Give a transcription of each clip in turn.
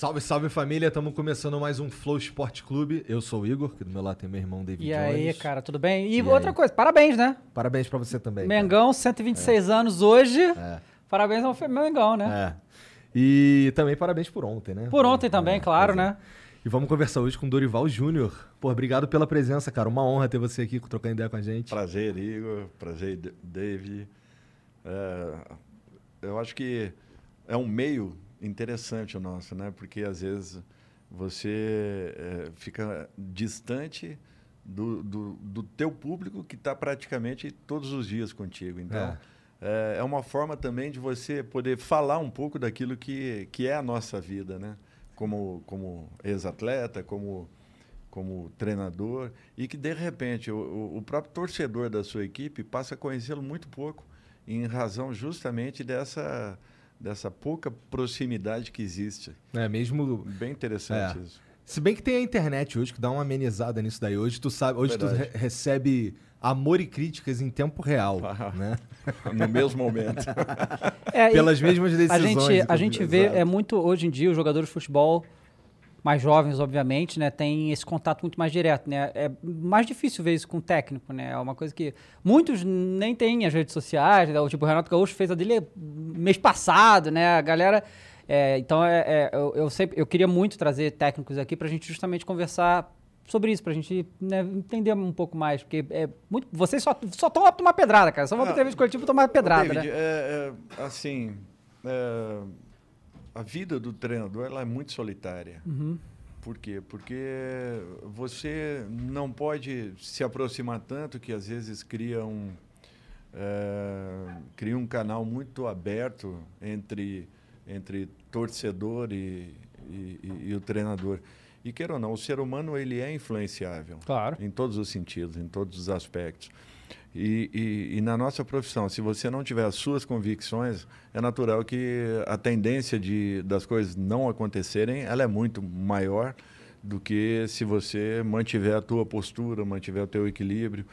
Salve, salve família, estamos começando mais um Flow Esporte Clube. Eu sou o Igor, que do meu lado tem meu irmão David E Jones. aí, cara, tudo bem? E, E outra aí? coisa, parabéns, né? Parabéns pra você também. cara. Mengão, 126 anos hoje. É. Parabéns ao Mengão, né? É. E também parabéns por ontem, né? Por ontem também, É, claro, pois é. né? E vamos conversar hoje com o Dorival Júnior. Pô, obrigado pela presença, cara. Uma honra ter você aqui trocando ideia com a gente. Prazer, Igor. Prazer, D- Dave. É, eu acho que é um meio interessante o nosso, né? Porque às vezes você é, fica distante do, do, do teu público que está praticamente todos os dias contigo. Então, é. é uma forma também de você poder falar um pouco daquilo que, que é a nossa vida, né? Como, como ex-atleta, como como treinador e que de repente o, o- o próprio torcedor da sua equipe passa a conhecê-lo muito pouco em razão justamente dessa dessa pouca proximidade que existe. É, mesmo. Bem interessante É. isso. Se bem que tem a internet hoje que dá uma amenizada nisso daí. Hoje tu sabe, hoje tu Verdade. re- recebe amor e críticas em tempo real, Ah. né? No mesmo momento. É, e Pelas mesmas a decisões. gente, a gente vê, é muito, hoje em dia, os jogadores de futebol mais jovens, obviamente, né, tem esse contato muito mais direto, né? É mais difícil ver isso com o técnico, né? É uma coisa que muitos nem têm as redes sociais, né? O tipo, o Renato Gaúcho fez a dele mês passado, né? A galera... é, então, é, é, eu, eu sempre, eu queria muito trazer técnicos aqui pra gente justamente conversar sobre isso, pra gente né, entender um pouco mais, porque é muito, vocês só, só estão lá pra tomar pedrada, cara. Só vão Ah, entrevista coletiva tomar pedrada, David, né? é, é, assim, é, a vida do treinador ela é muito solitária. Uhum. Por quê? Porque você não pode se aproximar tanto que às vezes cria um, é, cria um canal muito aberto entre, entre torcedor e, e, e- e o treinador. E queira ou não, o ser humano ele é influenciável. Claro. Em todos os sentidos, em todos os aspectos. E, e- e na nossa profissão, se você não tiver as suas convicções, é natural que a tendência de, das coisas não acontecerem, ela é muito maior do que se você mantiver a tua postura, mantiver o teu equilíbrio.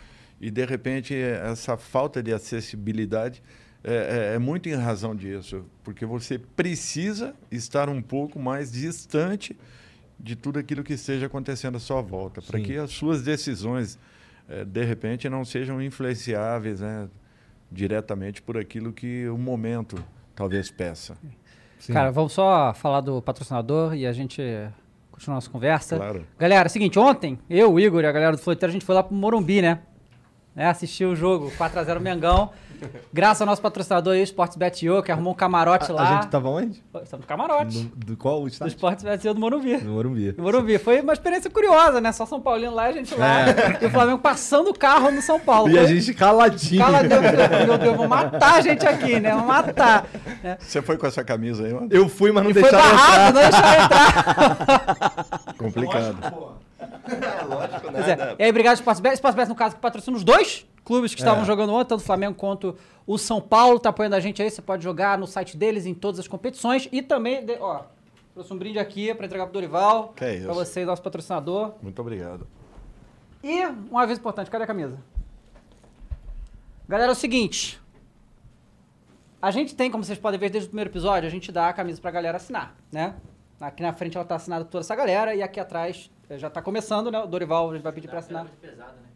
E, de repente, essa falta de acessibilidade é, é- é muito em razão disso, porque você precisa estar um pouco mais distante de tudo aquilo que esteja acontecendo à sua volta, para que as suas decisões, de repente, não sejam influenciáveis né, diretamente por aquilo que o momento talvez peça. Sim. Cara, vamos só falar do patrocinador e a gente continua a nossa conversa. Claro. Galera, é o seguinte, ontem, eu, o Igor e a galera do Floiteiro, a gente foi lá pro Morumbi, né? Né? Assistir o jogo, 4x0 Mengão. Graças ao nosso patrocinador aí, o Sportsbet.io, que arrumou um camarote A, lá. a gente tava onde? Estamos no camarote. No, do qual Do estádio? Sportsbet.io do Morumbi. No Morumbi. No Morumbi. Foi uma experiência curiosa, né? Só São Paulino lá, a gente lá. E o Flamengo passando o carro no São Paulo. É. E a Foi- gente caladinho. Cala Deus, meu Deus, vão matar a gente aqui, né? Vão matar. né? Você foi com essa camisa aí, mano? Eu fui, mas não E foi deixaram barrado, entrar. não deixaram entrar. Complicado. Pois é. E aí, obrigado, Sportsbet. Sportsbet, no caso, que patrocina os dois clubes que estavam É. jogando ontem, tanto o Flamengo quanto o São Paulo. Tá apoiando a gente aí. Você pode jogar no site deles em todas as competições. E também, de- ó, trouxe um brinde aqui pra entregar pro Dorival. Que é isso. Pra você, nosso patrocinador. Muito obrigado. E, um aviso importante, cadê a camisa? Galera, é o seguinte. A gente tem, como vocês podem ver desde o primeiro episódio, a gente dá a camisa pra galera assinar, né? Aqui na frente ela tá assinada toda essa galera e aqui atrás já tá começando, né? O Dorival a gente vai pedir pra assinar.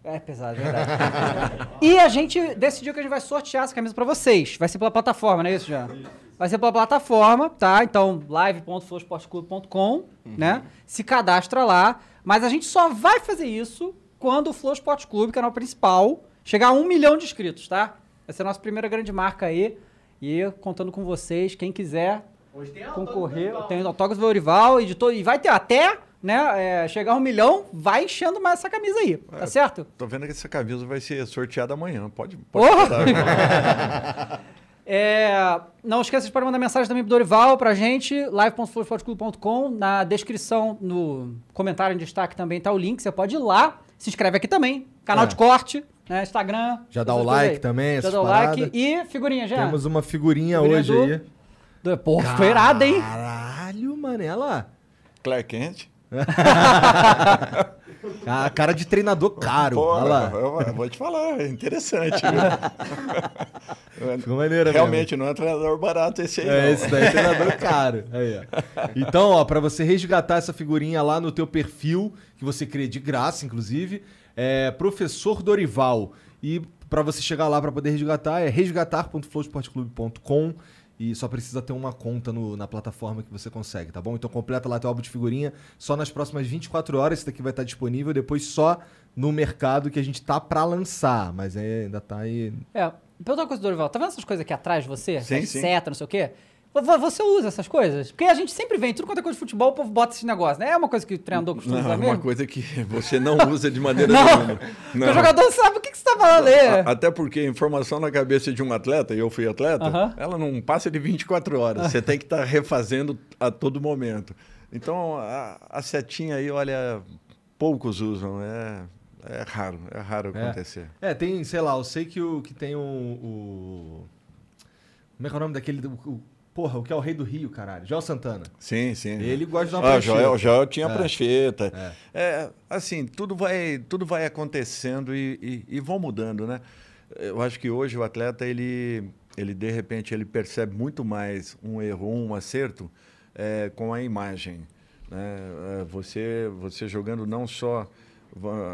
É pesado, é verdade. e a gente decidiu que a gente vai sortear essa camisa pra vocês. Vai ser pela plataforma, não é isso, Jean? Vai ser pela plataforma, tá? Então, live.flowsportclub.com, né? Se cadastra lá. Mas a gente só vai fazer isso quando o Flow Esporte Clube, canal principal, chegar a um milhão de inscritos, tá? Vai ser a nossa primeira grande marca aí. E contando com vocês, quem quiser, Hoje tem concorrer. Tem autógrafos do Dorival e de todo. E vai ter até, né? é, chegar a um milhão, vai enchendo mais essa camisa aí. Tá certo? Tô vendo que essa camisa vai ser sorteada amanhã. Pode, pode Oh! É, não esqueça de mandar mensagem também pro Dorival pra gente, live.flowsportclub.com. Na descrição, no comentário em destaque também tá o link. Você pode ir lá, se inscreve aqui também. Canal É. de corte, né? Instagram. Já dá o like aí. também, Já dá o like. E figurinha já. Temos uma figurinha, Figurinha hoje do- aí. Do- Pô, ficou irado, hein? Caralho, mano, olha lá. Clark Kent. A cara de treinador caro. Pô, olha lá. eu, eu vou te falar, é interessante. Ficou maneiro Realmente, não é treinador barato esse aí. É, não. esse daí é treinador caro. Aí, ó. Então, ó, pra você resgatar essa figurinha lá no teu perfil, que você cria de graça, inclusive, é Professor Dorival. E pra você chegar lá pra poder resgatar, é resgatar.flowsportclub.com e só precisa ter uma conta no- na plataforma que você consegue, tá bom? Então completa lá teu álbum de figurinha só nas próximas 24 horas, esse daqui vai estar disponível, depois só no mercado que a gente tá pra lançar, mas é, ainda tá aí... É, pergunta uma coisa do Dorival. Tá vendo essas coisas aqui atrás de você? Sim, seta, não sei o quê? Vo- vo- Você usa essas coisas? Porque a gente sempre vem, tudo quanto é coisa de futebol, o povo bota esse negócio, né? É uma coisa que o treinador costuma Não, usar é uma mesmo? coisa que você não usa de maneira Não, nenhuma. porque o jogador sabe o que, que você tá falando aí. A- Até porque a informação na cabeça de um atleta, e eu fui atleta, Aham. ela não passa de 24 horas. Você tem que estar refazendo a todo momento. Então, a, a setinha aí, olha, poucos usam. É, é raro, é raro É. acontecer. É, tem, sei lá, eu sei que o que tem o. o- como é que é o nome daquele. O- porra, o que é o rei do Rio, caralho? Joel Santana. Sim, sim. Ele gosta de uma ah, prancheta. Joel, Joel tinha É. prancheta. É, assim, tudo vai, tudo vai acontecendo e, e, e vão mudando, né? Eu acho que hoje o atleta, ele, ele de repente, ele percebe muito mais um erro, um acerto é, com a imagem. Né? É, Você, você jogando não só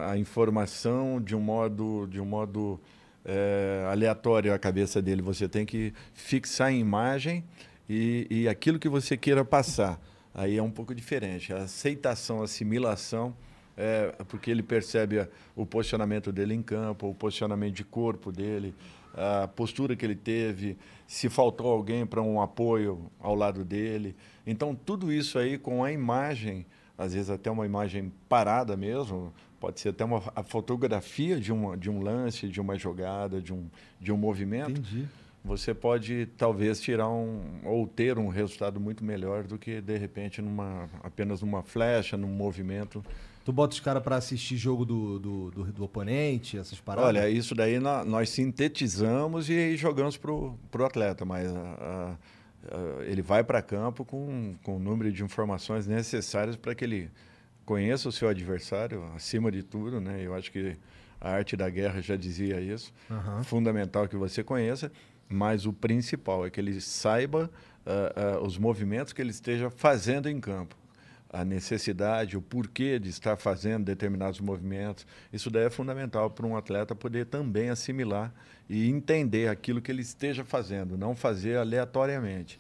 a informação de um modo, de um modo é, aleatório à cabeça dele, você tem que fixar a imagem e, e aquilo que você queira passar. Aí é um pouco diferente. A aceitação, a assimilação, é, porque ele percebe a- o posicionamento dele em campo, o posicionamento de corpo dele, a postura que ele teve, se faltou alguém para um apoio ao lado dele. Então, tudo isso aí com a imagem, às vezes até uma imagem parada mesmo, pode ser até uma a fotografia de, uma, de um lance, de uma jogada, de um, de um movimento Entendi. você pode talvez tirar um ou ter um resultado muito melhor do que de repente numa apenas numa flecha, num movimento. Tu bota os caras pra assistir jogo do, do, do, do oponente, essas paradas? Olha, isso daí nó- nós sintetizamos e jogamos pro pro atleta, mas a- a- a- ele vai para campo com, com o número de informações necessárias para que ele conheça o seu adversário acima de tudo, né? Eu acho que a arte da guerra já dizia isso. Aham. fundamental que você conheça, mas o principal é que ele saiba ah, ah, os movimentos que ele esteja fazendo em campo. A necessidade, o porquê de estar fazendo determinados movimentos. Isso daí é fundamental para um atleta poder também assimilar e entender aquilo que ele esteja fazendo, não fazer aleatoriamente.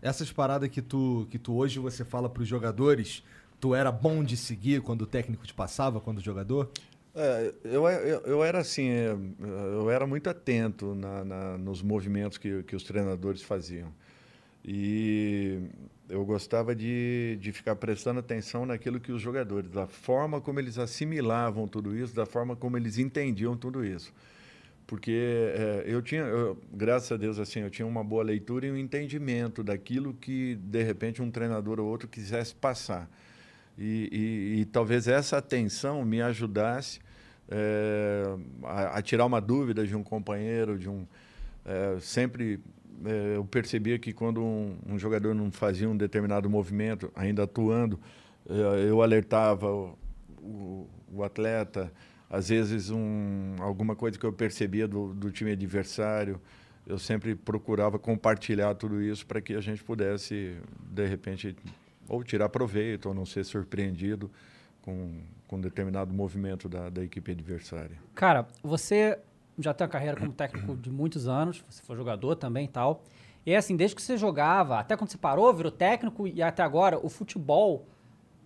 Essas paradas que tu, que tu hoje você fala pros jogadores, tu era bom de seguir quando o técnico te passava, quando jogador? É, eu, eu, eu era assim, é, eu era muito atento na, na- nos movimentos que, que os treinadores faziam. E eu gostava de, de ficar prestando atenção naquilo que os jogadores, da forma como eles assimilavam tudo isso, da forma como eles entendiam tudo isso. Porque é, eu tinha, eu- graças a Deus, assim, eu tinha uma boa leitura e um entendimento daquilo que, de repente, um treinador ou outro quisesse passar. E, e- e talvez essa atenção me ajudasse é, a, a tirar uma dúvida de um companheiro, de um é, sempre é, eu percebia que quando um, um jogador não fazia um determinado movimento, ainda atuando, eu alertava o, o- o atleta, às vezes um, alguma coisa que eu percebia do, do time adversário, eu sempre procurava compartilhar tudo isso para que a gente pudesse, de repente, ou tirar proveito, ou não ser surpreendido com, com um determinado movimento da, da equipe adversária. Cara, você já tem uma carreira como técnico de muitos anos, você foi jogador também e tal. E assim, desde que você jogava, até quando você parou, virou técnico e até agora, o futebol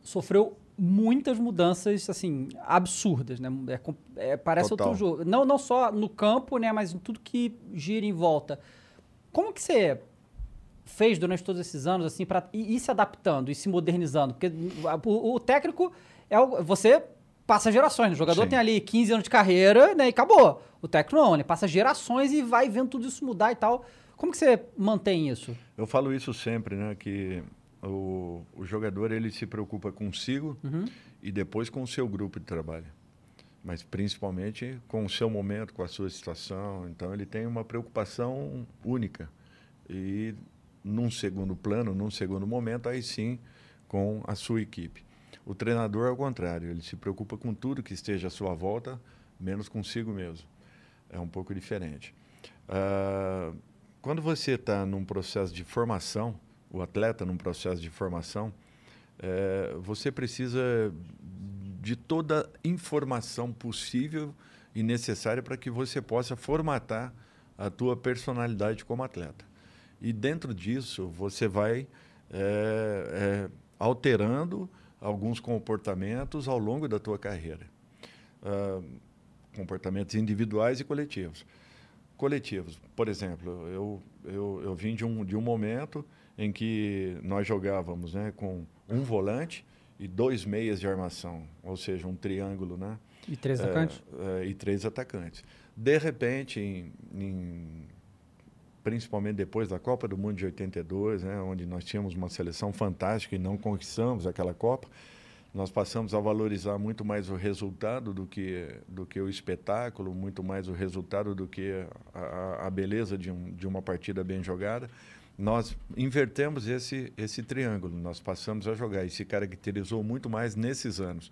sofreu muitas mudanças, assim, absurdas, né? É é, parece Total. outro jogo. Não, não só no campo, né? Mas em tudo que gira em volta. Como que você fez durante todos esses anos, assim, para ir, se adaptando e se modernizando? Porque o, o técnico é o, você passa gerações. O jogador Sim. tem ali 15 anos de carreira, né? E acabou. O técnico não, ele passa gerações e vai vendo tudo isso mudar e tal. Como que você mantém isso? Eu falo isso sempre, né? Que o, o jogador ele se preocupa consigo e depois com o seu grupo de trabalho. Mas principalmente com o seu momento, com a sua situação. Então ele tem uma preocupação única. E num segundo plano, num segundo momento, aí sim com a sua equipe. O treinador, ao contrário, ele se preocupa com tudo que esteja à sua volta, menos consigo mesmo. É um pouco diferente. Ah, quando você está num processo de formação, o atleta num processo de formação, eh, você precisa de toda informação possível e necessária para que você possa formatar a tua personalidade como atleta. E dentro disso, você vai eh, eh, alterando alguns comportamentos ao longo da tua carreira. Ah, comportamentos individuais e coletivos. Coletivos, por exemplo, eu, eu, eu vim de um, de um momento em que nós jogávamos né, com um volante e dois meias de armação, ou seja, um triângulo, né? E três É, atacantes? é, e três atacantes. De repente, em- em- principalmente depois da Copa do Mundo de 82, né, onde nós tínhamos uma seleção fantástica e não conquistamos aquela Copa, nós passamos a valorizar muito mais o resultado do que, do que o espetáculo, muito mais o resultado do que a, a- beleza de, um, de uma partida bem jogada. Nós invertemos esse, esse triângulo, nós passamos a jogar e se caracterizou muito mais nesses anos,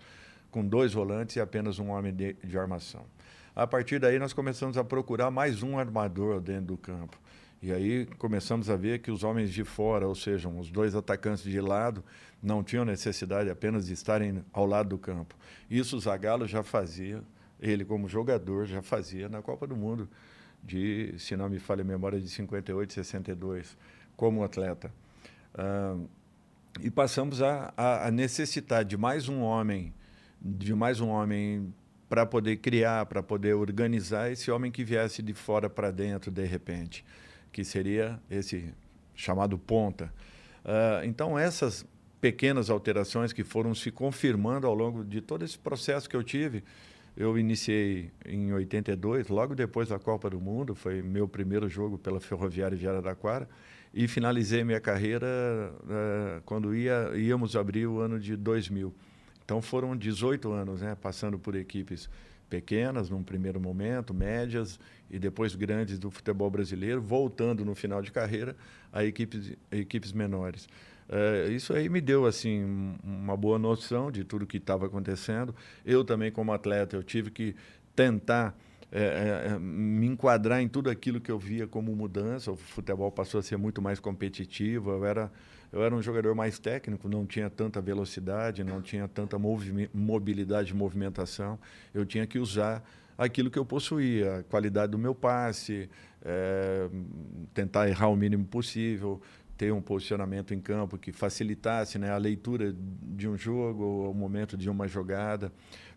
com dois volantes e apenas um homem de, de armação. A partir daí, nós começamos a procurar mais um armador dentro do campo. E aí começamos a ver que os homens de fora, ou seja, os dois atacantes de lado, não tinham necessidade apenas de estarem ao lado do campo. Isso o Zagallo já fazia, ele como jogador já fazia na Copa do Mundo de, se não me falha a memória, de 58, 62, como atleta. Ah, e passamos a, a, a necessitar de mais um homem, de mais um homem para poder criar, para poder organizar esse homem que viesse de fora para dentro de repente, que seria esse chamado ponta. Ah, então essas pequenas alterações que foram se confirmando ao longo de todo esse processo que eu tive, eu iniciei em 82, logo depois da Copa do Mundo, foi meu primeiro jogo pela Ferroviária de Araraquara, e finalizei minha carreira eh, quando ia, íamos abrir o ano de 2000. Então foram 18 anos, né, passando por equipes pequenas num primeiro momento, médias e depois grandes do futebol brasileiro, voltando no final de carreira a equipes, a equipes menores. Eh, isso aí me deu assim um- uma boa noção de tudo que estava acontecendo. Eu também como atleta eu tive que tentar eh, eh, me enquadrar em tudo aquilo que eu via como mudança. O futebol passou a ser muito mais competitivo. Eu era eu era um jogador mais técnico, não tinha tanta velocidade, não tinha tanta movi- mobilidade de movimentação. Eu tinha que usar aquilo que eu possuía, a qualidade do meu passe, eh, tentar errar o mínimo possível, ter um posicionamento em campo que facilitasse né, a leitura de um jogo, o momento de uma jogada.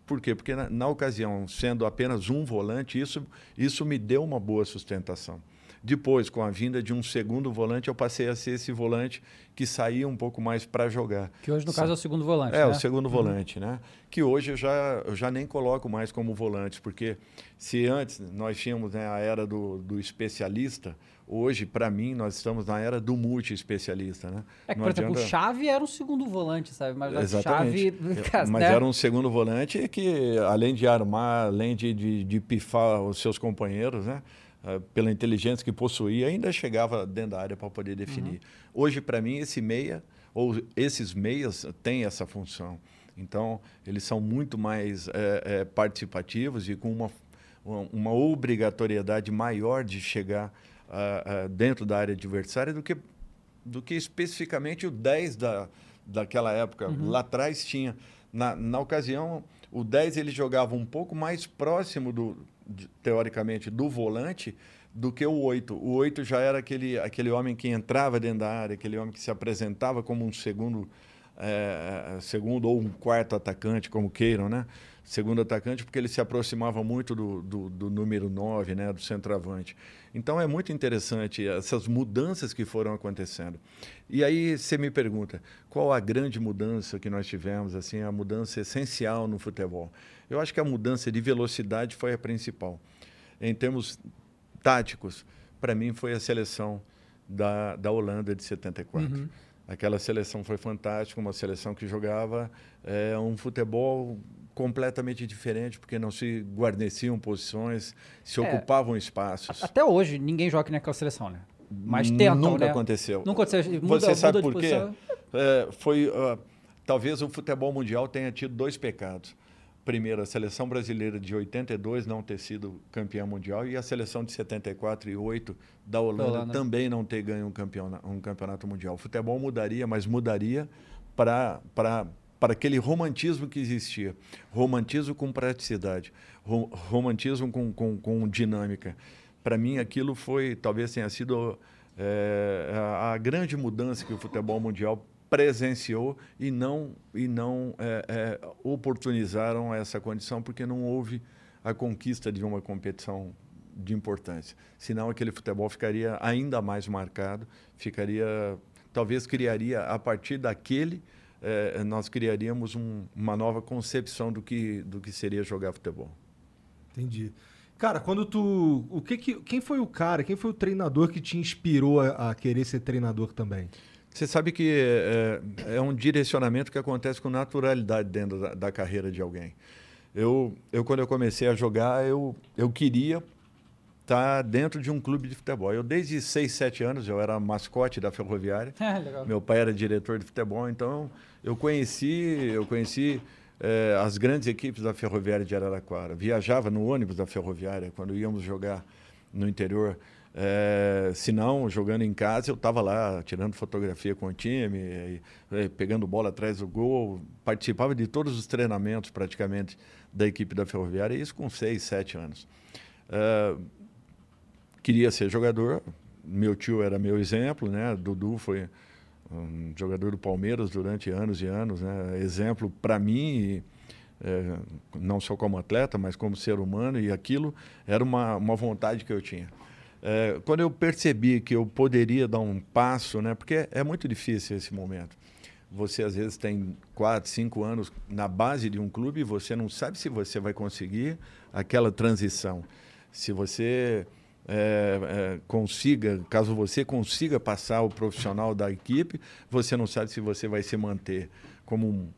Por quê? Porque na, na ocasião, sendo apenas um volante, isso, isso me deu uma boa sustentação. Depois, com a vinda de um segundo volante, eu passei a ser esse volante que saía um pouco mais para jogar. Que hoje, no caso, é o segundo volante. É, né? o segundo volante, né? Que hoje eu já, eu já nem coloco mais como volantes, porque se antes nós tínhamos né, a era do, do especialista, hoje, para mim, nós estamos na era do multi-especialista, né? É que, Não por exemplo, o adianta- Chave era um segundo volante, sabe? Mas Exatamente. Chave. Mas né? era um segundo volante que, além de armar, além de, de, de pifar os seus companheiros, né? Ah, pela inteligência que possuía, ainda chegava dentro da área para poder definir. Hoje, para mim, esse meia, ou esses meias, têm essa função. Então, eles são muito mais eh, eh, participativos e com uma, uma- obrigatoriedade maior de chegar ah, ah, dentro da área adversária do que do que especificamente o 10 da, daquela época. Lá atrás tinha. Na, na ocasião, o 10 ele jogava um pouco mais próximo, do, teoricamente, do volante do que o 8. O 8 já era aquele, aquele homem que entrava dentro da área, aquele homem que se apresentava como um segundo, eh, segundo ou um quarto atacante, como queiram, né? segundo atacante, porque ele se aproximava muito do, do, do, número 9, né, do centroavante. Então é muito interessante essas mudanças que foram acontecendo. E aí você me pergunta, qual a grande mudança que nós tivemos, assim, a mudança essencial no futebol? Eu acho que a mudança de velocidade foi a principal. Em termos táticos, para mim foi a seleção da, da Holanda de 74. Uhum. Aquela seleção foi fantástica, uma seleção que jogava é, um futebol completamente diferente, porque não se guarneciam posições, se é, ocupavam espaços. Até hoje, ninguém joga naquela seleção, né? Mas tentam, Nunca né? aconteceu. Nunca aconteceu. Muda, Você sabe por quê? É, foi, uh, talvez o futebol mundial tenha tido dois pecados. Primeiro, a seleção brasileira de 82 não ter sido campeã mundial e a seleção de 74 e 8 da Holanda, Holanda. também não ter ganho um campeonato, um campeonato mundial. O futebol mudaria, mas mudaria para para aquele romantismo que existia. Romantismo com praticidade, rom romantismo com, com, com dinâmica. Para mim, aquilo foi, talvez tenha sido é, a, a, grande mudança que o futebol mundial presenciou e não, e não é, é, oportunizaram essa condição, porque não houve a conquista de uma competição de importância. Senão, aquele futebol ficaria ainda mais marcado, ficaria, talvez criaria, a partir daquele é, nós criaríamos um, uma nova concepção do que, do que seria jogar futebol. Entendi. Cara, quando tu. O que que, quem foi o cara, quem foi o treinador que te inspirou a, a querer ser treinador também? Você sabe que é, é, um direcionamento que acontece com naturalidade dentro da, da, carreira de alguém. Eu, eu, quando eu comecei a jogar, eu, eu queria estar dentro de um clube de futebol. Eu, desde 6, 7 anos, eu era mascote da Ferroviária. Meu pai era diretor de futebol, então eu conheci, eu conheci é, as grandes equipes da Ferroviária de Araraquara. Viajava no ônibus da Ferroviária quando íamos jogar no interior. É, se não, jogando em casa, eu estava lá tirando fotografia com o time, e, e, pegando bola atrás do gol, participava de todos os treinamentos praticamente da equipe da Ferroviária, isso com seis, sete anos. É, queria ser jogador, meu tio era meu exemplo, né? Dudu foi um jogador do Palmeiras durante anos e anos, né? exemplo para mim, é, não só como atleta, mas como ser humano, e aquilo era uma, uma vontade que eu tinha. É, quando eu percebi que eu poderia dar um passo, né? porque é muito difícil esse momento. Você às vezes tem quatro, cinco anos na base de um clube e você não sabe se você vai conseguir aquela transição. Se você é, é, consiga, caso você consiga passar o profissional da equipe, você não sabe se você vai se manter como um,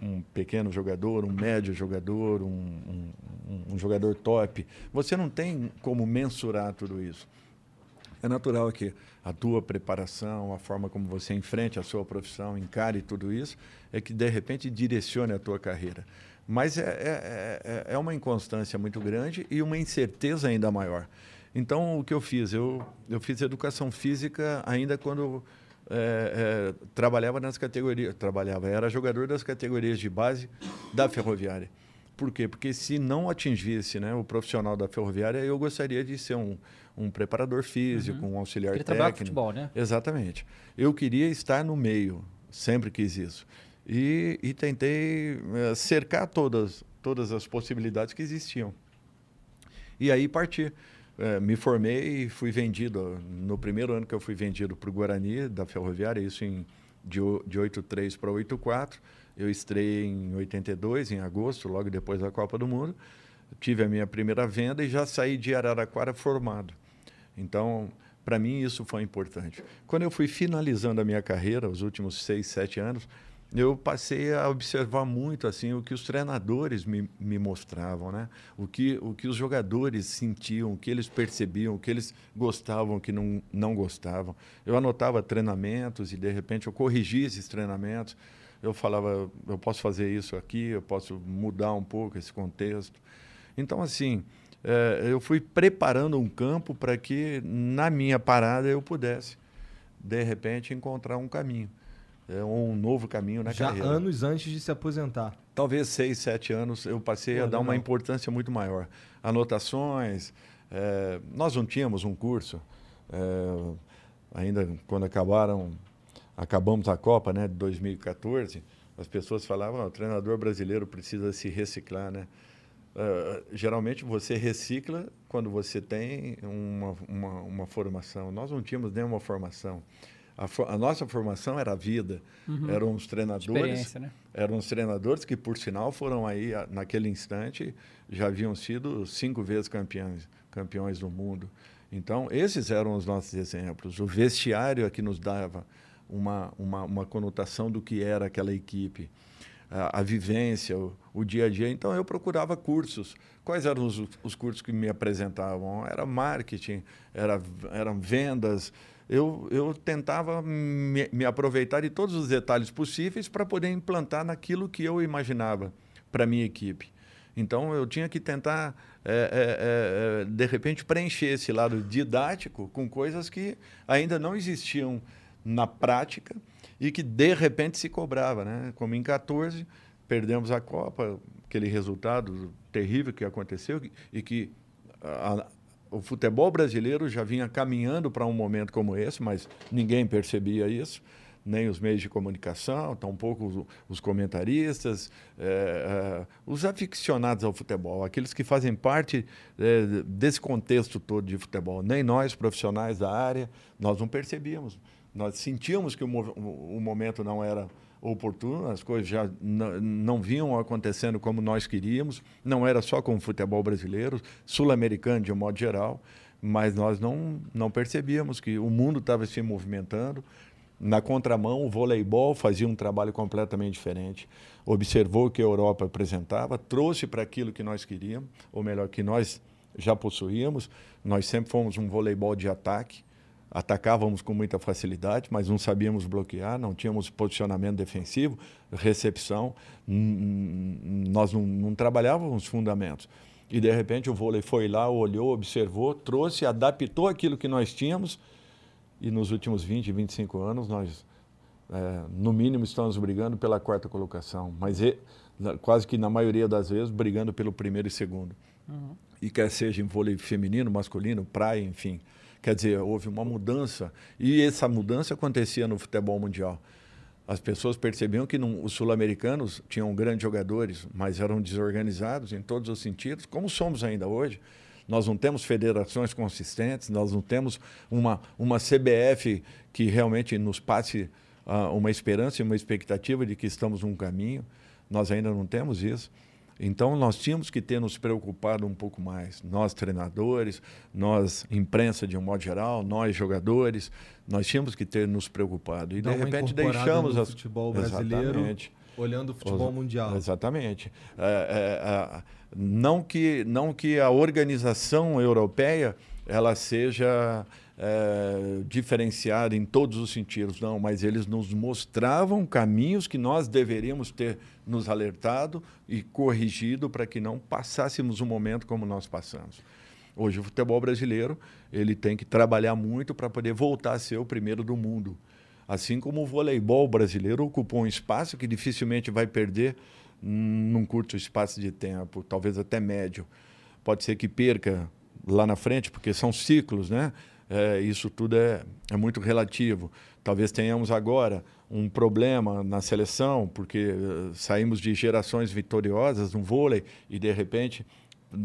um pequeno jogador, um médio jogador, um, um, um, jogador top. Você não tem como mensurar tudo isso. É natural que a tua preparação, a forma como você enfrente a sua profissão, encare tudo isso, é que de repente direcione a tua carreira. Mas é, é, é, é uma inconstância muito grande e uma incerteza ainda maior. Então, o que eu fiz? Eu, eu fiz educação física ainda quando é, é, trabalhava nas categorias. Trabalhava, era jogador das categorias de base da ferroviária. Por quê? Porque se não atingisse né, o profissional da ferroviária, eu gostaria de ser um, um preparador físico, uhum. um auxiliar Queria técnico. futebol, né? Exatamente. Eu queria estar no meio, sempre quis isso. E, e tentei é, cercar todas, todas as possibilidades que existiam. E aí parti é, me formei e fui vendido. No primeiro ano que eu fui vendido para o Guarani, da Ferroviária, isso em, de, de 83 para 84. Eu estreiei em 82, em agosto, logo depois da Copa do Mundo. Tive a minha primeira venda e já saí de Araraquara formado. Então, para mim, isso foi importante. Quando eu fui finalizando a minha carreira, os últimos seis, sete anos, eu passei a observar muito assim o que os treinadores me, me mostravam, né? O que, o que os jogadores sentiam, o que eles percebiam, o que eles gostavam, o que não, não gostavam. Eu anotava treinamentos e de repente eu corrigia esses treinamentos. Eu falava, eu posso fazer isso aqui, eu posso mudar um pouco esse contexto. Então assim, é, eu fui preparando um campo para que na minha parada eu pudesse de repente encontrar um caminho é um novo caminho na Já carreira. anos antes de se aposentar. Talvez seis, sete anos eu passei Pô, a dar uma importância muito maior. Anotações, é, nós não tínhamos um curso, é, ainda quando acabaram acabamos a Copa né, de 2014, as pessoas falavam, "Ah, o treinador brasileiro precisa se reciclar, né? Ah, geralmente você recicla quando você tem uma, uma, uma formação. Nós não tínhamos nenhuma formação. A, a nossa formação era a vida. Eram os treinadores. Né? Eram os treinadores que, por sinal, foram aí, naquele instante, já haviam sido cinco vezes campeões, campeões do mundo. Então, esses eram os nossos exemplos. O vestiário é que nos dava uma, uma, uma conotação do que era aquela equipe a, a vivência, o, o dia a dia. Então, eu procurava cursos. Quais eram os, os cursos que me apresentavam? Era marketing, era, eram vendas. Eu, eu tentava me, me aproveitar de todos os detalhes possíveis para poder implantar naquilo que eu imaginava para minha equipe. Então, eu tinha que tentar, é, é, é, de repente, preencher esse lado didático com coisas que ainda não existiam na prática e que, de repente, se cobrava. Né? Como em 14, perdemos a Copa, aquele resultado terrível que aconteceu e que a, o futebol brasileiro já vinha caminhando para um momento como esse, mas ninguém percebia isso nem os meios de comunicação, tampouco os, os comentaristas, eh, eh, os aficionados ao futebol, aqueles que fazem parte eh, desse contexto todo de futebol. Nem nós, profissionais da área, nós não percebíamos. Nós sentíamos que o, o momento não era oportuno, as coisas já não vinham acontecendo como nós queríamos, não era só com o futebol brasileiro, sul-americano de um modo geral, mas nós não, não percebíamos que o mundo estava se movimentando, na contramão, o voleibol fazia um trabalho completamente diferente. Observou o que a Europa apresentava, trouxe para aquilo que nós queríamos, ou melhor, que nós já possuíamos. Nós sempre fomos um voleibol de ataque, atacávamos com muita facilidade, mas não sabíamos bloquear, não tínhamos posicionamento defensivo, recepção, nós não, não trabalhávamos os fundamentos. E, de repente, o vôlei foi lá, olhou, observou, trouxe, adaptou aquilo que nós tínhamos e nos últimos 20, 25 anos, nós, é, no mínimo, estamos brigando pela quarta colocação, mas e- na- quase que na maioria das vezes brigando pelo primeiro e segundo. E quer seja em vôlei feminino, masculino, praia, enfim. Quer dizer, houve uma mudança. E essa mudança acontecia no futebol mundial. As pessoas percebiam que não- os sul-americanos tinham grandes jogadores, mas eram desorganizados em todos os sentidos, como somos ainda hoje. Nós não temos federações consistentes, nós não temos uma, uma CBF que realmente nos passe ah, uma esperança e uma expectativa de que estamos num caminho. Nós ainda não temos isso. Então, nós tínhamos que ter nos preocupado um pouco mais. Nós, treinadores, nós, imprensa de um modo geral, nós, jogadores, nós tínhamos que ter nos preocupado. E, de uma repente, deixamos as... futebol brasileiro, Exatamente. olhando o futebol Os- mundial. Exatamente. É, é, é, não, que, não que a organização europeia ela seja é, em todos os sentidos, não, mas eles nos mostravam caminhos que nós deveríamos ter nos alertado e corrigido para que não passássemos um momento como nós passamos. Hoje o futebol brasileiro ele tem que trabalhar muito para poder voltar a ser o primeiro do mundo. Assim como o voleibol brasileiro ocupou um espaço que dificilmente vai perder num curto espaço de tempo, talvez até médio. Pode ser que perca lá na frente, porque são ciclos, né? É, isso tudo é, é muito relativo. Talvez tenhamos agora um problema na seleção, porque eh, saímos de gerações vitoriosas no vôlei e, de repente,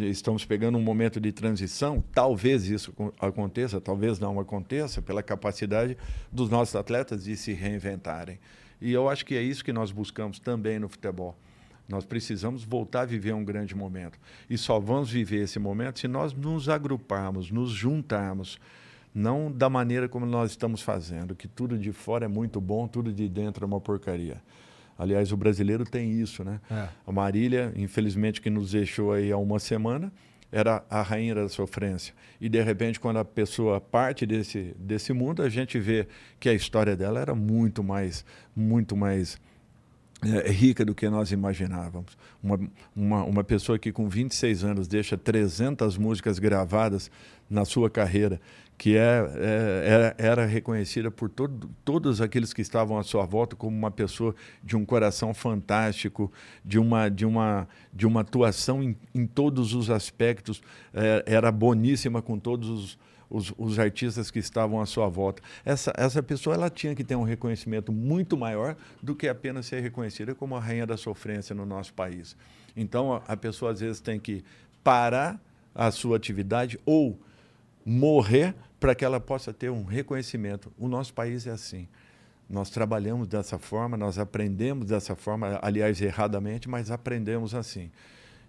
estamos pegando um momento de transição. Talvez isso acon- aconteça, talvez não aconteça, pela capacidade dos nossos atletas de se reinventarem. E eu acho que é isso que nós buscamos também no futebol. Nós precisamos voltar a viver um grande momento. E só vamos viver esse momento se nós nos agruparmos, nos juntarmos. Não da maneira como nós estamos fazendo, que tudo de fora é muito bom, tudo de dentro é uma porcaria. Aliás, o brasileiro tem isso, né? É. A Marília, infelizmente, que nos deixou aí há uma semana, era a rainha da sofrência. E, de repente, quando a pessoa parte desse, desse mundo, a gente vê que a história dela era muito mais, muito mais é, rica do que nós imaginávamos. Uma, uma, uma pessoa que com 26 anos deixa 300 músicas gravadas na sua carreira, que é, é, era, era reconhecida por todo, todos aqueles que estavam à sua volta como uma pessoa de um coração fantástico, de uma, de uma, de uma atuação em, em todos os aspectos, é, era boníssima com todos os, os, os artistas que estavam à sua volta. Essa, essa pessoa ela tinha que ter um reconhecimento muito maior do que apenas ser reconhecida como a rainha da sofrência no nosso país. Então, a, a pessoa às vezes tem que parar a sua atividade ou morrer para que ela possa ter um reconhecimento. O nosso país é assim. Nós trabalhamos dessa forma, nós aprendemos dessa forma, aliás, erradamente, mas aprendemos assim.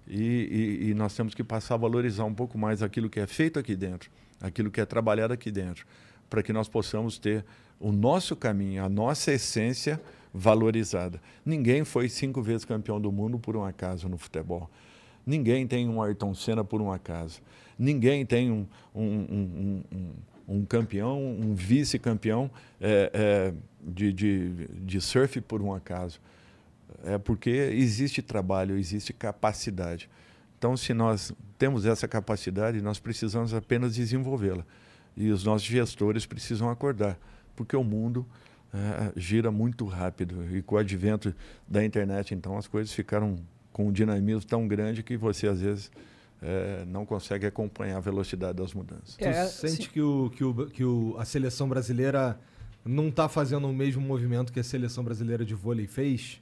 E, e, e, nós temos que passar a valorizar um pouco mais aquilo que é feito aqui dentro, aquilo que é trabalhado aqui dentro, para que nós possamos ter o nosso caminho, a nossa essência valorizada. Ninguém foi cinco vezes campeão do mundo por um acaso no futebol. Ninguém tem um Ayrton Senna por um acaso. Ninguém tem um, um, um, um, um campeão, um vice-campeão é, é, de, de, de surf por um acaso é porque existe trabalho, existe capacidade. Então, se nós temos essa capacidade, nós precisamos apenas desenvolvê-la. E os nossos gestores precisam acordar, porque o mundo é, gira muito rápido. E com o advento da internet, então, as coisas ficaram com um dinamismo tão grande que você, às vezes, é, não consegue acompanhar a velocidade das mudanças. É, tu sente que, o, que, o, que o, a seleção brasileira não está fazendo o mesmo movimento que a seleção brasileira de vôlei fez?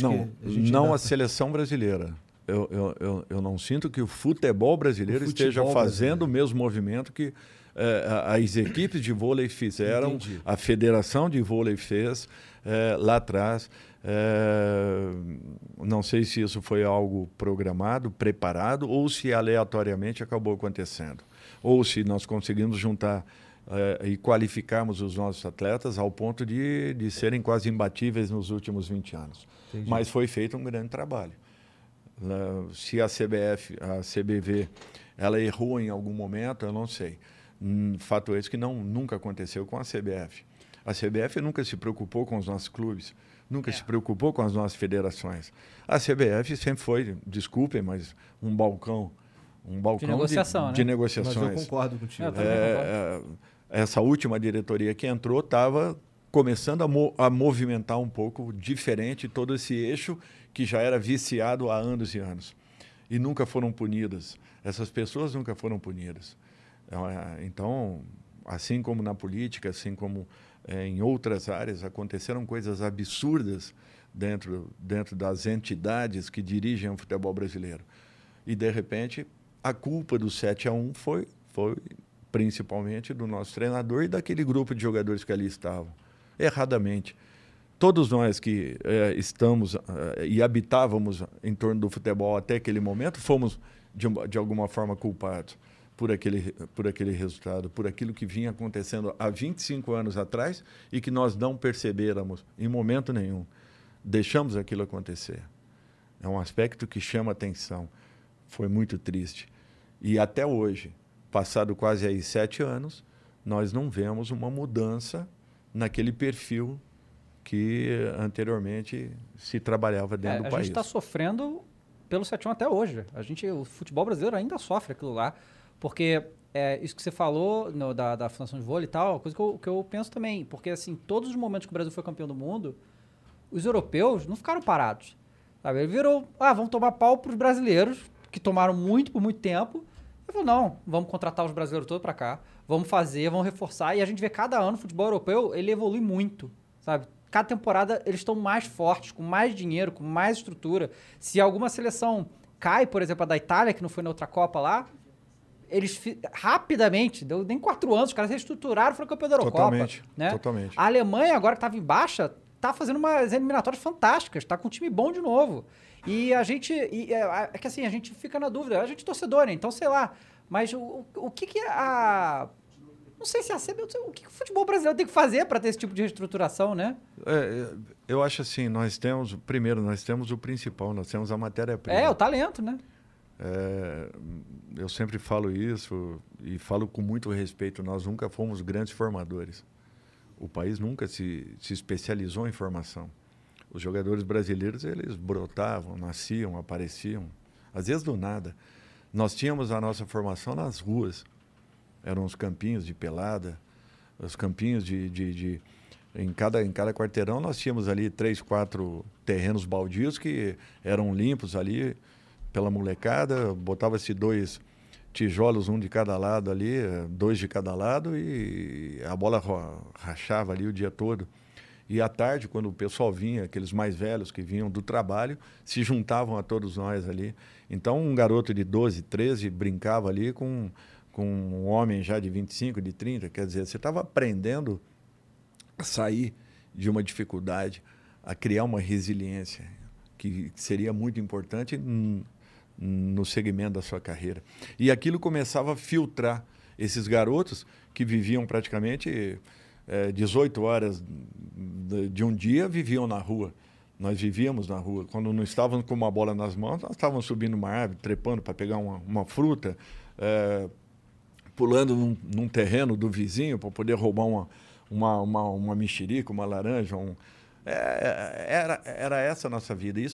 não, a não ainda... a seleção brasileira. Eu, eu, eu, eu, não sinto que o futebol brasileiro o futebol esteja fazendo brasileiro. o mesmo movimento que é, as equipes de vôlei fizeram, Entendi. a federação de vôlei fez é, lá atrás. É, não sei se isso foi algo programado, preparado, ou se aleatoriamente acabou acontecendo. Ou se nós conseguimos juntar e qualificarmos os nossos atletas ao ponto de, de serem quase imbatíveis nos últimos 20 anos. Entendi. Mas foi feito um grande trabalho. Se a CBF, a CBV, ela errou em algum momento, eu não sei. Hum, fato é esse que não, nunca aconteceu com a CBF. A CBF nunca se preocupou com os nossos clubes, nunca é. se preocupou com as nossas federações. A CBF sempre foi, desculpem, mas um balcão, um balcão de, negociação, de, né? de negociações. Mas eu concordo contigo. Eu é, concordo. É, essa última diretoria que entrou estava começando a, mo a movimentar um pouco diferente todo esse eixo que já era viciado há anos e anos. E nunca foram punidas. Essas pessoas nunca foram punidas. É, então, assim como na política, assim como é, em outras áreas, aconteceram coisas absurdas dentro, dentro das entidades que dirigem o futebol brasileiro. E, de repente, a culpa do 7 a 1 foi, foi principalmente do nosso treinador e daquele grupo de jogadores que ali estavam erradamente. Todos nós que é, estamos é, e habitávamos em torno do futebol até aquele momento fomos, de, de alguma forma, culpados por aquele, por aquele resultado, por aquilo que vinha acontecendo há 25 anos atrás e que nós não percebêramos em momento nenhum. Deixamos aquilo acontecer. É um aspecto que chama atenção. Foi muito triste. E até hoje, passado quase aí sete anos, nós não vemos uma mudança naquele perfil que anteriormente se trabalhava dentro é, do país. A gente está sofrendo pelo 7 até hoje. A gente, o futebol brasileiro ainda sofre aquilo lá, porque é, isso que você falou no, da, da Fundação de Vôlei e tal, coisa que eu, que eu penso também, porque assim, todos os momentos que o Brasil foi campeão do mundo, os europeus não ficaram parados. Sabe? Ele virou, ah, vamos tomar pau para os brasileiros, que tomaram muito por muito tempo. Ele falou, não, vamos contratar os brasileiros todos para cá vamos fazer, vamos reforçar. E a gente vê cada ano o futebol europeu, ele evolui muito, sabe? Cada temporada eles estão mais fortes, com mais dinheiro, com mais estrutura. Se alguma seleção cai, por exemplo, a da Itália, que não foi na outra Copa lá, eles rapidamente, deu nem quatro anos, os caras reestruturaram e foram campeão da Eurocopa. Totalmente, né? totalmente. A Alemanha, agora que estava em baixa, tá fazendo umas eliminatórias fantásticas, tá com um time bom de novo. E a gente, e, é, é, que assim, a gente fica na dúvida, a gente é torcedor, né? Então, sei lá, mas o, o que, que a. Não sei se a CB. O que, que o futebol brasileiro tem que fazer para ter esse tipo de reestruturação, né? É, eu acho assim, nós temos. Primeiro, nós temos o principal, nós temos a matéria-prima. É, o talento, né? É, eu sempre falo isso e falo com muito respeito. Nós nunca fomos grandes formadores. O país nunca se, se especializou em formação. Os jogadores brasileiros, eles brotavam, nasciam, apareciam, às vezes do nada. Nós tínhamos a nossa formação nas ruas. Eram os campinhos de pelada, os campinhos de, de, de em cada, em cada quarteirão nós tínhamos ali três, quatro terrenos baldios que eram limpos ali pela molecada, botava-se dois tijolos, um de cada lado ali, dois de cada lado, e a bola rachava ali o dia todo. E à tarde, quando o pessoal vinha, aqueles mais velhos que vinham do trabalho, se juntavam a todos nós ali. Então, um garoto de 12, 13 brincava ali com, com um homem já de 25, de 30. Quer dizer, você estava aprendendo a sair de uma dificuldade, a criar uma resiliência, que seria muito importante no segmento da sua carreira. E aquilo começava a filtrar esses garotos que viviam praticamente eh, 18 horas de um dia, viviam na rua. Nós vivíamos na rua. Quando não estávamos com uma bola nas mãos, nós estávamos subindo uma árvore, trepando para pegar uma, uma fruta, eh, pulando num, num terreno do vizinho para poder roubar uma, uma, uma, uma mexerica, uma laranja. Um, é, era, era essa a nossa vida. Isso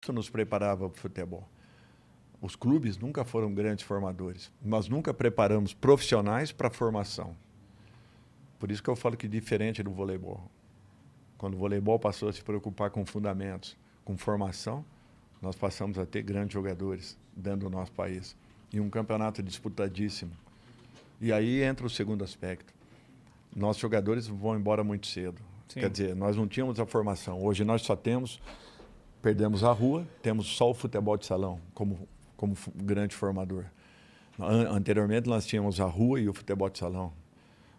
Nos preparava para o futebol. Os clubes nunca foram grandes formadores. Nós nunca preparamos profissionais para a formação. Por isso que eu falo que diferente do voleibol. Quando o voleibol passou a se preocupar com fundamentos, com formação, nós passamos a ter grandes jogadores dentro do nosso país. E um campeonato disputadíssimo. E aí entra o segundo aspecto. Nossos jogadores vão embora muito cedo. Quer dizer, nós não tínhamos a formação. Hoje nós só temos perdemos a rua, temos só o futebol de salão como, como grande formador. An- anteriormente nós tínhamos a rua e o futebol de salão.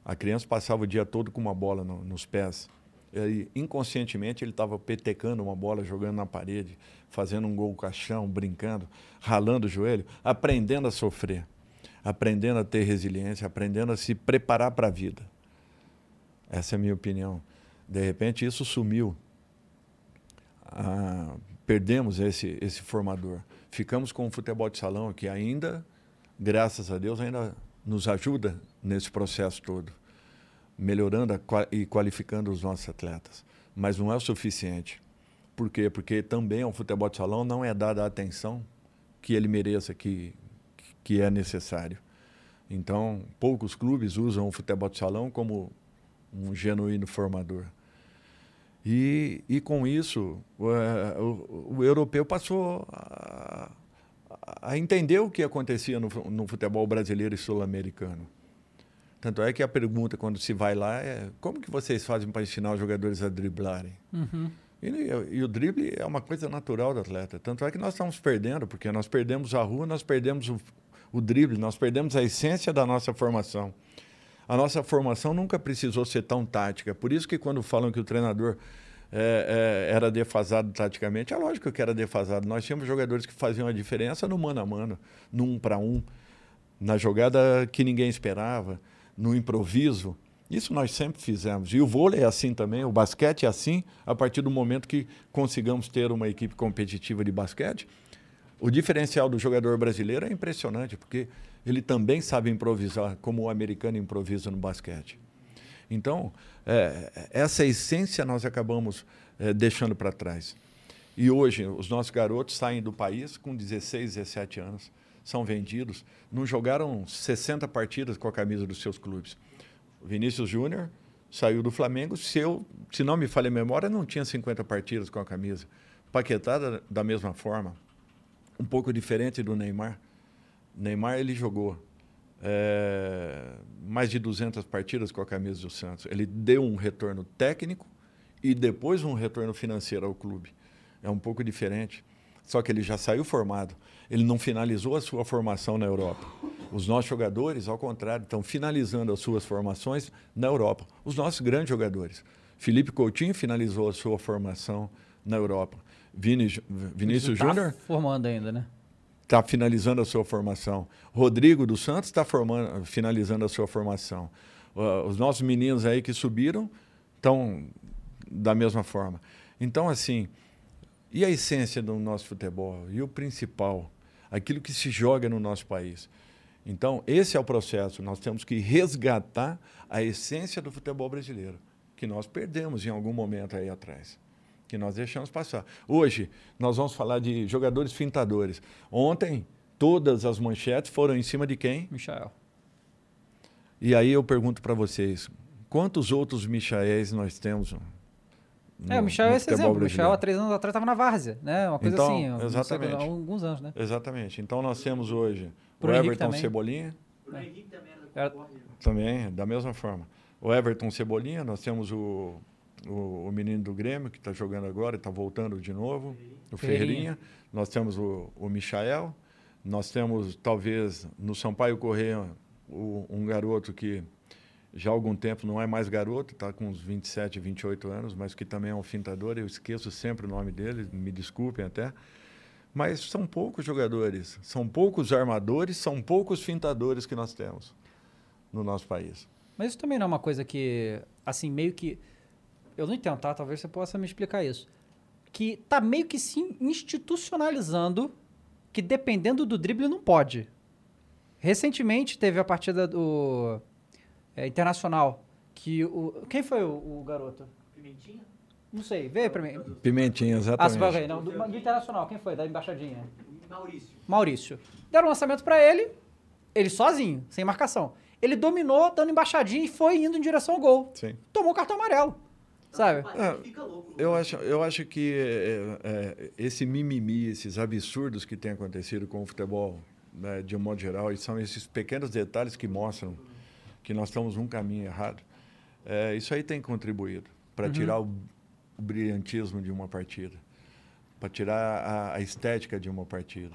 A criança passava o dia todo com uma bola no- nos pés. E inconscientemente ele estava petecando uma bola, jogando na parede, fazendo um gol caixão, brincando, ralando o joelho, aprendendo a sofrer, aprendendo a ter resiliência, aprendendo a se preparar para a vida. Essa é a minha opinião. De repente isso sumiu ah, perdemos esse, esse formador. Ficamos com o futebol de salão, que ainda, graças a Deus, ainda nos ajuda nesse processo todo, melhorando a e qualificando os nossos atletas. Mas não é o suficiente. Por quê? Porque também ao futebol de salão não é dada a atenção que ele mereça, que, que é necessário. Então, poucos clubes usam o futebol de salão como um genuíno formador. E, e com isso, o, eh, o- europeu passou a, a entender o que acontecia no, no futebol brasileiro e sul-americano. Tanto é que a pergunta, quando se vai lá, é como que vocês fazem para ensinar os jogadores a driblarem? E, e o drible é uma coisa natural do atleta. Tanto é que nós estamos perdendo, porque nós perdemos a rua, nós perdemos o, o drible, nós perdemos a essência da nossa formação. A nossa formação nunca precisou ser tão tática. Por isso que quando falam que o treinador é, é, era defasado taticamente, é lógico que era defasado. Nós tínhamos jogadores que faziam a diferença no mano a mano, no um para um, na jogada que ninguém esperava, no improviso. Isso nós sempre fizemos. E o vôlei é assim também, o basquete é assim, a partir do momento que consigamos ter uma equipe competitiva de basquete. O diferencial do jogador brasileiro é impressionante, porque ele também sabe improvisar, como o americano improvisa no basquete. Então, é, essa essência nós acabamos é, deixando para trás. E hoje, os nossos garotos saem do país com 16, 17 anos, são vendidos, não jogaram 60 partidas com a camisa dos seus clubes. Vinícius Júnior saiu do Flamengo, se, eu, se não me falha a memória, não tinha 50 partidas com a camisa. Paquetá, da, da mesma forma, um pouco diferente do Neymar. Neymar, ele jogou é, mais de 200 partidas com a camisa do Santos. Ele deu um retorno técnico e depois um retorno financeiro ao clube. É um pouco diferente. Só que ele já saiu formado. Ele não finalizou a sua formação na Europa. Os nossos jogadores, ao contrário, estão finalizando as suas formações na Europa. Os nossos grandes jogadores. Felipe Coutinho finalizou a sua formação na Europa. Vini, Vinícius Tá Júnior formando ainda, né? Está finalizando a sua formação. Rodrigo dos Santos está finalizando a sua formação. Uh, os nossos meninos aí que subiram estão da mesma forma. Então, assim, e a essência do nosso futebol? E o principal? Aquilo que se joga no nosso país. Então, esse é o processo. Nós temos que resgatar a essência do futebol brasileiro, que nós perdemos em algum momento aí atrás, que nós deixamos passar. Hoje, nós vamos falar de jogadores fintadores. Ontem, todas as manchetes foram em cima de quem? Michael. E aí eu pergunto para vocês, quantos outros Michaéis nós temos? é, o Michel é esse exemplo. O Michel, há três anos atrás, estava na Várzea, né? Uma coisa então, assim. Exatamente. Há alguns anos, né? Exatamente. Então nós temos hoje Pro o Henrique Everton também. Cebolinha. O Henrique também era do Era- Concordia. Também, da mesma forma. O Everton Cebolinha, nós temos o, o, o menino do Grêmio, que está jogando agora, está voltando de novo, o Ferreirinha. Ferreirinha. Nós temos o, o Michael. Nós temos, talvez, no Sampaio Correia, o- um garoto que já há algum tempo não é mais garoto, está com uns 27, 28 anos, mas que também é um fintador. Eu esqueço sempre o nome dele, me desculpem até. Mas são poucos jogadores, são poucos armadores, são poucos fintadores que nós temos no nosso país. Mas isso também não é uma coisa que, assim, meio que. Eu não entendo, tá? Talvez você possa me explicar isso. Que tá meio que se institucionalizando que dependendo do drible não pode. Recentemente teve a partida do é, Internacional. Que o, quem foi o, o garoto? Pimentinha? Não sei, veio pra mim. Pimentinha, Ah, exatamente. vai ver, não, do, do Internacional, quem foi? Da embaixadinha. Maurício. Maurício. Deram um lançamento pra ele, ele sozinho, sem marcação. Ele dominou, dando embaixadinha e foi indo em direção ao gol. Sim. Tomou o cartão amarelo. Sabe? É, Fica louco. Eu acho, eu acho que é, é, esse mimimi, esses absurdos que têm acontecido com o futebol, né, de um modo geral, e são esses pequenos detalhes que mostram que nós estamos num caminho errado, é, isso aí tem contribuído para tirar o, o brilhantismo de uma partida, para tirar a, a estética de uma partida.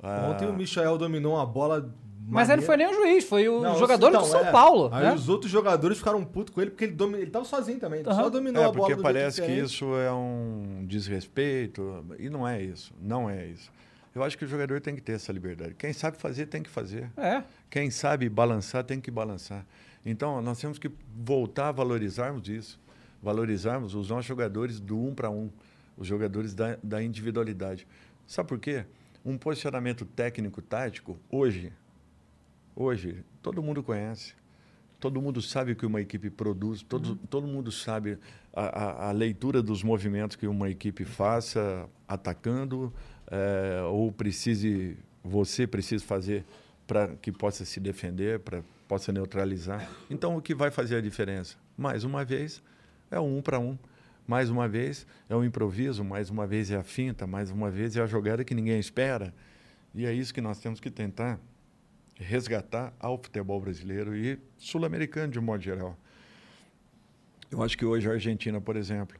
Ah, Ontem o Michael dominou uma bola. Mas ele maneira. foi nem o juiz, foi o Não, jogador então, do São é. Paulo. Aí né? os outros jogadores ficaram putos com ele porque ele, domi... ele tava sozinho também. Ele Aham. só dominou É, a bola. porque parece que isso é um desrespeito, e não é isso, não é isso. Eu acho que o jogador tem que ter essa liberdade. Quem sabe fazer, tem que fazer. É. Quem sabe balançar, tem que balançar. Então, nós temos que voltar a valorizarmos isso. Valorizarmos os nossos jogadores do um para um, os jogadores da, da individualidade. Sabe por quê? Um posicionamento técnico-tático, hoje, hoje, todo mundo conhece. Todo mundo sabe o que uma equipe produz, todo, todo mundo sabe a, a- a leitura dos movimentos que uma equipe faça atacando, eh, ou precise, você precisa fazer para que possa se defender, para possa neutralizar. Então, o que vai fazer a diferença? Mais uma vez, é um para um. Mais uma vez, é o improviso, mais uma vez é a finta, mais uma vez é a jogada que ninguém espera. E é isso que nós temos que tentar resgatar ao futebol brasileiro e sul-americano de um modo geral. Eu acho que hoje a Argentina, por exemplo,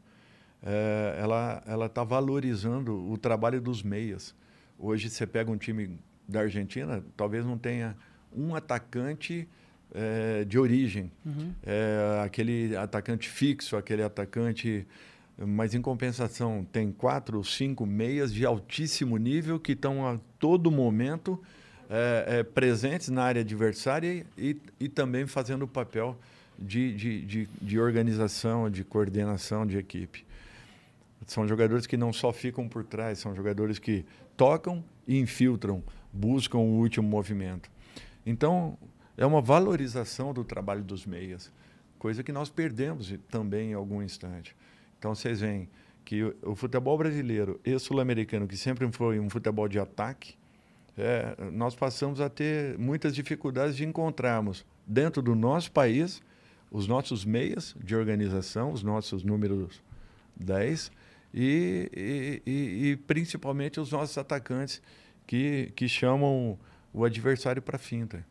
eh, ela ela está valorizando o trabalho dos meias. Hoje você pega um time da Argentina, talvez não tenha um atacante eh, de origem, Eh, aquele atacante fixo, aquele atacante mas em compensação tem quatro ou cinco meias de altíssimo nível que estão a todo momento eh, eh, presentes na área adversária e, e também fazendo o papel de, de, de, de organização, de coordenação de equipe. São jogadores que não só ficam por trás, são jogadores que tocam e infiltram, buscam o último movimento. Então, é uma valorização do trabalho dos meias, coisa que nós perdemos também em algum instante. Então, vocês veem que o futebol brasileiro e sul-americano, que sempre foi um futebol de ataque, é, nós passamos a ter muitas dificuldades de encontrarmos dentro do nosso país os nossos meias de organização, os nossos números 10 e, e, e, principalmente os nossos atacantes que, que chamam o adversário para finta.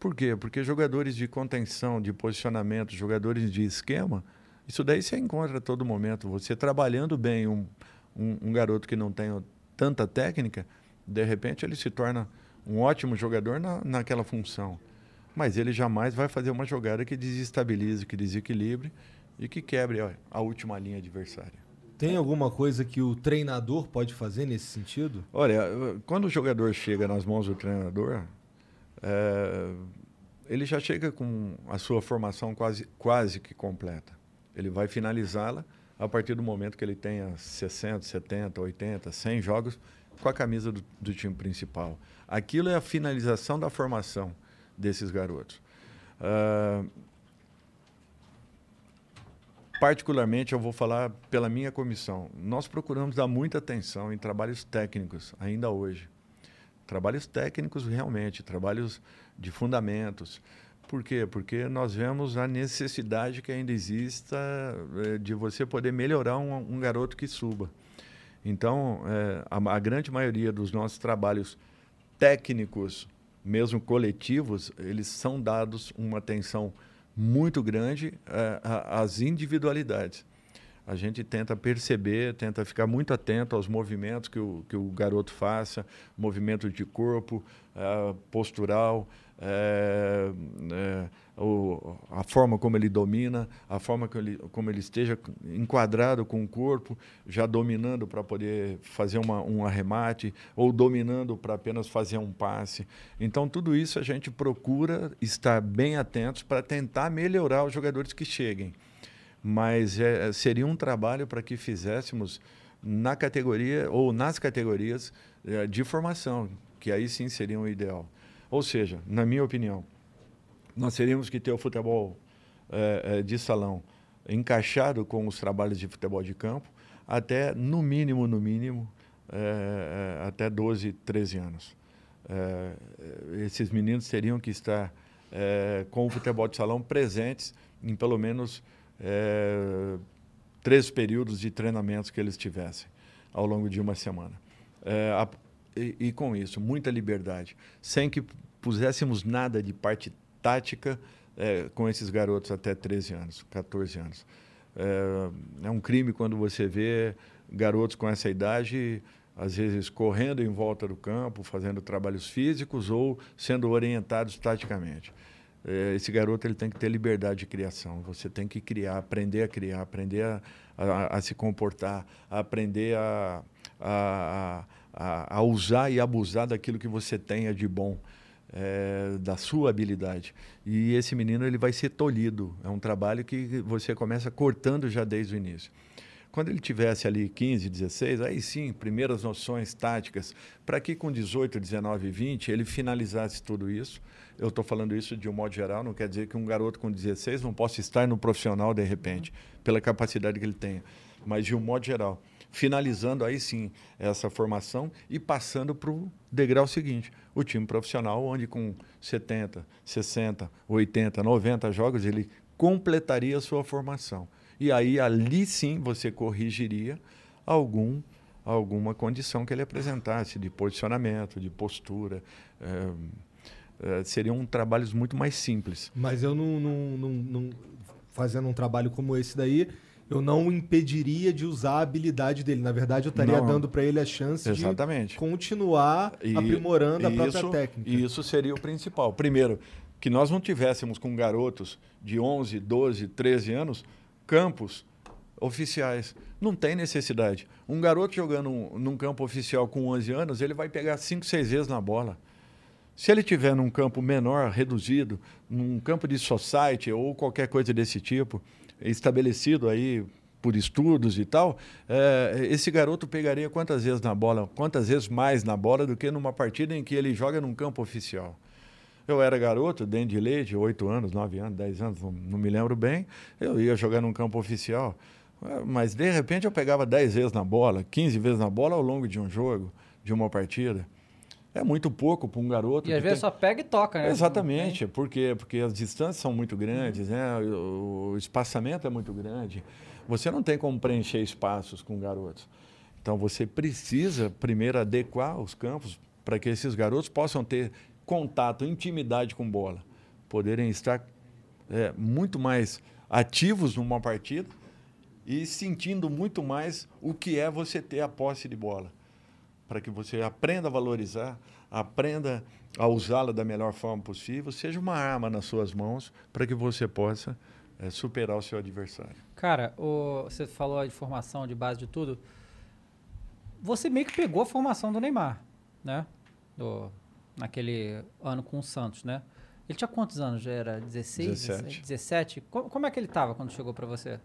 Por quê? Porque jogadores de contenção, de posicionamento, jogadores de esquema, isso daí você encontra a todo momento. Você trabalhando bem um, um, um garoto que não tem tanta técnica, de repente ele se torna um ótimo jogador na, naquela função. Mas ele jamais vai fazer uma jogada que desestabilize, que desequilibre e que quebre a, última linha adversária. Tem alguma coisa que o treinador pode fazer nesse sentido? Olha, quando o jogador chega nas mãos do treinador, é, ele já chega com a sua formação quase, quase que completa. Ele vai finalizá-la a partir do momento que ele tenha 60, 70, 80, 100 jogos com a camisa do, do time principal. Aquilo é a finalização da formação desses garotos. Uh, particularmente, eu vou falar pela minha comissão. Nós procuramos dar muita atenção em trabalhos técnicos, ainda hoje. Trabalhos técnicos, realmente, trabalhos de fundamentos. Por quê? Porque nós vemos a necessidade que ainda exista é, de você poder melhorar um, um garoto que suba. Então, é, a, a, grande maioria dos nossos trabalhos técnicos, mesmo coletivos, eles são dados uma atenção muito grande é, às individualidades. A gente tenta perceber, tenta ficar muito atento aos movimentos que o, que o garoto faça, movimento de corpo, uh, postural, é, é, o, a forma como ele domina, a forma como ele, como ele esteja enquadrado com o corpo, já dominando para poder fazer uma, um arremate, ou dominando para apenas fazer um passe. Então, tudo isso a gente procura estar bem atentos para tentar melhorar os jogadores que cheguem. Mas é, seria um trabalho para que fizéssemos na categoria ou nas categorias é, de formação, que aí sim seria o ideal. Ou seja, na minha opinião, nós teríamos que ter o futebol é, é, de salão encaixado com os trabalhos de futebol de campo até, no mínimo, no mínimo, é, é até 12, 13 anos. É, esses meninos teriam que estar é, com o futebol de salão presentes em pelo menos três períodos de treinamentos que eles tivessem ao longo de uma semana. A, e, e, com isso, muita liberdade, sem que puséssemos nada de parte tática é, com esses garotos até 13 anos, 14 anos. É, é, um crime quando você vê garotos com essa idade, às vezes correndo em volta do campo, fazendo trabalhos físicos ou sendo orientados taticamente. É, esse garoto ele tem que ter liberdade de criação. Você tem que criar, aprender a criar, aprender a, a, a se comportar, aprender a, a a, a usar e abusar daquilo que você tenha de bom. É, da sua habilidade. E esse menino ele vai ser tolhido. É um trabalho que você começa cortando já desde o início. Quando ele tivesse ali 15, 16, aí sim, primeiras noções táticas, para que com 18, 19, 20 ele finalizasse tudo isso. Eu estou falando isso de um modo geral, não quer dizer que um garoto com 16 não possa estar no profissional de repente, pela capacidade que ele tenha, mas de um modo geral finalizando aí sim essa formação e passando para o degrau seguinte, o time profissional, onde com 70, 60, 80, 90 jogos ele completaria a sua formação. E aí ali sim você corrigiria algum alguma condição que ele apresentasse de posicionamento, de postura. É, é, seriam trabalhos muito mais simples. Mas eu não, não, não, não fazendo um trabalho como esse daí, eu não impediria de usar a habilidade dele. Na verdade, eu estaria não, dando para ele a chance exatamente. de continuar e, aprimorando a própria isso, técnica. E isso seria o principal. Primeiro, que nós não tivéssemos com garotos de 11, 12, 13 anos campos oficiais. Não tem necessidade. Um garoto jogando um, num campo oficial com 11 anos, ele vai pegar 5, 6 vezes na bola. Se ele tiver num campo menor, reduzido, num campo de society ou qualquer coisa desse tipo, estabelecido aí por estudos e tal, é, esse garoto pegaria quantas vezes na bola, quantas vezes mais na bola do que numa partida em que ele joga num campo oficial. Eu era garoto, dentro de leite, 8 anos, 9 anos, 10 anos, não, não, me lembro bem, eu ia jogar num campo oficial. Mas de repente eu pegava 10 vezes na bola, 15 vezes na bola ao longo de um jogo, de uma partida. É muito pouco para um garoto. E às vezes tem... só pega e toca, né? Exatamente. Por quê? Porque as distâncias são muito grandes, uhum. né? o, espaçamento é muito grande. Você não tem como preencher espaços com garotos. Então você precisa primeiro adequar os campos para que esses garotos possam ter contato, intimidade com bola, poderem estar é, muito mais ativos numa partida e sentindo muito mais o que é você ter a posse de bola para que você aprenda a valorizar, aprenda a usá-la da melhor forma possível, seja uma arma nas suas mãos para que você possa é, superar o seu adversário. Cara, o, você falou de formação, de base de tudo. Você meio que pegou a formação do Neymar, né? Do, naquele ano com o Santos, né? Ele tinha quantos anos? Já era 16? 17. 17? Como, como é que ele estava quando chegou para você?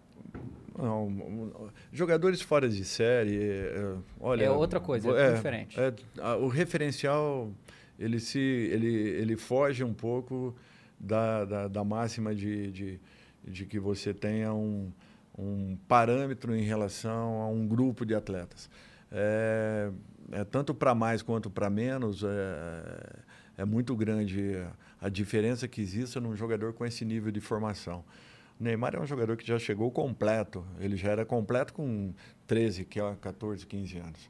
Não, jogadores fora de série, é, olha... É outra coisa, é diferente. é, a- o referencial, ele, se, ele, ele foge um pouco da, da, da máxima de, de, de que você tenha um, um parâmetro em relação a um grupo de atletas. É, é tanto para mais quanto para menos, é, é muito grande a diferença que existe num jogador com esse nível de formação. Neymar é um jogador que já chegou completo. Ele já era completo com 13, que é 14, 15 anos.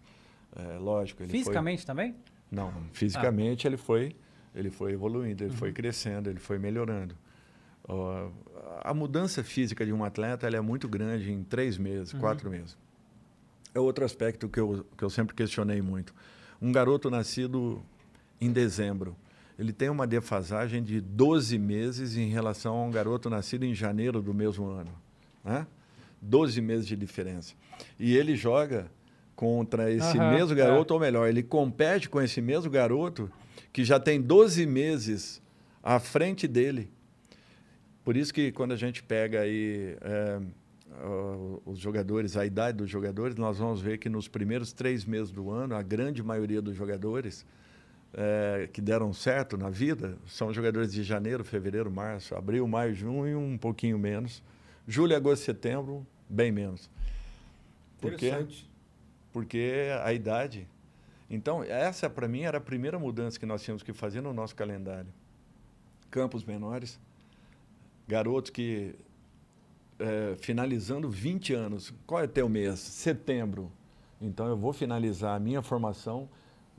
É, lógico. Ele foi- Fisicamente também? não, fisicamente ele foi ele foi evoluindo, ele foi crescendo, ele foi melhorando. Ó, a mudança física de um atleta é muito grande em três meses, quatro meses. É outro aspecto que eu, que eu sempre questionei muito. Um garoto nascido em dezembro, ele tem uma defasagem de 12 meses em relação a um garoto nascido em janeiro do mesmo ano. Né? 12 meses de diferença. E ele joga contra esse Aham, mesmo é. garoto, ou melhor, ele compete com esse mesmo garoto que já tem 12 meses à frente dele. Por isso que quando a gente pega aí é, os jogadores, a idade dos jogadores, nós vamos ver que nos primeiros três meses do ano, a grande maioria dos jogadores é, que deram certo na vida são jogadores de janeiro, fevereiro, março, abril, maio, junho, um pouquinho menos. Julho, agosto, setembro, bem menos. Por quê? Porque a idade. Então, essa para mim era a primeira mudança que nós tínhamos que fazer no nosso calendário. Campos menores, garotos que eh, finalizando 20 anos. Qual é o teu mês? Setembro. Então eu vou finalizar a minha formação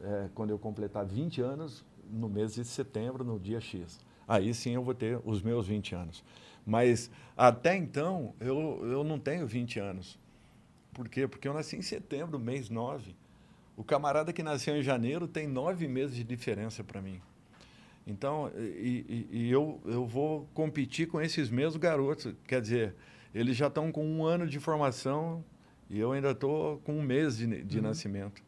eh, quando eu completar 20 anos no mês de setembro, no dia X. Aí sim eu vou ter os meus 20 anos. Mas até então eu, eu não tenho 20 anos. Por quê? Porque eu nasci em setembro, mês 9. O camarada que nasceu em janeiro tem nove meses de diferença para mim. Então, e, e- e eu, eu vou competir com esses mesmos garotos. Quer dizer, eles já estão com um ano de formação e eu ainda estou com um mês de, de nascimento.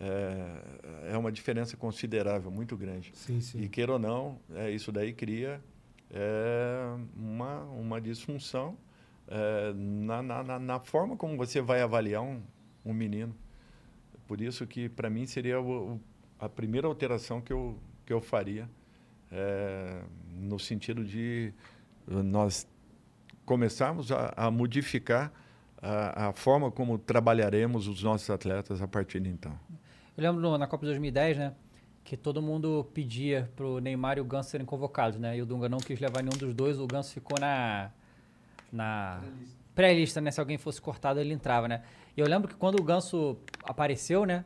É, é uma diferença considerável, muito grande. Sim, sim. E queira ou não, é, isso daí cria é, uma, uma disfunção é, na, na, na- forma como você vai avaliar um, um menino. Por isso que, para mim, seria o- o- a primeira alteração que eu, que eu faria, é, no sentido de nós começarmos a, a modificar a, a forma como trabalharemos os nossos atletas a partir de então. Eu lembro no- na Copa de 2010, né? Que todo mundo pedia pro Neymar e o Ganso serem convocados, né? E o Dunga não quis levar nenhum dos dois, o Ganso ficou na. na pré-lista, né? Se alguém fosse cortado, ele entrava, né? E eu lembro que quando o Ganso apareceu, né?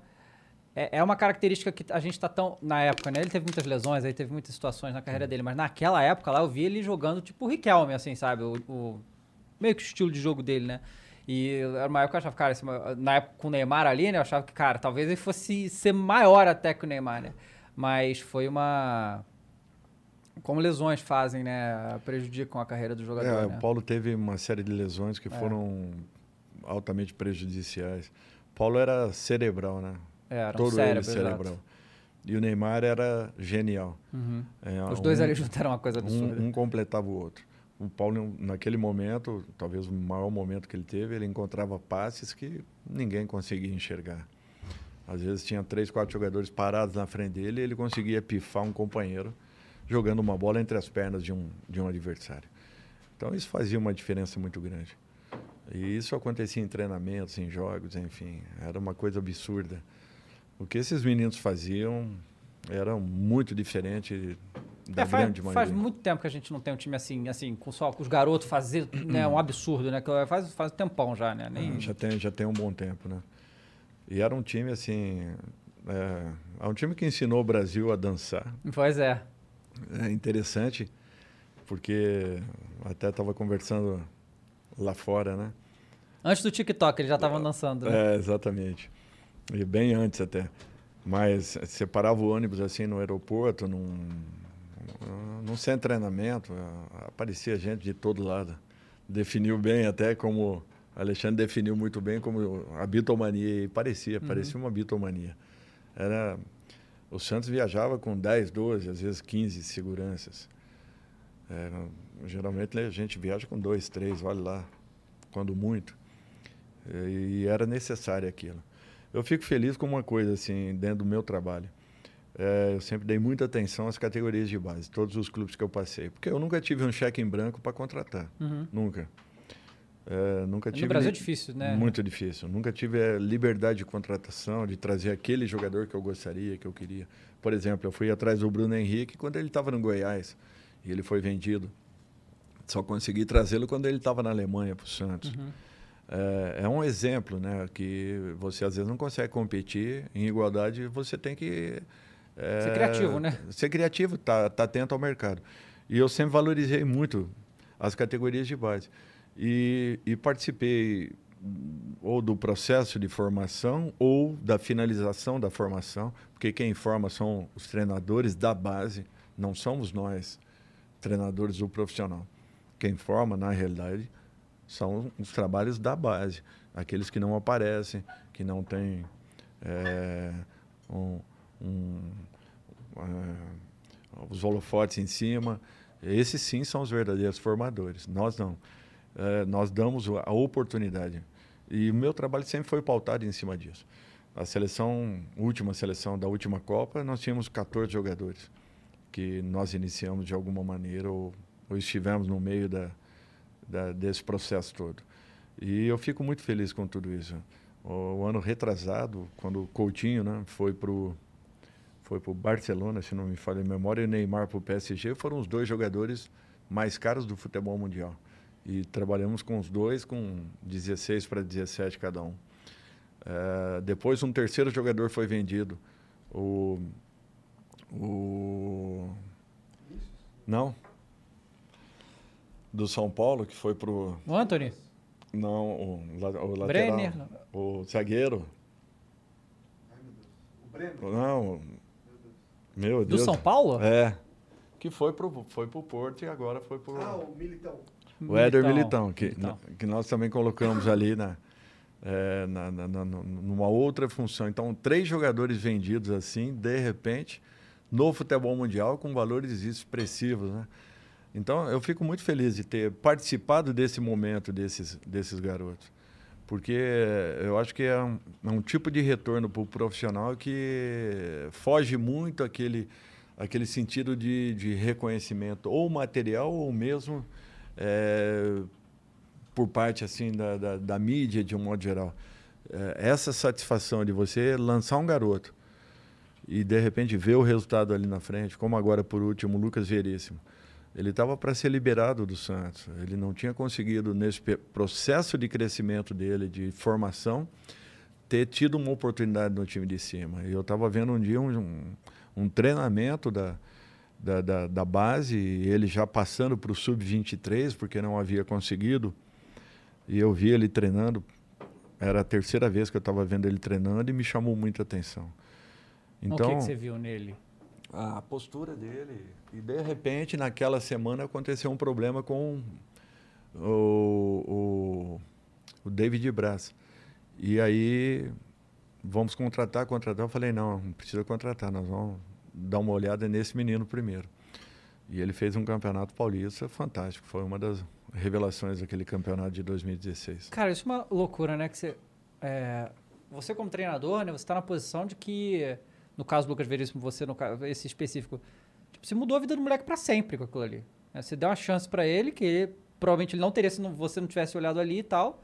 É, é uma característica que a gente tá tão. Na época, né? Ele teve muitas lesões, aí teve muitas situações na carreira dele, mas naquela época lá eu vi ele jogando tipo o Riquelme, assim, sabe? O, o- meio que o estilo de jogo dele, né? E era uma época que eu achava, cara, esse- na época com o Neymar ali, né? Eu achava que, cara, talvez ele fosse ser maior até que o Neymar, né? Mas foi uma. Como lesões fazem, né? Prejudicam a carreira do jogador. É, né? O Paulo teve uma série de lesões que É. foram altamente prejudiciais. O Paulo era cerebral, né? É, era um Todo cérebro, ele exato. cerebral. E o Neymar era genial. Uhum. É, Os dois um- ali juntaram uma coisa absurda. Um, um completava o outro. O Paulo, naquele momento, talvez o maior momento que ele teve, ele encontrava passes que ninguém conseguia enxergar. Às vezes tinha três, quatro jogadores parados na frente dele e ele conseguia pifar um companheiro jogando uma bola entre as pernas de um, de um adversário. Então isso fazia uma diferença muito grande. E isso acontecia em treinamentos, em jogos, enfim, era uma coisa absurda. O que esses meninos faziam era muito diferente da É, faz, grande maioria. faz muito tempo que a gente não tem um time assim, assim, com só com os garotos fazer né, um absurdo, né? Que faz, faz tempão já, né? Nem... Ah, já tem já tem um bom tempo, né? E era um time assim, é, é um time que ensinou o Brasil a dançar. Pois é. É interessante porque até estava conversando lá fora, né? Antes do TikTok, eles já estavam dançando, né? É, exatamente. E bem antes até. Mas você parava o ônibus assim no aeroporto, num, centro de treinamento, ah, aparecia gente de todo lado. Definiu bem até como Alexandre definiu muito bem como a bitomania e parecia, parecia uma bitomania. Era o Santos viajava com 10, 12, às vezes 15 seguranças. Era- geralmente a gente viaja com dois, três, olha lá, quando muito. E era necessário aquilo. Eu fico feliz com uma coisa, assim, dentro do meu trabalho. É, eu sempre dei muita atenção às categorias de base, todos os clubes que eu passei. Porque eu nunca tive um cheque em branco para contratar. Nunca. É, nunca No tive Brasil é difícil, né? Muito difícil. Nunca tive a liberdade de contratação, de trazer aquele jogador que eu gostaria, que eu queria. Por exemplo, eu fui atrás do Bruno Henrique quando ele estava no Goiás e ele foi vendido. Só consegui trazê-lo quando ele estava na Alemanha para o Santos. É, é um exemplo, né? Que você às vezes não consegue competir em igualdade, você tem que é, Ser criativo, né? Ser criativo, tá, tá atento ao mercado. E eu sempre valorizei muito as categorias de base. E, e participei ou do processo de formação ou da finalização da formação, porque quem forma são os treinadores da base, não somos nós, treinadores do profissional. Quem forma, na realidade, são os trabalhos da base, aqueles que não aparecem, que não têm é, um, um, é, os holofotes em cima. Esses sim são os verdadeiros formadores. Nós não. É, nós damos a oportunidade. E o meu trabalho sempre foi pautado em cima disso. A seleção, última seleção da última Copa, nós tínhamos 14 jogadores que nós iniciamos de alguma maneira ou, ou estivemos no meio da, da, desse processo todo. E eu fico muito feliz com tudo isso. O, o ano retrasado, quando o Coutinho né, foi para o foi pro Barcelona, se não me falha a memória, e o Neymar para o PSG, foram os dois jogadores mais caros do futebol mundial. E trabalhamos com os dois com 16 para 17 cada um. É, depois um terceiro jogador foi vendido. O, o não do São Paulo que foi pro O Anthony? não o, o lateral Brenner? o zagueiro não meu Do Deus São Paulo? é que foi pro foi pro Porto e agora foi pro Ah, o Militão. o Éder Militão, que, Militão. que nós também colocamos ali na, é, na, na- na- no- numa outra função. Então, três jogadores vendidos assim, de repente, no futebol mundial, com valores expressivos. Né? Então, eu fico muito feliz de ter participado desse momento desses, desses garotos. Porque eu acho que é um, é um tipo de retorno para o profissional que foge muito aquele, aquele sentido de, de reconhecimento, ou material, ou mesmo é, por parte assim da, da, da mídia de um modo geral. É, essa satisfação de você lançar um garoto e de repente ver o resultado ali na frente, como agora por último o Lucas Veríssimo. Ele estava para ser liberado do Santos. Ele não tinha conseguido nesse processo de crescimento dele, de formação, ter tido uma oportunidade no time de cima. E eu estava vendo um dia um, um, um treinamento da, da, da, da base, ele já passando para o sub-23, porque não havia conseguido. E eu vi ele treinando. Era a terceira vez que eu estava vendo ele treinando e me chamou muita atenção. o que, Então, que você viu nele? A postura dele. E de repente, naquela semana, aconteceu um problema com o, o, o David Braz. E aí, vamos contratar, contratar. Eu falei, não, não precisa contratar, nós vamos dar uma olhada nesse menino primeiro. E ele fez um campeonato paulista fantástico. Foi uma das revelações daquele campeonato de 2016. Cara, isso é uma loucura, né? Que você, é, você como treinador, né? Você está na posição de que, no caso do Lucas Veríssimo, você, no caso, esse específico, tipo, você mudou a vida do moleque para sempre com aquilo ali. né? Você deu uma chance para ele, que ele, provavelmente ele não teria se não- você não tivesse olhado ali e tal.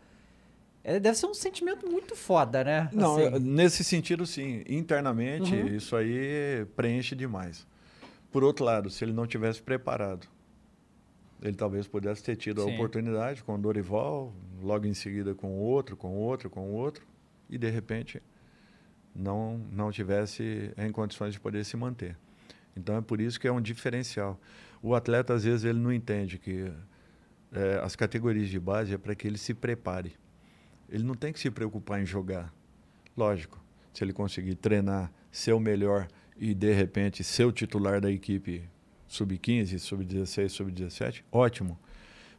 É, deve ser um sentimento muito foda, né? Não, Assim, nesse sentido, sim. Internamente, Uhum. isso aí preenche demais. Por outro lado, se ele não tivesse preparado, ele talvez pudesse ter tido a Sim. oportunidade com o Dorival, logo em seguida com outro, com outro, com outro, e de repente não, não tivesse em condições de poder se manter. Então é por isso que é um diferencial. O atleta, às vezes, ele não entende que eh, as categorias de base é para que ele se prepare. Ele não tem que se preocupar em jogar. Lógico, se ele conseguir treinar, ser o melhor e, de repente, ser o titular da equipe sub-15, sub-16, sub-17, ótimo.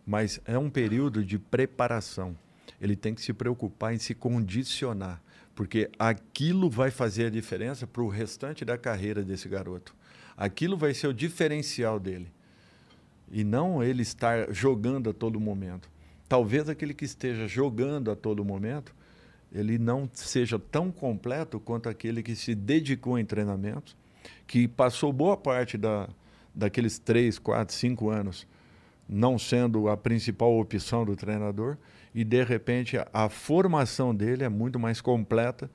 Mas é um período de preparação. Ele tem que se preocupar em se condicionar, porque aquilo vai fazer a diferença para o restante da carreira desse garoto. Aquilo vai ser o diferencial dele. E não ele estar jogando a todo momento. talvez aquele que esteja jogando a todo momento, ele não seja tão completo quanto aquele que se dedicou em treinamentos, que passou boa parte da, daqueles três, quatro, cinco anos não sendo a principal opção do treinador e de repente a, a formação dele é muito mais completa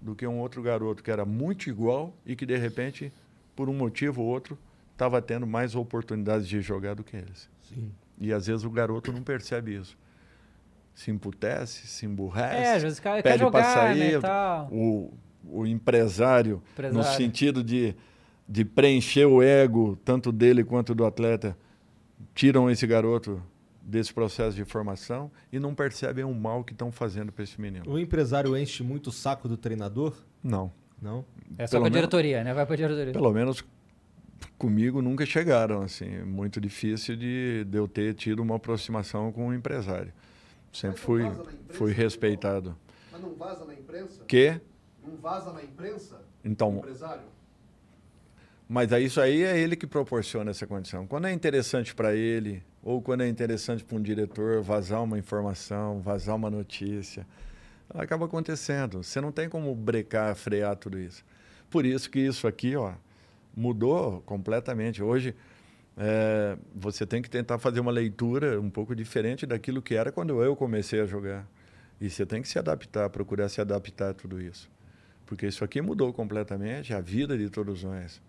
do que um outro garoto que era muito igual e que de repente por um motivo ou outro estava tendo mais oportunidades de jogar do que eles. Sim. E às vezes o garoto não percebe isso. Se emputece, se emburrece, É, às vezes quer pede para né, sair. tal. o, o empresário, no Empresário. sentido de, de preencher o ego, tanto dele quanto do atleta, tiram esse garoto desse processo de formação e não percebem o mal que estão fazendo para esse menino. O empresário enche muito o saco do treinador? Não. Não? É só com a diretoria, né? Vai pra diretoria. Pelo menos comigo nunca chegaram assim. Muito difícil de, de eu ter tido uma aproximação com um empresário. Sempre fui, fui respeitado. Mas não vaza na imprensa? Que? Não vaza na imprensa? Então, Empresário? Mas aí isso aí é ele que proporciona essa condição. Quando é interessante para ele, ou quando é interessante para um diretor vazar uma informação, vazar uma notícia, acaba acontecendo. Você não tem como brecar, frear tudo isso. Por isso que isso aqui, ó, mudou completamente. Hoje é, você tem que tentar fazer uma leitura um pouco diferente daquilo que era quando eu comecei a jogar. E você tem que se adaptar, procurar se adaptar a tudo isso. Porque isso aqui mudou completamente a vida de todos nós.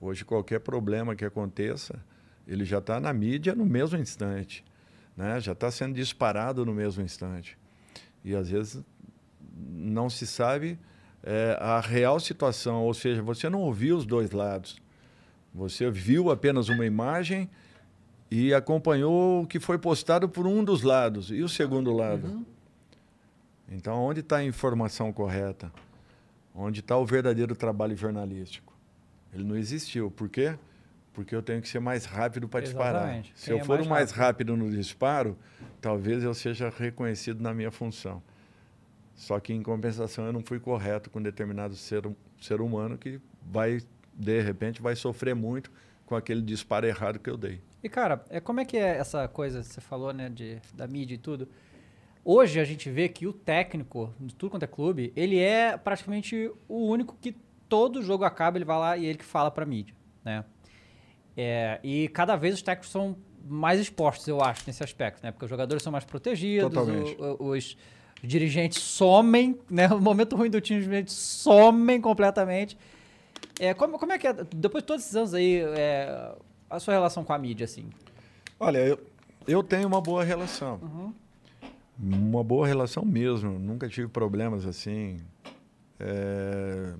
Hoje, qualquer problema que aconteça, ele já está na mídia no mesmo instante. Né? Já está sendo disparado no mesmo instante. E, às vezes, não se sabe é, a real situação. Ou seja, você não ouviu os dois lados. Você viu apenas uma imagem e acompanhou o que foi postado por um dos lados. E o segundo lado? Então, onde está a informação correta? Onde está o verdadeiro trabalho jornalístico? Ele não existiu. Por quê? Porque eu tenho que ser mais rápido para disparar. Se Quem eu é for mais o mais rápido no disparo, talvez eu seja reconhecido na minha função. Só que, em compensação, eu não fui correto com determinado ser, ser humano que vai, de repente, vai sofrer muito com aquele disparo errado que eu dei. E, cara, é, como é que é essa coisa que você falou, né, de, da mídia e tudo? Hoje a gente vê que o técnico, de tudo quanto é clube, ele é praticamente o único que todo jogo acaba, ele vai lá e ele que fala pra mídia, né? É, e cada vez os técnicos são mais expostos, eu acho, nesse aspecto, né? Porque os jogadores são mais protegidos, Totalmente. o- o- os dirigentes somem, né? O momento ruim do time, os dirigentes somem completamente. É, como, como é que é, depois de todos esses anos aí, é, a sua relação com a mídia, assim? Olha, eu, eu tenho uma boa relação. Uma boa relação mesmo. Nunca tive problemas assim é,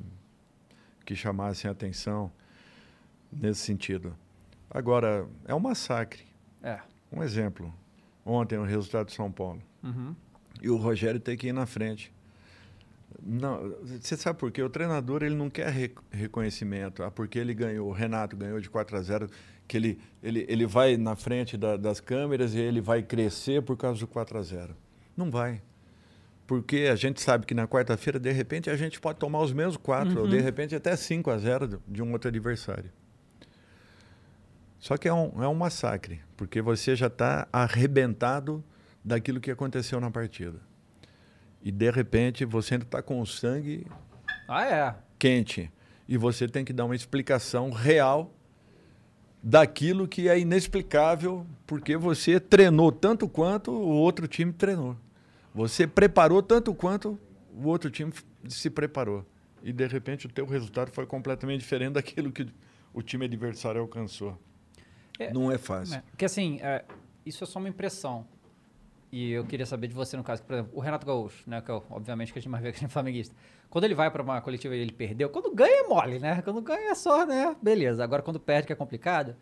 que chamassem atenção nesse sentido. Agora, é um massacre. É. Um exemplo. Ontem, o resultado de São Paulo. Uhum. E o Rogério tem que ir na frente. Não, você sabe por quê? O treinador ele não quer re- reconhecimento. Ah, porque ele ganhou, o Renato ganhou de 4 a 0, que ele, ele, ele vai na frente da- das câmeras e ele vai crescer por causa do 4 a 0. Não vai. Porque a gente sabe que na quarta-feira, de repente, a gente pode tomar os mesmos quatro, ou de repente até 5 a 0 de- de um outro adversário. Só que é um, é um massacre, porque você já está arrebentado daquilo que aconteceu na partida. E de repente você ainda está com o sangue Ah, é. quente. E você tem que dar uma explicação real daquilo que é inexplicável, porque você treinou tanto quanto o outro time treinou. Você preparou tanto quanto o outro time se preparou. E de repente o teu resultado foi completamente diferente daquilo que o time adversário alcançou. É, Não é fácil. É, Porque assim, é, isso é só uma impressão. E eu queria saber de você, no caso, por exemplo, o Renato Gaúcho, né? Que eu, obviamente que a gente mais vê que é flamenguista. Quando ele vai para uma coletiva e ele perdeu, quando ganha é mole, né? Quando ganha é só, né? Beleza. Agora quando perde que é complicado.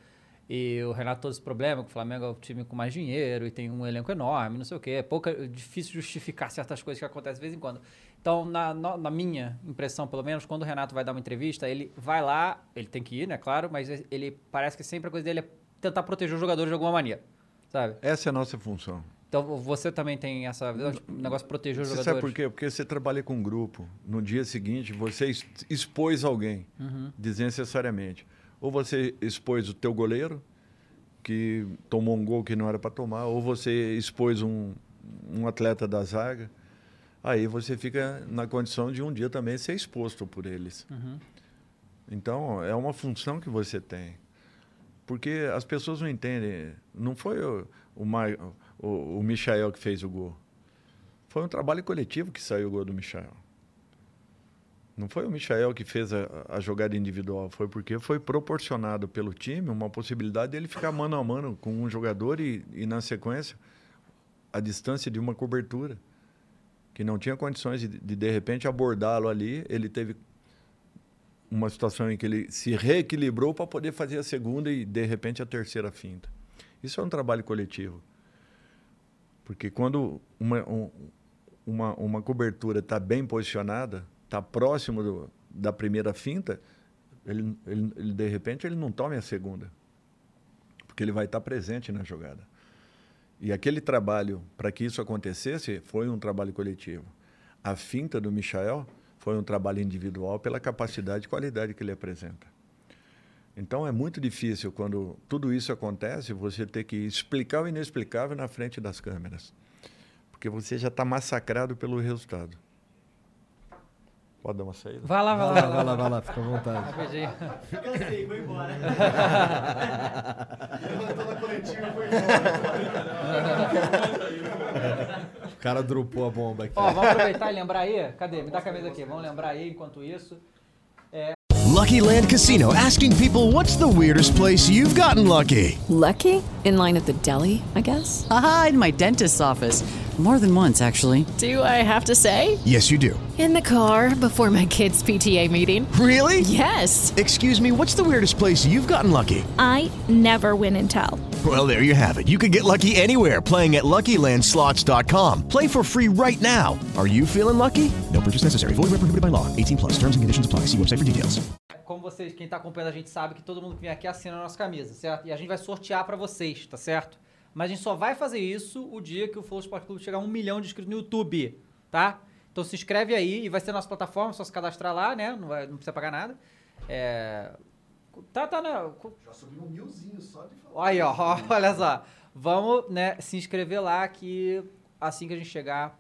E o Renato todo esse problema, que o Flamengo é o time com mais dinheiro e tem um elenco enorme, não sei o quê. É pouca, é difícil justificar certas coisas que acontecem de vez em quando. Então, na, na, na minha impressão, pelo menos, quando o Renato vai dar uma entrevista, ele vai lá, ele tem que ir, né? Claro, mas ele parece que sempre a coisa dele é tentar proteger os jogadores de alguma maneira, sabe? Essa é a nossa função. Então você também tem essa negócio de proteger os Você jogadores. sabe por quê? Porque você trabalha com um grupo. No dia seguinte, você expôs alguém, Uhum. desnecessariamente. Ou você expôs o teu goleiro, que tomou um gol que não era para tomar, ou você expôs um, um atleta da zaga, aí você fica na condição de um dia também ser exposto por eles. Então, é uma função que você tem. Porque as pessoas não entendem. Não foi o, o, o, o Michael que fez o gol. Foi um trabalho coletivo que saiu o gol do Michael. Não foi o Michael que fez a, a jogada individual, foi porque foi proporcionado pelo time uma possibilidade dele ficar mano a mano com um jogador e, e na sequência, a distância de uma cobertura. Que não tinha condições de, de, de repente, abordá-lo ali. Ele teve uma situação em que ele se reequilibrou para poder fazer a segunda e, de repente, a terceira finta. Isso é um trabalho coletivo. Porque quando uma, um- uma, uma cobertura está bem posicionada, está próximo do- da primeira finta, ele, ele, ele, de repente ele não tome a segunda. Porque ele vai estar presente na jogada. E aquele trabalho, para que isso acontecesse, foi um trabalho coletivo. A finta do Michael foi um trabalho individual pela capacidade e qualidade que ele apresenta. Então é muito difícil quando tudo isso acontece, você ter que explicar o inexplicável na frente das câmeras. Porque você já está massacrado pelo resultado. Pode dar uma saída? Vai lá, vai lá. Vai lá, vai lá, vai lá, fica à vontade. Cansei, vou embora. Levantou na coletiva e foi embora. O cara dropou a bomba aqui. Ó, vamos aproveitar e lembrar aí. Cadê? Me dá a camisa aqui. Vamos lembrar aí enquanto isso. Lucky Land Casino asking people what's the weirdest place you've gotten lucky? Lucky? In line at the deli, I guess? Haha, in my dentist's office. More than once, actually. Do I have to say? Yes, you do. In the car before my kids' PTA meeting. Really? Yes. Excuse me, what's the weirdest place you've gotten lucky? I never win and tell. Well, there you have it. You can get lucky anywhere playing at LuckyLandSlots.com. Play for free right now. Are you feeling lucky? No purchase necessary. Void where prohibited by law. 18 plus. Terms and conditions apply. See website for details. Como vocês, quem tá acompanhando a gente sabe que todo mundo que vem aqui assina a nossa camisa, certo? E a gente vai sortear pra vocês, tá certo? Mas a gente só vai fazer isso o dia que o Flow Sport Clube chegar a um milhão de inscritos no YouTube, tá? Então se inscreve aí e vai ser na nossa plataforma, só se cadastrar lá, né? Não, vai- não precisa pagar nada. É... Tá, tá, né? Já subiu um milzinho só de falar. Aí, ó, ó, olha só. Vamos, né, se inscrever lá que assim que a gente chegar,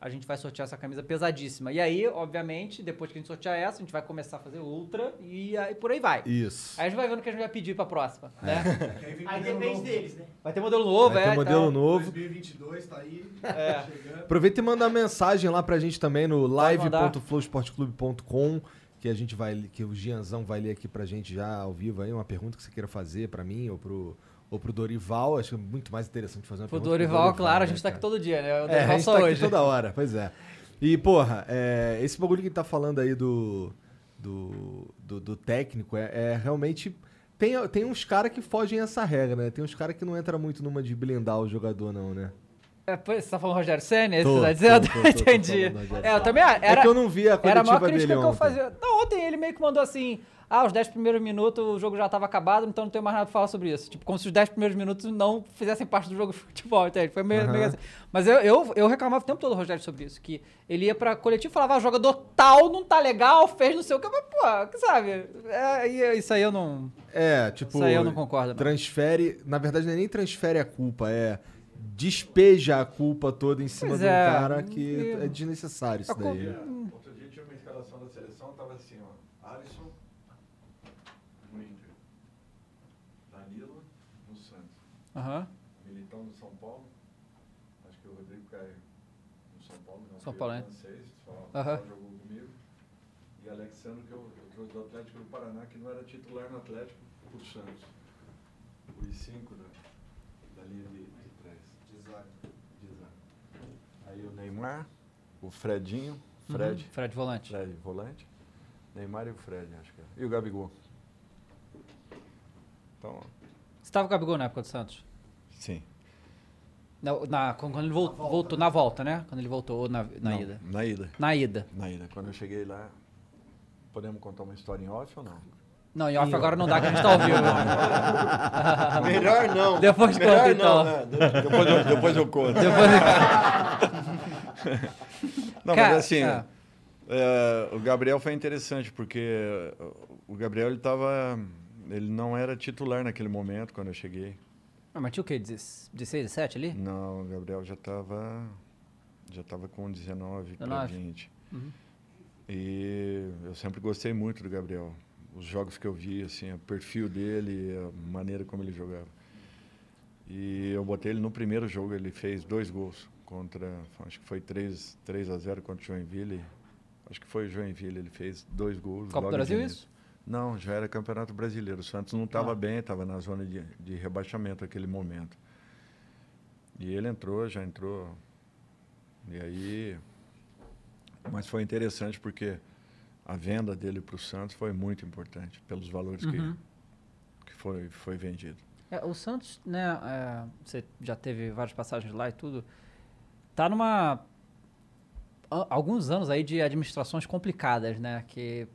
a gente vai sortear essa camisa pesadíssima. E aí, obviamente, depois que a gente sortear essa, a gente vai começar a fazer outra e aí por aí vai. Isso. Aí a gente vai vendo o que a gente vai pedir pra próxima, né? Aí, vem Aí modelo depende novo. deles, né? Vai ter modelo novo, Vai é. ter e modelo tal. novo. 2022 tá aí. É. Chegando. Aproveita e manda mensagem lá pra gente também no live.flowsportclube.com que a gente vai que o Gianzão vai ler aqui pra gente já ao vivo aí uma pergunta que você queira fazer pra mim ou pro ou pro Dorival, acho que é muito mais interessante fazer uma Pro pergunta Dorival, claro, a né, gente tá aqui todo dia, né? O É, a Dorival gente só tá aqui hoje. toda hora, pois é. E, porra, é, esse bagulho que tá falando aí do, do, do, do técnico é, é realmente. Tem, tem uns caras que fogem essa regra, né? Tem uns caras que não entra muito numa de blindar o jogador, não, né? É, pois, você tá falando Rogério Senna? é Tô, tá dizendo? tô, tô, Entendi. é, eu também era, é que eu não vi a Era a maior crítica que eu ontem. fazia. Não, ontem ele meio que mandou assim: ah, os 10 primeiros minutos o jogo já tava acabado, então não tenho mais nada pra falar sobre isso. Tipo, como se os 10 primeiros minutos não fizessem parte do jogo de futebol, entende? Foi meio, Aham. meio assim. Mas eu, eu, eu reclamava o tempo todo, Rogério, sobre isso. Que ele ia pra coletivo e falava: ah, o jogador tal não tá legal, fez não sei o que. Mas, pô, que sabe? É, isso aí eu não. É, tipo. Isso aí eu não concordo, não. Transfere. Na verdade, não é nem transfere a culpa, é. Despeja a culpa toda em cima Pois de um é, cara que é desnecessário isso A culpa- daí. Outro dia tinha uma escalação da seleção, tava assim, ó. Alisson no Inter. Danilo no Santos. Aham. Militão no São Paulo. Acho que o Rodrigo Caio no São Paulo. Não, São Paulo, ele né? é francês, só, Aham. só jogou comigo. E Alexandre, que eu, eu trouxe do Atlético do Paraná, que não era titular no Atlético, pro Santos. Os cinco da, da linha de, de trás. De zaga. Aí o Neymar, o Fredinho, Fred, Uhum. Fred Volante. Fred volante, Neymar e o Fred, acho que era. E o Gabigol. Então, Você tava com o Gabigol na época do Santos? sim. Na, na- quando ele vol- voltou, na volta, né? Quando ele voltou, ou na, na Não, ida? Na ida. Na ida. Na ida. Quando eu cheguei lá, podemos contar uma história em off ou não? Não, em off agora não dá, que a gente tá ao vivo. Melhor não. Depois Melhor conta, então. não, né? De- Depois eu, depois eu conto. Depois... Não, Cara, mas assim, é. é, o Gabriel foi interessante, porque o Gabriel ele tava. Ele não era titular naquele momento quando eu cheguei. Ah, mas tinha o quê? 16, 17 ali? Não, o Gabriel já estava já tava com 19 para 19. 20. Uhum. E eu sempre gostei muito do Gabriel. Os jogos que eu vi, assim, o perfil dele, a maneira como ele jogava. E eu botei ele no primeiro jogo, ele fez dois gols contra, acho que foi 3, 3 a 0 contra o Joinville. Acho que foi o Joinville, ele fez dois gols. Copa do Brasil, isso? Não, já era Campeonato Brasileiro. O Santos não estava Ah. bem, estava na zona de, de rebaixamento naquele momento. E ele entrou, já entrou. E aí. Mas foi interessante porque a venda dele para o Santos foi muito importante, pelos valores Uhum. que, que foi, foi vendido. É, o Santos, né, é, você já teve várias passagens lá e tudo, tá numa a- alguns anos aí de administrações complicadas, né, que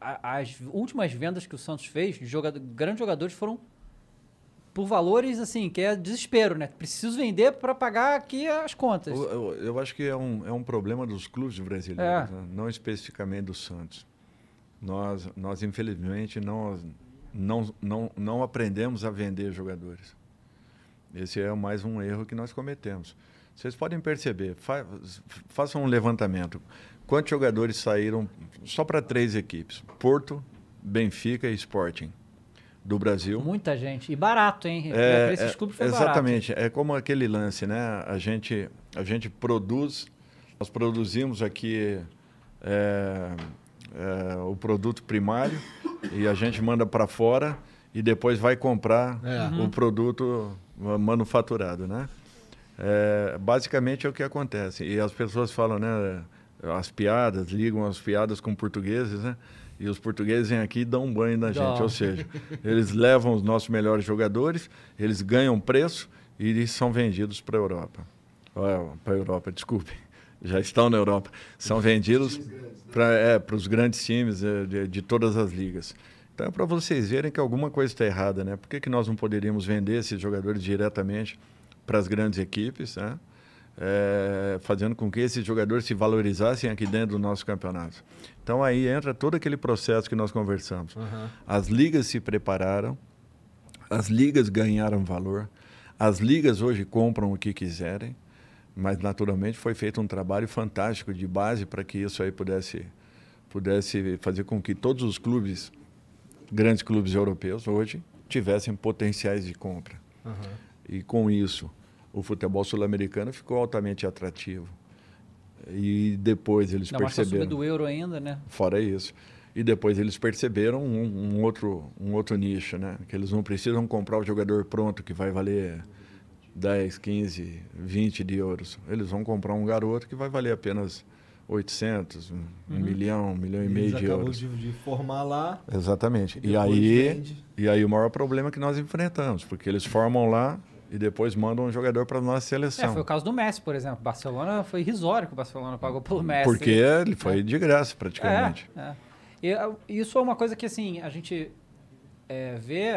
a- as últimas vendas que o Santos fez, de joga- grandes jogadores foram por valores assim, que é desespero, né? Preciso vender para pagar aqui as contas. Eu, eu- eu acho que é um, é um problema dos clubes brasileiros, É. né? não especificamente do Santos. Nós, nós infelizmente, não, não, não, não aprendemos a vender jogadores. Esse é mais um erro que nós cometemos. Vocês podem perceber, fa façam um levantamento. Quantos jogadores saíram só para três equipes? Porto, Benfica e Sporting do Brasil. Muita gente. E barato, hein? É, Pra esses clubes foi barato. exatamente. É como aquele lance, né? A gente, a gente produz, nós produzimos aqui é, é, o produto primário e a gente manda para fora e depois vai comprar É. o produto manufaturado, né? É, basicamente é o que acontece. E as pessoas falam, né? As piadas, ligam as piadas com portugueses, né? E os portugueses vêm aqui e dão um banho na gente. Ou seja, eles levam os nossos melhores jogadores, eles ganham preço e eles são vendidos para a Europa. Para a Europa, desculpe. Já estão na Europa. São vendidos para é, os grandes times é, de, de todas as ligas. Então é para vocês verem que alguma coisa está errada, né? Por que, que nós não poderíamos vender esses jogadores diretamente para as grandes equipes, né? É, fazendo com que esses jogadores se valorizassem aqui dentro do nosso campeonato. Então aí entra todo aquele processo que nós conversamos. As ligas se prepararam, as ligas ganharam valor, as ligas hoje compram o que quiserem, mas naturalmente foi feito um trabalho fantástico de base para que isso aí pudesse, pudesse fazer com que todos os clubes, grandes clubes europeus hoje, tivessem potenciais de compra. E com isso, o futebol sul-americano ficou altamente atrativo. E depois eles subida perceberam. do euro ainda, né? Fora isso. E depois eles perceberam um, um outro, um outro nicho, né? Que eles não precisam comprar o jogador pronto que vai valer 10, 15, 20 de euros. Eles vão comprar um garoto que vai valer apenas 800, um, um milhão, um milhão e meio Eles de euros. de, de formar lá. Exatamente. E aí, vende. e aí o maior problema que nós enfrentamos, porque eles formam lá e depois mandam um jogador para a nossa É, seleção. foi o caso do Messi, por exemplo. Barcelona foi irrisório que o Barcelona pagou pelo Messi. porque ele foi de graça, É, praticamente. é. E, uh, isso é uma coisa que, assim, a gente é, vê...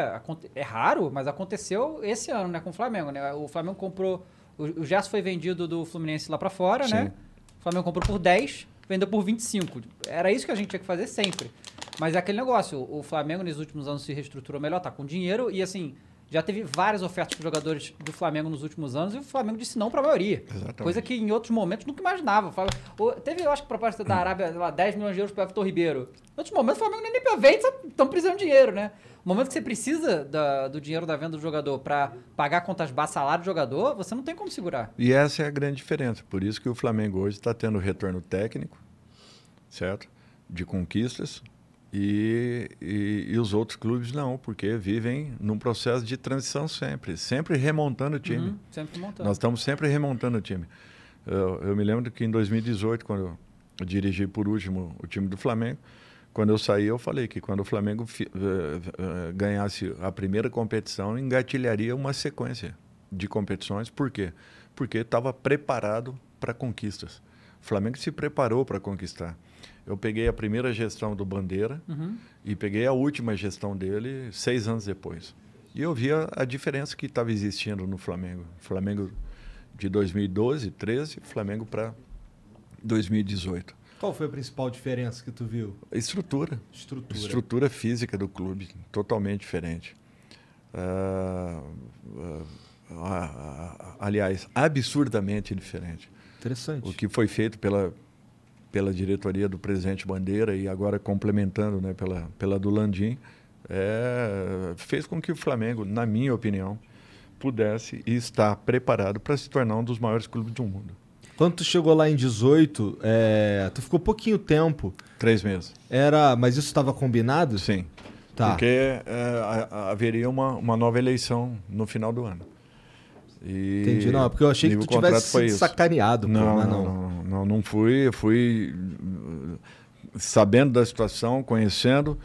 É raro, mas aconteceu esse ano, né? Com o Flamengo, né? O Flamengo comprou... O, o Gerson foi vendido do Fluminense lá pra fora, né? Sim. O Flamengo comprou por 10, vendeu por 25. Era isso que a gente tinha que fazer sempre. Mas é aquele negócio, o Flamengo nos últimos anos se reestruturou melhor, tá com dinheiro e assim, já teve várias ofertas para jogadores do Flamengo nos últimos anos e o Flamengo disse não para a maioria. Exatamente. Coisa que em outros momentos nunca imaginava. Fala- o- Teve, eu acho que proposta da Arábia, lá, 10 milhões de euros para Everton Ribeiro. Em outros momentos o Flamengo nem nem vende, estão precisando de dinheiro, né? No momento que você precisa da- do dinheiro da venda do jogador para pagar contas básicas, salário do jogador, você não tem como segurar. E essa é a grande diferença. Por isso que o Flamengo hoje está tendo retorno técnico, certo? De conquistas. E, e, e os outros clubes não, porque vivem num processo de transição sempre, sempre remontando o time. Uhum, sempre montando. Nós estamos sempre remontando o time. Eu, eu me lembro que em 2018, quando eu dirigi por último o time do Flamengo, quando eu saí, eu falei que quando o Flamengo eh, eh, ganhasse a primeira competição, engatilharia uma sequência de competições. Por quê? Porque estava preparado para conquistas. O Flamengo se preparou para conquistar. Eu peguei a primeira gestão do Bandeira Uhum. e peguei a última gestão dele seis anos depois. E eu via a diferença que estava existindo no Flamengo. Flamengo de 2012, 13, Flamengo para 2018. Qual foi a principal diferença que tu viu? A estrutura. Estrutura. Estrutura física do clube, totalmente diferente. ah, ah, ah, aliás, absurdamente diferente. Interessante. O que foi feito pela, pela diretoria do presidente Bandeira e agora complementando né, pela, pela do Landim, é, fez com que o Flamengo, na minha opinião, pudesse e está preparado para se tornar um dos maiores clubes do mundo. Quando tu chegou lá em 18, é, tu ficou pouquinho tempo. Três meses. Era, mas isso estava combinado? Sim. Tá. Porque é, haveria uma, uma nova eleição no final do ano. E Entendi. Não, porque eu achei que tu tivesse sido sacaneado. Não, não, não, não, não fui. Eu fui sabendo da situação, conhecendo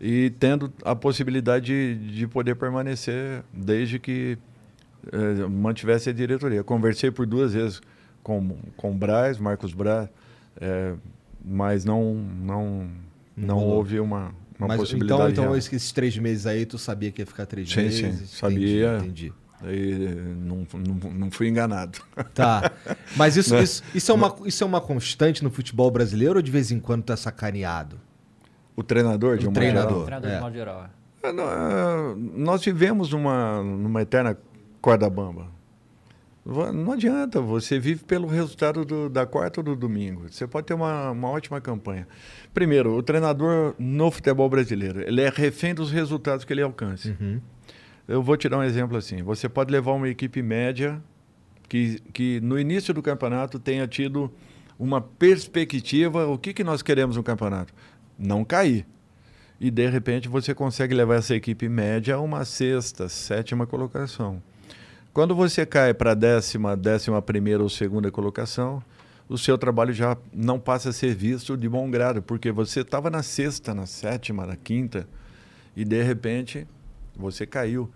e tendo a possibilidade de, de poder permanecer desde que eh, mantivesse a diretoria. Conversei por duas vezes com, com o Braz, Marcos Braz, eh, mas não, não, não houve uma, uma Mas, possibilidade. então, então real. esses três meses aí, tu sabia que ia ficar três Sim, meses? sim, Entendi, sabia. Entendi. Daí, não, não, não fui enganado. Tá. Mas isso, Né? isso, isso, é uma, isso é uma constante no futebol brasileiro ou de vez em quando é sacaneado? O treinador, de O um modo treinador. geral? Treinador É. de modo geral. é. É, é, Nós vivemos numa, numa eterna corda bamba. Não adianta, você vive pelo resultado do- da quarta ou do domingo. Você pode ter uma, uma ótima campanha. Primeiro, o treinador no futebol brasileiro, ele é refém dos resultados que ele alcance. Uhum. Eu vou te dar um exemplo assim. Você pode levar uma equipe média que, que no início do campeonato tenha tido uma perspectiva, o que, que nós queremos no campeonato? Não cair. E de repente você consegue levar essa equipe média a uma sexta, sétima colocação. Quando você cai para a décima, décima primeira ou segunda colocação, o seu trabalho já não passa a ser visto de bom grado, porque você estava na sexta, na sétima, na quinta, e de repente você caiu.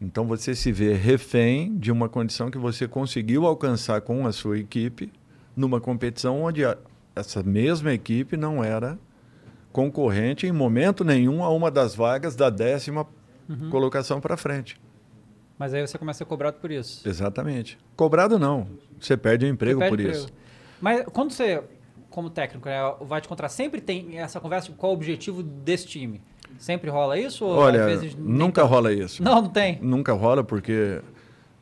Então você se vê refém de uma condição que você conseguiu alcançar com a sua equipe numa competição onde a- essa mesma equipe não era concorrente em momento nenhum a uma das vagas da décima colocação para frente. Mas aí você começa a ser cobrado por isso. Exatamente. Cobrado não. Você perde o emprego Você por perde isso. emprego. Mas quando você, como técnico, né, vai te contratar, sempre tem essa conversa de qual o objetivo desse time? Sempre rola isso? Ou Olha, às vezes nem nunca tanto? rola isso. Não, não tem. Nunca rola porque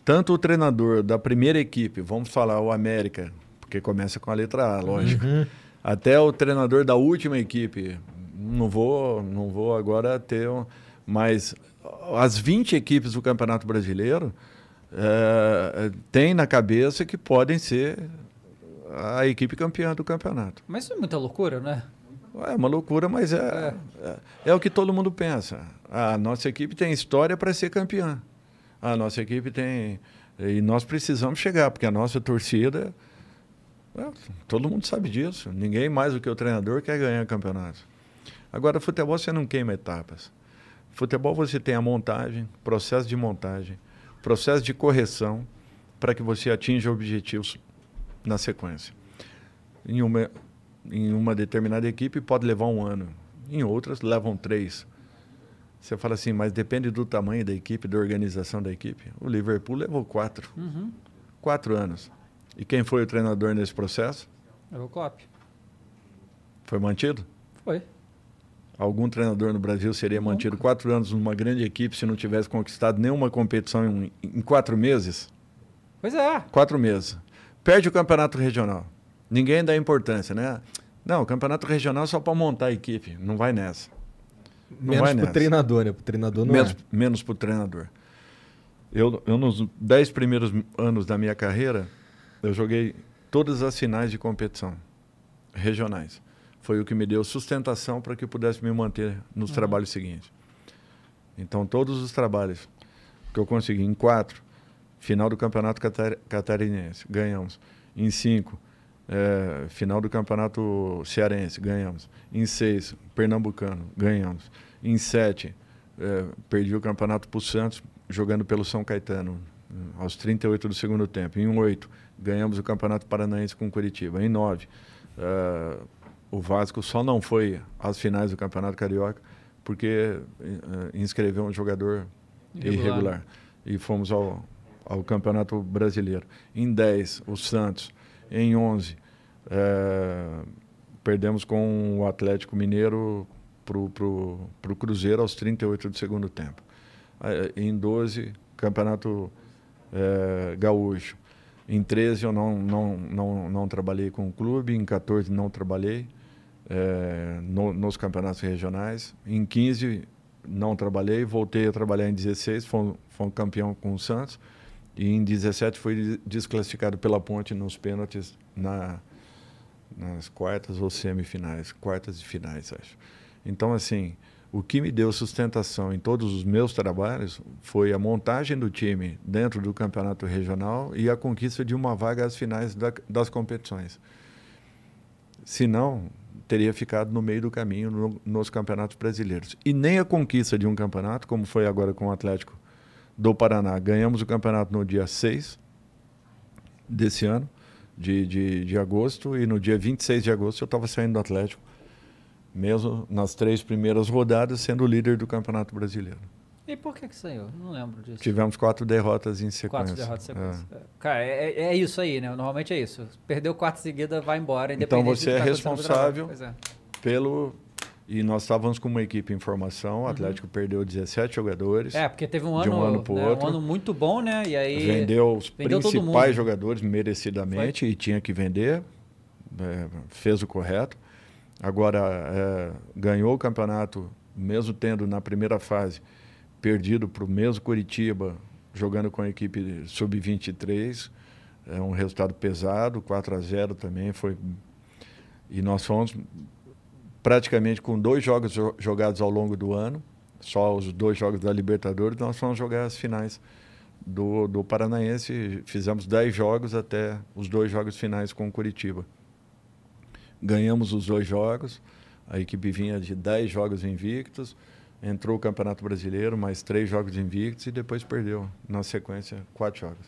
tanto o treinador da primeira equipe, vamos falar o América, porque começa com a letra A, lógico, até o treinador da última equipe, não vou, não vou agora ter, um, mas as 20 equipes do Campeonato Brasileiro eh, tem na cabeça que podem ser a equipe campeã do campeonato. Mas isso é muita loucura, né? É uma loucura, mas é, é, é o que todo mundo pensa. A nossa equipe tem história para ser campeã. A nossa equipe tem. E nós precisamos chegar, porque a nossa torcida. é, todo mundo sabe disso. Ninguém mais do que o treinador quer ganhar campeonato. Agora, futebol você não queima etapas. Futebol você tem a montagem, processo de montagem, processo de correção, para que você atinja objetivos na sequência. Em uma, em uma determinada equipe pode levar um ano, em outras levam três. Você fala assim, mas depende do tamanho da equipe, da organização da equipe. O Liverpool levou quatro. Quatro anos. E quem foi o treinador nesse processo? É o Klopp. Foi mantido? Foi. Algum treinador no Brasil seria mantido quatro anos numa grande equipe se não tivesse conquistado nenhuma competição em, em quatro meses? Pois é. Quatro meses. Perde o campeonato regional. Ninguém dá importância, né? Não, o campeonato regional é só para montar a equipe. Não vai nessa. Não Menos vai pro nessa. treinador, né? Pro treinador não menos, é. menos para o treinador. Eu, eu, nos dez primeiros anos da minha carreira, eu joguei todas as finais de competição regionais. Foi o que me deu sustentação para que eu pudesse me manter nos trabalhos seguintes. Então, todos os trabalhos que eu consegui em quatro, final do Campeonato Catar Catarinense, ganhamos. Em cinco, eh, final do Campeonato Cearense, ganhamos. Em seis, Pernambucano, ganhamos. Em sete, eh, perdi o campeonato para o Santos, jogando pelo São Caetano, aos 38 do segundo tempo. Em oito, ganhamos o Campeonato Paranaense com Curitiba. Em nove, eh, o Vasco só não foi às finais do Campeonato Carioca porque eh, inscreveu um jogador Irregular. irregular. E fomos ao, ao Campeonato Brasileiro. Em 10, o Santos. Em 11, eh, perdemos com o Atlético Mineiro para o Cruzeiro aos 38 do segundo tempo. eh, em 12, campeonato eh, gaúcho. Em 13 eu não, não, não, não trabalhei com o clube, em 14 não trabalhei eh, no- nos campeonatos regionais. Em 15 não trabalhei, voltei a trabalhar em 16, fui, fui um campeão com o Santos. E em 17 fui desclassificado pela Ponte nos pênaltis na, nas quartas ou semifinais, quartas e finais, acho. Então, assim, o que me deu sustentação em todos os meus trabalhos foi a montagem do time dentro do campeonato regional e a conquista de uma vaga às finais da, das competições. Se não, teria ficado no meio do caminho no- nos campeonatos brasileiros. E nem a conquista de um campeonato, como foi agora com o Atlético do Paraná. Ganhamos o campeonato no dia 6 desse ano, de, de, de agosto, e no dia 26 de agosto eu estava saindo do Atlético, mesmo nas três primeiras rodadas, sendo líder do Campeonato Brasileiro. E por que que saiu? Não lembro disso. Tivemos quatro derrotas em sequência. Quatro derrotas em É. sequência. É. Cara, é, é- é isso aí, né? Normalmente é isso. Perdeu quatro seguidas, vai embora. Então independente você do que é tá responsável é. pelo. E nós estávamos com uma equipe em formação, o Atlético perdeu 17 jogadores. Uhum. É, porque teve um De ano, um ano pro né, outro. um ano muito bom, né? E aí. vendeu os vendeu principais jogadores merecidamente e tinha que vender, é, fez o correto. Agora, é, ganhou o campeonato, mesmo tendo na primeira fase perdido para o mesmo Curitiba, jogando com a equipe sub-23. É um resultado pesado, 4 a 0 também. Foi... E nós fomos praticamente com dois jogos jo- jogados ao longo do ano, só os dois jogos da Libertadores, nós fomos jogar as finais do, do Paranaense. Fizemos 10 jogos até os dois jogos finais com o Curitiba. Ganhamos os dois jogos, a equipe vinha de 10 jogos invictos, entrou o Campeonato Brasileiro, mais três jogos invictos e depois perdeu, na sequência, quatro jogos.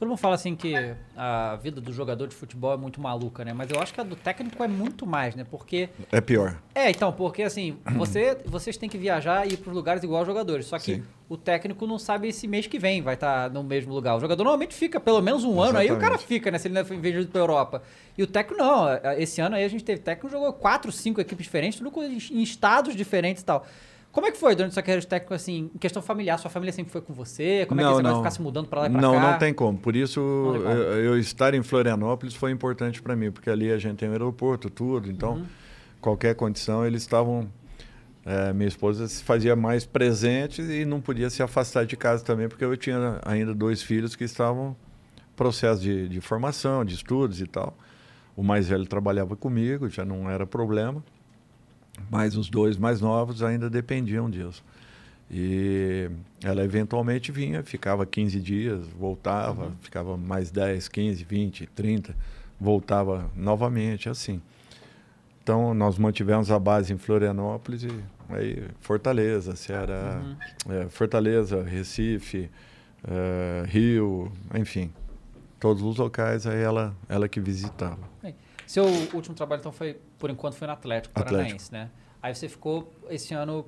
Todo mundo fala assim que a vida do jogador de futebol é muito maluca, né? Mas eu acho que a do técnico é muito mais, né? Porque. É pior. É, então, porque assim, você, vocês têm que viajar e ir para os lugares igual aos jogadores. Só que Sim. o técnico não sabe esse mês que vem vai estar no mesmo lugar. O jogador normalmente fica pelo menos um ano, aí o cara Exatamente. fica, né? Se ele não é vez de ir para Europa. E o técnico não. Esse ano aí a gente teve técnico jogou quatro, cinco equipes diferentes, tudo em estados diferentes e tal. Como é que foi durante sua carreira de técnico, assim, em questão familiar? Sua família sempre foi com você? Como é que Não, você vai não. ficar se mudando para lá e para Não, cá? não tem como. Por isso, Não como. eu, eu estar em Florianópolis foi importante para mim, porque ali a gente tem o aeroporto, tudo. Então, Uhum. qualquer condição, eles estavam. eh, minha esposa se fazia mais presente e não podia se afastar de casa também, porque eu tinha ainda dois filhos que estavam em processo de, de formação, de estudos e tal. O mais velho trabalhava comigo, já não era problema. Mas os dois mais novos ainda dependiam disso. E ela eventualmente vinha, ficava 15 dias, voltava, ficava mais 10, 15, 20, 30, voltava novamente, assim. Então, nós mantivemos a base em Florianópolis e aí Fortaleza, Ceará, é, Fortaleza, Recife, é, Rio, enfim. Todos os locais, aí ela, ela que visitava. Bem, Seu último trabalho, então, foi, por enquanto, foi no Atlético Atlético. Paranaense, né? Aí você ficou esse ano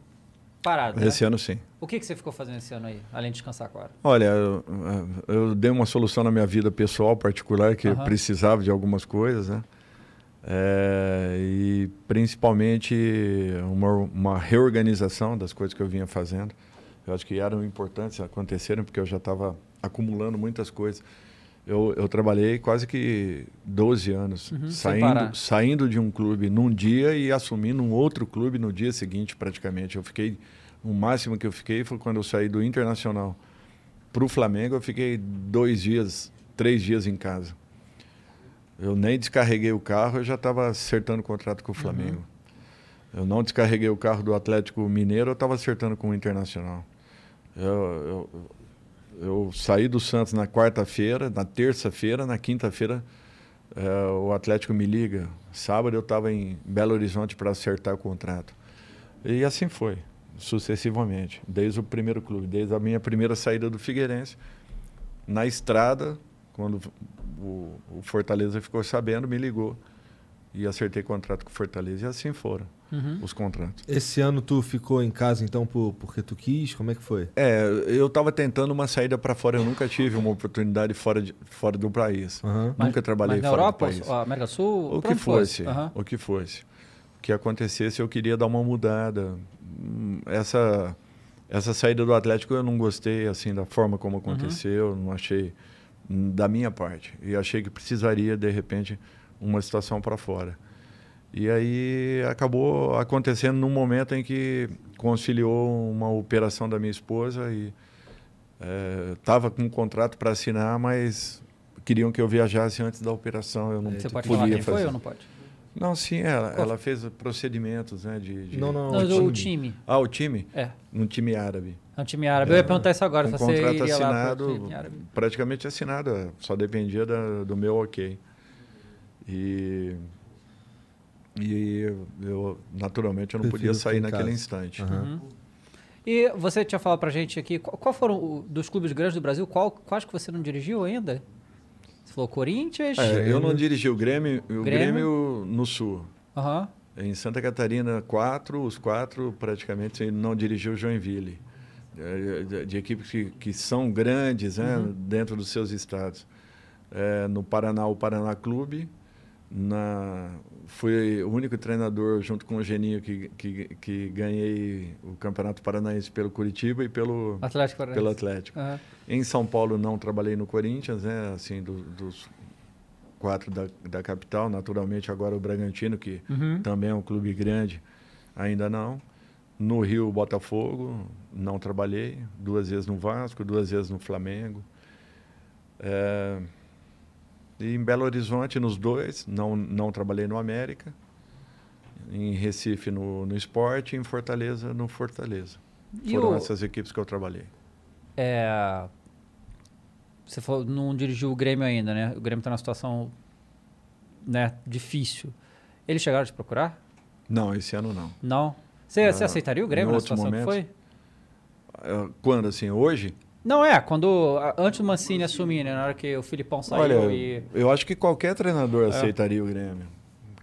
parado, né? Esse ano, sim. O que, que você ficou fazendo esse ano aí, além de descansar agora? Olha, eu, eu dei uma solução na minha vida pessoal particular que eu precisava de algumas coisas, né? É, e principalmente uma, uma reorganização das coisas que eu vinha fazendo. Eu acho que eram importantes acontecerem porque eu já estava acumulando muitas coisas. Eu, eu trabalhei quase que 12 anos, Uhum, saindo, saindo de um clube num dia e assumindo um outro clube no dia seguinte, praticamente. Eu fiquei, o máximo que eu fiquei foi quando eu saí do Internacional para o Flamengo, eu fiquei dois dias, três dias em casa. Eu nem descarreguei o carro, eu já estava acertando o contrato com o Flamengo. Eu não descarreguei o carro do Atlético Mineiro, eu estava acertando com o Internacional. Eu, eu, eu saí do Santos na quarta-feira, na terça-feira, na quinta-feira eh, o Atlético me liga. Sábado eu estava em Belo Horizonte para acertar o contrato. E assim foi, sucessivamente, desde o primeiro clube, desde a minha primeira saída do Figueirense. Na estrada, quando o, o Fortaleza ficou sabendo, me ligou e acertei contrato com o Fortaleza e assim foram os contratos. Esse ano tu ficou em casa então por, porque tu quis? Como é que foi? É, eu estava tentando uma saída para fora, eu nunca tive uma oportunidade fora, de, fora do país. Mas- Nunca trabalhei mas na fora Europa, do país. América do Sul? O que fosse, Aham. o que fosse. O que acontecesse, eu queria dar uma mudada. Hum, Essa, essa saída do Atlético eu não gostei assim da forma como aconteceu, não achei hum, da minha parte e achei que precisaria de repente uma situação para fora. E aí acabou acontecendo num momento em que conciliou uma operação da minha esposa e estava com um contrato para assinar, mas queriam que eu viajasse antes da operação. Eu não Você pode podia falar quem fazer. foi ou não pode? Não, sim, ela, ela fez procedimentos, né? De, de- Não, não, Não, o o time. time. Ah, o time? É. Um time árabe. É um time árabe. Eu ia perguntar isso agora, um se você contrato assinado, time praticamente assinado, é, só dependia da- do meu ok. E, e eu, naturalmente, eu não Prefiro podia sair naquele casa. instante. Aham. E você tinha falado pra gente aqui, qual, qual foram, o- dos clubes grandes do Brasil, qual, quais que você não dirigiu ainda? Você falou Corinthians? É, eu não dirigi o Grêmio, o Grêmio? Grêmio no Sul. Aham. Em Santa Catarina, quatro, os quatro praticamente não dirigiu o Joinville. É, De, de equipes que, que são grandes né, Uhum. dentro dos seus estados. É, no Paraná, o Paraná Clube. Na, fui o único treinador, junto com o Geninho, que, que, que ganhei o Campeonato Paranaense pelo Curitiba e pelo, Atlético Paranaense. pelo Atlético. Aham. Em São Paulo não trabalhei no Corinthians, né? Assim, do- dos quatro da, da capital, naturalmente agora o Bragantino, que Uhum. também é um clube grande, ainda não. No Rio, Botafogo, não trabalhei. Duas vezes no Vasco, duas vezes no Flamengo. É, e em Belo Horizonte, nos dois, não, não trabalhei no América. Em Recife, no, no Esporte. E em Fortaleza, no Fortaleza. E Foram o- essas equipes que eu trabalhei. É, você falou, não dirigiu o Grêmio ainda, né? O Grêmio está numa situação né, difícil. Eles chegaram a te procurar? Não, esse ano não. Não? Você, Ah, você aceitaria o Grêmio na situação que momentos. foi? É, Quando, assim, hoje? Não, é, quando. Antes do Mancini assumir, né? Na hora que o Filipão saiu Olha, e. eu acho que qualquer treinador É. aceitaria o Grêmio.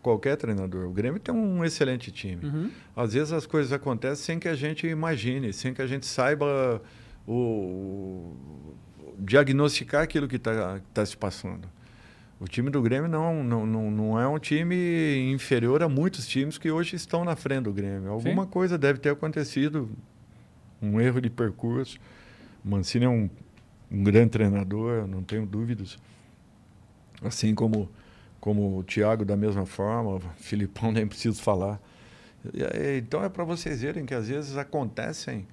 Qualquer treinador. O Grêmio tem um excelente time. Uhum. Às vezes as coisas acontecem sem que a gente imagine, sem que a gente saiba o, o- diagnosticar aquilo que está se passando. O time do Grêmio não, não, não, não é um time inferior a muitos times que hoje estão na frente do Grêmio. Alguma coisa deve ter acontecido, um erro de percurso. Mancini é um, um grande treinador, não tenho dúvidas. Assim como, como o Thiago, da mesma forma, o Filipão nem preciso falar. E Então é para vocês verem que às vezes acontecem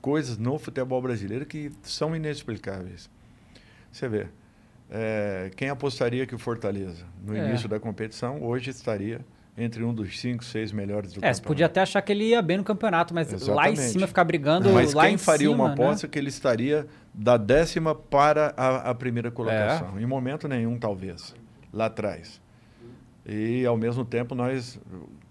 coisas no futebol brasileiro que são inexplicáveis. Você vê, é, quem apostaria que o Fortaleza, no É. início da competição, hoje estaria entre um dos cinco, seis melhores do É, você campeonato. podia até achar que ele ia bem no campeonato, mas lá em Exatamente. cima ficar brigando Mas lá quem em faria cima, uma né? aposta que ele estaria da décima para a, a primeira colocação? É. Em momento nenhum, talvez, lá atrás. E, ao mesmo tempo, nós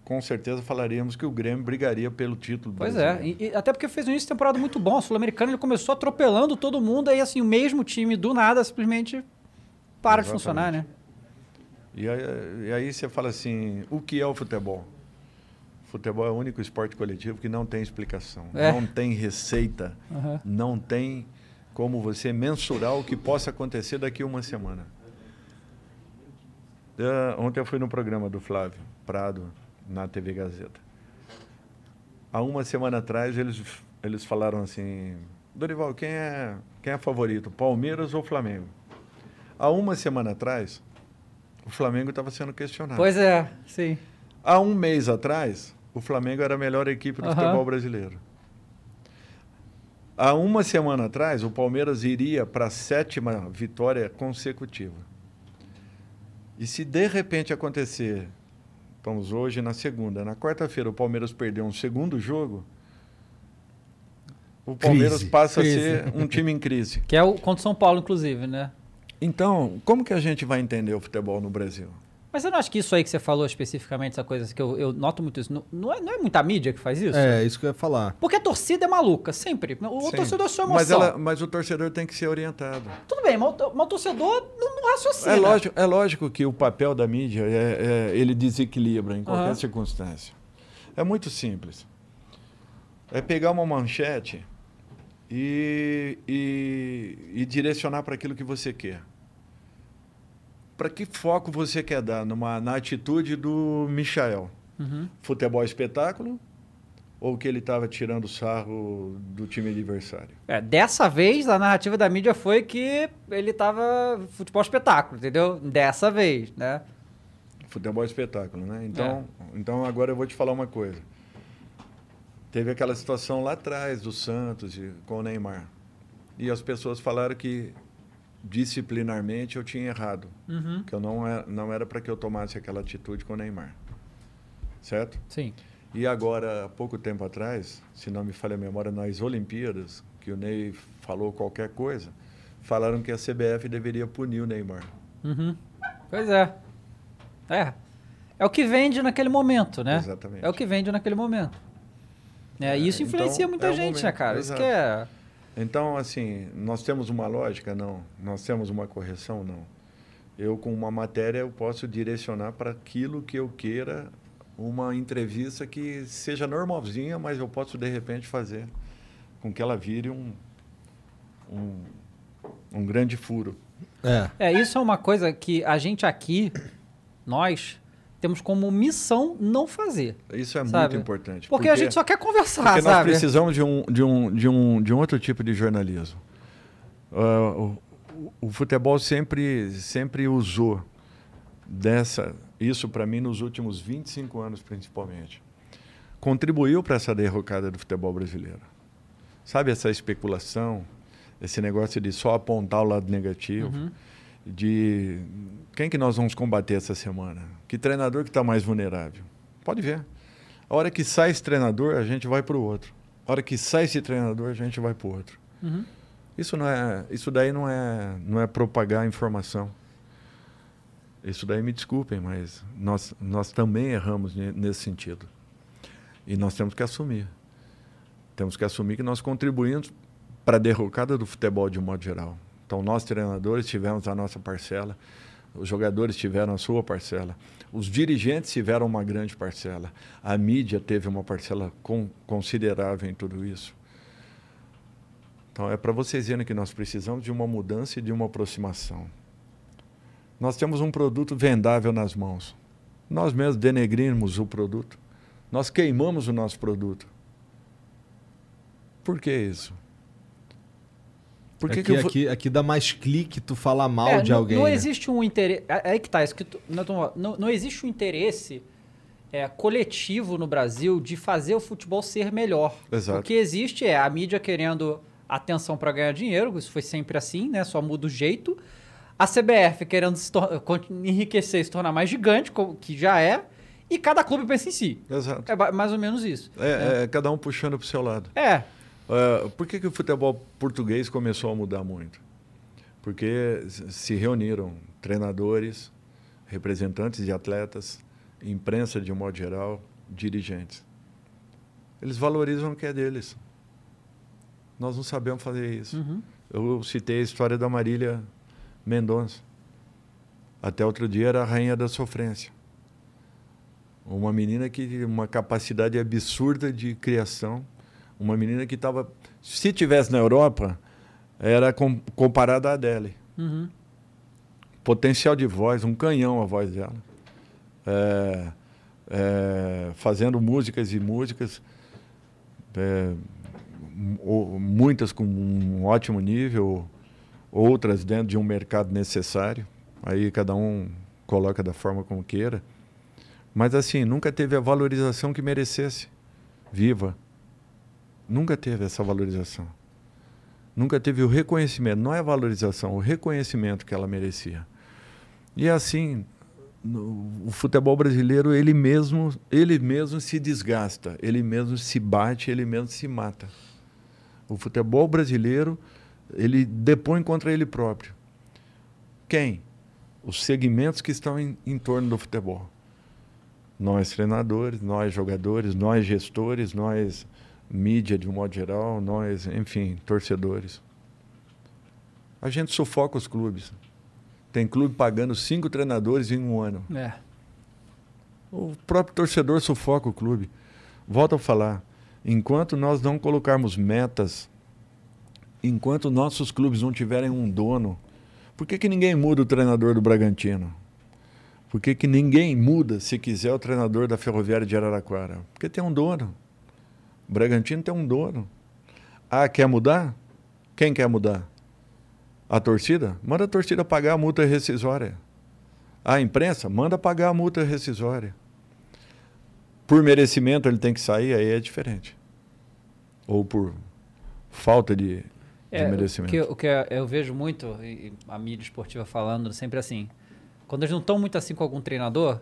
com certeza falaríamos que o Grêmio brigaria pelo título Pois é, brasileiro. e, e até porque fez um início de temporada muito bom. O Sul-Americano ele começou atropelando todo mundo, aí assim, o mesmo time do nada simplesmente para de Exatamente. funcionar, né? E aí, e aí você fala assim, o que é o futebol? Futebol é o único esporte coletivo que não tem explicação, É. não tem receita, Aham. não tem como você mensurar o que possa acontecer daqui a uma semana. Eh, ontem eu fui no programa do Flávio Prado, na TV Gazeta. Há uma semana atrás eles, eles falaram assim, Dorival, quem é, quem é favorito, Palmeiras ou Flamengo? Há uma semana atrás, o Flamengo estava sendo questionado. Pois é, sim. Há um mês atrás, o Flamengo era a melhor equipe do Aham. futebol brasileiro. Há uma semana atrás, o Palmeiras iria para a sétima vitória consecutiva. E se de repente acontecer, estamos hoje na segunda, na quarta-feira o Palmeiras perder um segundo jogo, o Palmeiras Crise. passa Crise. a ser um time em crise. Que é o contra o São Paulo, inclusive, né? Então, como que a gente vai entender o futebol no Brasil? Mas eu não acho que isso aí que você falou especificamente, essa coisa que eu, eu noto muito isso. Não, não, é, não é muita mídia que faz isso? É, isso que eu ia falar. Porque a torcida é maluca, sempre. O, o Sim. torcedor é sua mas, emoção. ela, mas o torcedor tem que ser orientado. Tudo bem, mas o, mas o torcedor não, não raciocina. É lógico, é lógico que o papel da mídia é, é- ele desequilibra em qualquer Aham. circunstância. É muito simples. É pegar uma manchete e, e, e direcionar para aquilo que você quer. Para que foco você quer dar numa, na atitude do Michael? Uhum. Futebol é espetáculo ou que ele estava tirando sarro do time adversário? É, dessa vez, a narrativa da mídia foi que ele tava futebol espetáculo, entendeu? Dessa vez, né? Futebol é espetáculo, né? Então, então agora eu vou te falar uma coisa. Teve aquela situação lá atrás do Santos e- com o Neymar. E as pessoas falaram que disciplinarmente eu tinha errado. Uhum. Que eu não era, não era para que eu tomasse aquela atitude com o Neymar. Certo? Sim. E agora, há pouco tempo atrás, se não me falha a memória, nas Olimpíadas, que o Ney falou qualquer coisa, falaram que a CBF deveria punir o Neymar. Uhum. Pois é. É. É o que vende naquele momento, né? Exatamente. É o que vende naquele momento. É, isso então, influencia muita é gente, né, momento, cara? Isso exato. que é. Então, assim, nós temos uma lógica? Não. Nós temos uma correção? Não. Eu, com uma matéria, eu posso direcionar para aquilo que eu queira, uma entrevista que seja normalzinha, mas eu posso, de repente, fazer com que ela vire um, um, um grande furo. É. É, isso é uma coisa que a gente aqui, nós, temos como missão não fazer. Isso é Sabe? muito importante. Porque, a gente só quer conversar, Porque nós sabe? precisamos de um, de, um, de, um, de um outro tipo de jornalismo. Ah, o, o futebol sempre, sempre usou dessa, isso para mim nos últimos 25 anos principalmente. Contribuiu para essa derrocada do futebol brasileiro. Sabe essa especulação, esse negócio de só apontar o lado negativo, Uhum. De quem que nós vamos combater essa semana? Que treinador que está mais vulnerável? Pode ver. A hora que sai esse treinador, a gente vai para o outro. A hora que sai esse treinador, a gente vai para o outro. Uhum. Isso não é, isso daí não é, não é propagar informação. Isso daí me desculpem, mas nós, nós também erramos ne- nesse sentido. E nós temos que assumir. Temos que assumir que nós contribuímos para a derrocada do futebol de um modo geral. Então, nós treinadores tivemos a nossa parcela, os jogadores tiveram a sua parcela, os dirigentes tiveram uma grande parcela, a mídia teve uma parcela con- considerável em tudo isso. Então, é para vocês verem que nós precisamos de uma mudança e de uma aproximação. Nós temos um produto vendável nas mãos. Nós mesmos denegrimos o produto. Nós queimamos o nosso produto. Por que isso? Por que aqui, que aqui, aqui dá mais clique tu falar mal É, de não, alguém. Não né? existe um interesse. É aí que tá. Isso que tu- não, tô- não, não existe um interesse é, coletivo no Brasil de fazer o futebol ser melhor. Exato. O que existe é a mídia querendo atenção para ganhar dinheiro, isso foi sempre assim, né? Só muda o jeito. A CBF querendo se enriquecer e se tornar mais gigante, que já é, e cada clube pensa em si. Exato. É mais ou menos isso. É, é cada um puxando para o seu lado. É, É, por que, que o futebol português começou a mudar muito? Porque se reuniram treinadores, representantes de atletas, imprensa de um modo geral, dirigentes. Eles valorizam o que é deles. Nós não sabemos fazer isso. Uhum. Eu citei a história da Marília Mendonça. Até outro dia era a rainha da sofrência. Uma menina que tinha uma capacidade absurda de criação. Uma menina que estava. Se tivesse na Europa, era com, comparada à Adele. Uhum. Potencial de voz, um canhão a voz dela. É, é, fazendo músicas e músicas. é, muitas com um ótimo nível, outras dentro de um mercado necessário. Aí cada um coloca da forma como queira. Mas assim, nunca teve a valorização que merecesse. Viva. Nunca teve essa valorização. Nunca teve o reconhecimento, não é a valorização, o reconhecimento que ela merecia. E assim, no- o futebol brasileiro, ele mesmo, ele mesmo se desgasta, ele mesmo se bate, ele mesmo se mata. O futebol brasileiro, ele depõe contra ele próprio. Quem? Os segmentos que estão em, em torno do futebol. Nós treinadores, nós jogadores, nós gestores, nós mídia de um modo geral, nós, enfim, torcedores. A gente sufoca os clubes. Tem clube pagando cinco treinadores em um ano. é. O próprio torcedor sufoca o clube. Volto a falar, enquanto nós não colocarmos metas, enquanto nossos clubes não tiverem um dono, por que, que ninguém muda o treinador do Bragantino? Por que, que ninguém muda, se quiser, o treinador da Ferroviária de Araraquara? Porque tem um dono. O Bragantino tem um dono. Ah, quer mudar? Quem quer mudar? A torcida? Manda a torcida pagar a multa rescisória. A imprensa? Manda pagar a multa rescisória. Por merecimento ele tem que sair, aí é diferente. Ou por falta de, de É, merecimento. O que, o que eu vejo muito, a mídia esportiva falando, sempre assim, quando eles não estão muito assim com algum treinador,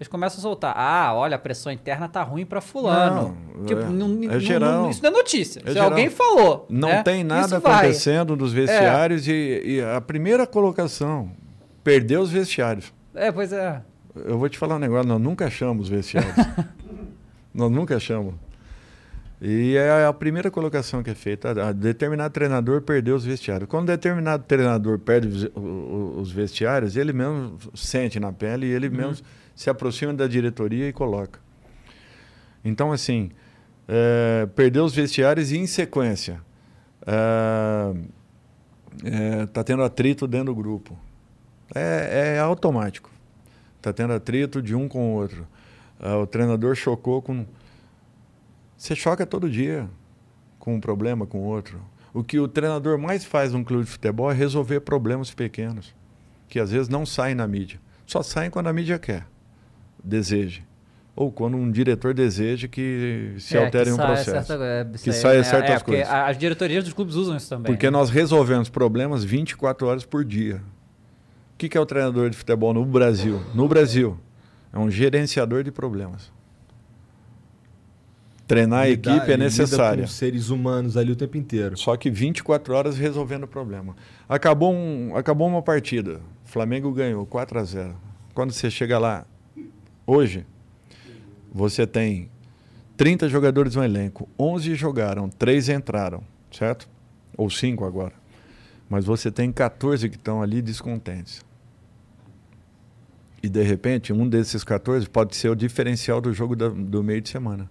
eles começam a soltar. Ah, olha, a pressão interna tá ruim pra fulano. Não, tipo, é- não- é geral. não- isso não é notícia. É Se geral. alguém falou. Não né, tem nada isso vai. acontecendo nos vestiários e, e a primeira colocação, perdeu os vestiários. É, pois é. Eu vou te falar um negócio, nós nunca achamos vestiários. nós nunca achamos. E é a primeira colocação que é feita. A- determinado treinador perdeu os vestiários. Quando determinado treinador perde os, os vestiários, ele mesmo sente na pele e ele mesmo se aproxima da diretoria e coloca. Então, assim, é, perdeu os vestiários e, em sequência, está tendo atrito dentro do grupo. É, é automático. Está tendo atrito de um com o outro. Ah, o treinador chocou com. Você choca todo dia com um problema com outro. O que o treinador mais faz num clube de futebol é resolver problemas pequenos, que às vezes não saem na mídia. Só saem quando a mídia quer, deseja. Ou quando um diretor deseja que se É, altere que um processo. certa- é, que saia né? certas é, coisas. As diretorias dos clubes usam isso também. Porque né? nós resolvemos problemas 24 horas por dia. O que que é o treinador de futebol no Brasil? No Brasil, é um gerenciador de problemas. Treinar a equipe é necessária. com seres humanos ali o tempo inteiro. Só que 24 horas resolvendo o problema. Acabou, um, acabou uma partida. Flamengo ganhou 4 a 0. Quando você chega lá, hoje, você tem 30 jogadores no elenco. 11 jogaram, 3 entraram, certo? Ou 5 agora. Mas você tem 14 que estão ali descontentes. E de repente, um desses 14 pode ser o diferencial do jogo da- do meio de semana.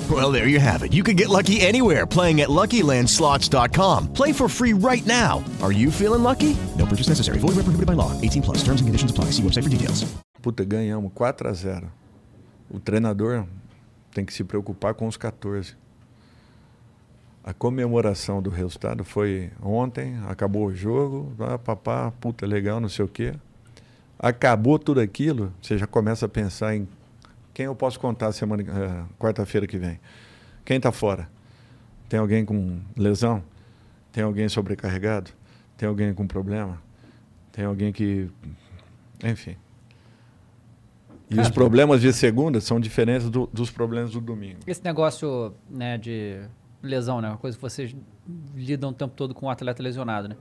Well, there you have it. You can get lucky anywhere playing at LuckyLandSlots.com. Play for free right now. Are you feeling lucky? No purchase necessary. Void where prohibited by law. 18 plus. Terms and conditions apply. See website for details. Puta, ganhamos 4 a 0. O treinador tem que se preocupar com os 14. A comemoração do resultado foi ontem, acabou o jogo, ah, papá, puta, legal, não sei o quê. Acabou tudo aquilo, você já começa a pensar em quem eu posso contar semana, eh, quarta-feira que vem. Quem está fora? Tem alguém com lesão? Tem alguém sobrecarregado? Tem alguém com problema? Tem alguém que. Enfim. E os problemas de segunda são diferentes do- dos problemas do domingo. Esse negócio né, de lesão, né? Uma coisa que vocês lidam o tempo todo com um atleta lesionado, né?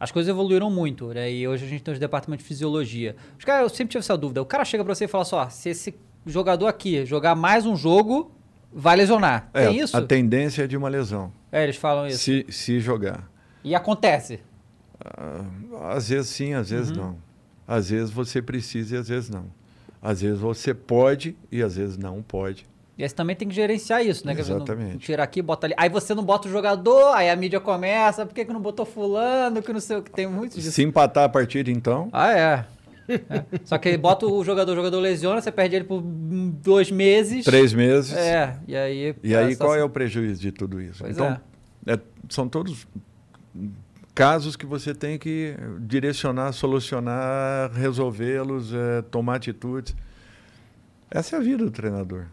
As coisas evoluíram muito, né? E hoje a gente tem os departamentos de fisiologia. Os caras, eu sempre tive essa dúvida. O cara chega pra você e fala só, se esse jogador aqui jogar mais um jogo, vai lesionar. É, tem isso? a tendência é de uma lesão, É, eles falam isso. se, se jogar. E acontece. Ah, às vezes sim, às vezes Uhum. não. Às vezes você precisa e às vezes não. Às vezes você pode e às vezes não pode. E aí você também tem que gerenciar isso, né? Não- Exatamente. Tira aqui, bota ali. Aí você não bota o jogador, aí a mídia começa, por que, que não botou fulano, que não sei o que. Tem muito disso. Se empatar a partida, então, Ah, é. É. Só que bota o jogador, o jogador lesiona, você perde ele por dois meses. três meses. É, e aí. E aí, qual é o prejuízo de tudo isso? Pois então, é, são todos casos que você tem que direcionar, solucionar, resolvê-los, é, tomar atitudes. Essa é a vida do treinador.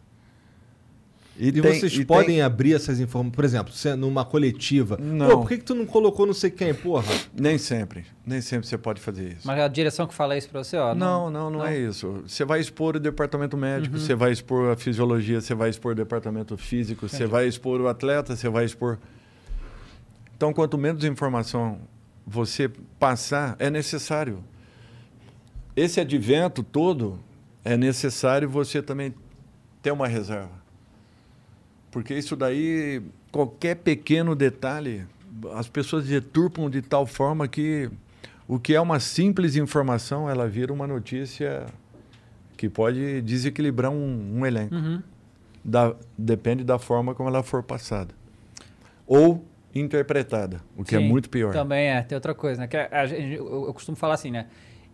E, tem- vocês e podem tem- abrir essas informações, por exemplo, numa coletiva. Não. Pô, por que, que tu não colocou não sei quem, porra? Nem sempre. Nem sempre você pode fazer isso. Mas a direção que fala isso pra você, ó. Não, não, não, é isso. Você vai expor o departamento Uhum. médico, você vai expor a fisiologia, você vai expor o departamento físico, você vai expor o atleta, você vai expor. Então, quanto menos informação você passar, é necessário. Esse advento todo é necessário você também ter uma reserva. Porque isso daí, qualquer pequeno detalhe, as pessoas deturpam de tal forma que o que é uma simples informação, ela vira uma notícia que pode desequilibrar um, um elenco. Uhum. Da- depende da forma como ela for passada. Ou interpretada, o que é Sim, muito pior. Também é, tem outra coisa, né? Que a gente- eu, eu costumo falar assim, né?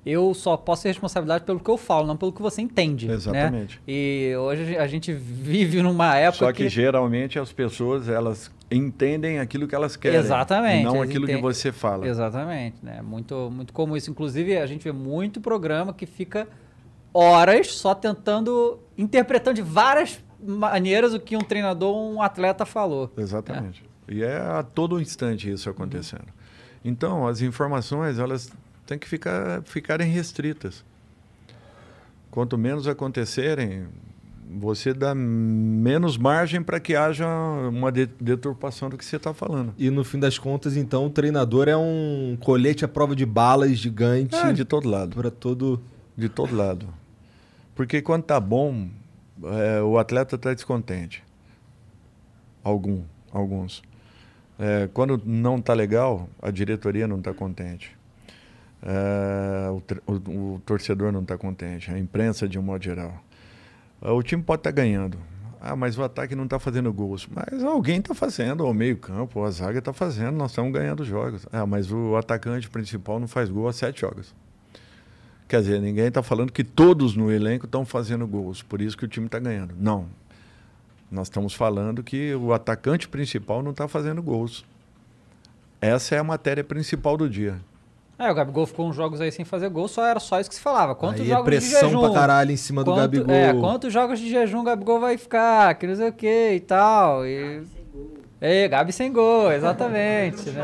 Eu só posso ter responsabilidade pelo que eu falo, não pelo que você entende. né? Exatamente. E hoje a gente vive numa época Só que, geralmente as pessoas elas entendem aquilo que elas querem. Exatamente, não aquilo que entendem- você fala. Exatamente, né? Muito, muito comum isso. Inclusive, a gente vê muito programa que fica horas só tentando, interpretando de várias maneiras o que um treinador ou um atleta falou. Exatamente. E é a todo instante isso acontecendo. Então, as informações, elas têm que ficar, ficarem restritas. Quanto menos acontecerem, você dá menos margem para que haja uma de- deturpação do que você está falando. E no fim das contas, então, o treinador é um colete à prova de balas gigante Ah, de todo lado. para todo. De todo lado. Porque quando tá bom, é, o atleta está descontente. Algum, alguns. É, quando não tá legal, a diretoria não está contente. É, o, o- o torcedor não está contente, a imprensa de um modo geral. É, O time pode estar ganhando. Ah, mas o ataque não está fazendo gols. Mas alguém está fazendo, ou o meio-campo, ou a zaga está fazendo, nós estamos ganhando jogos. Ah, mas o atacante principal não faz gol há sete jogos. Quer dizer, ninguém está falando que todos no elenco estão fazendo gols, por isso que o time está ganhando. Não. Nós estamos falando que o atacante principal não está fazendo gols. Essa é a matéria principal do dia. É, o Gabigol ficou uns jogos aí sem fazer gol, só era só isso que se falava. Quantos Aí é jogos pressão de jejum? pra caralho em cima do Quanto- Gabigol. É, quantos jogos de jejum o Gabigol vai ficar, que não sei o que e tal. E... É, Gabi sem gol, exatamente. né?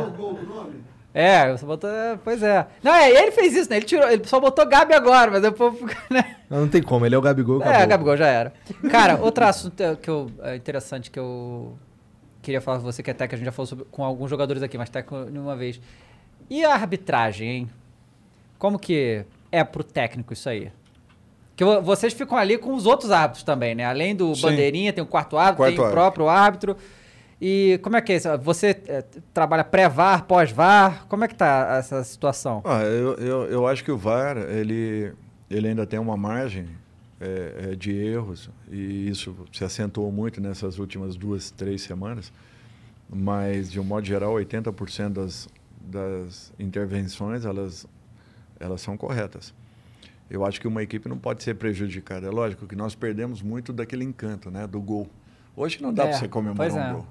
É, você botou. é, Pois é. Não, é, ele fez isso, né? Ele, tirou, ele só botou Gabi agora, mas depois. Né? Não, não tem como, ele é o Gabigol. É, acabou. Gabigol já era. Cara, outro assunto que eu, é interessante que eu queria falar com você, que até que a gente já falou sobre- com alguns jogadores aqui, mas até com uma vez. E a arbitragem, hein? Como que é pro técnico isso aí? Que vo- vocês ficam ali com os outros árbitros também, né? Além do Sim. bandeirinha, tem o quarto árbitro, Quarto tem o árbitro. próprio árbitro. E como é que é isso? Você é, trabalha pré-VAR, pós-VAR? Como é que tá essa situação? Ah, eu, eu, eu acho que o VAR, ele, ele ainda tem uma margem é, é, de erros, e isso se acentuou muito nessas últimas duas, três semanas, mas, de um modo geral, 80% das, das intervenções, elas, elas são corretas. Eu acho que uma equipe não pode ser prejudicada. É lógico que nós perdemos muito daquele encanto, né, do gol. Hoje não dá É, para você comemorar um é. gol.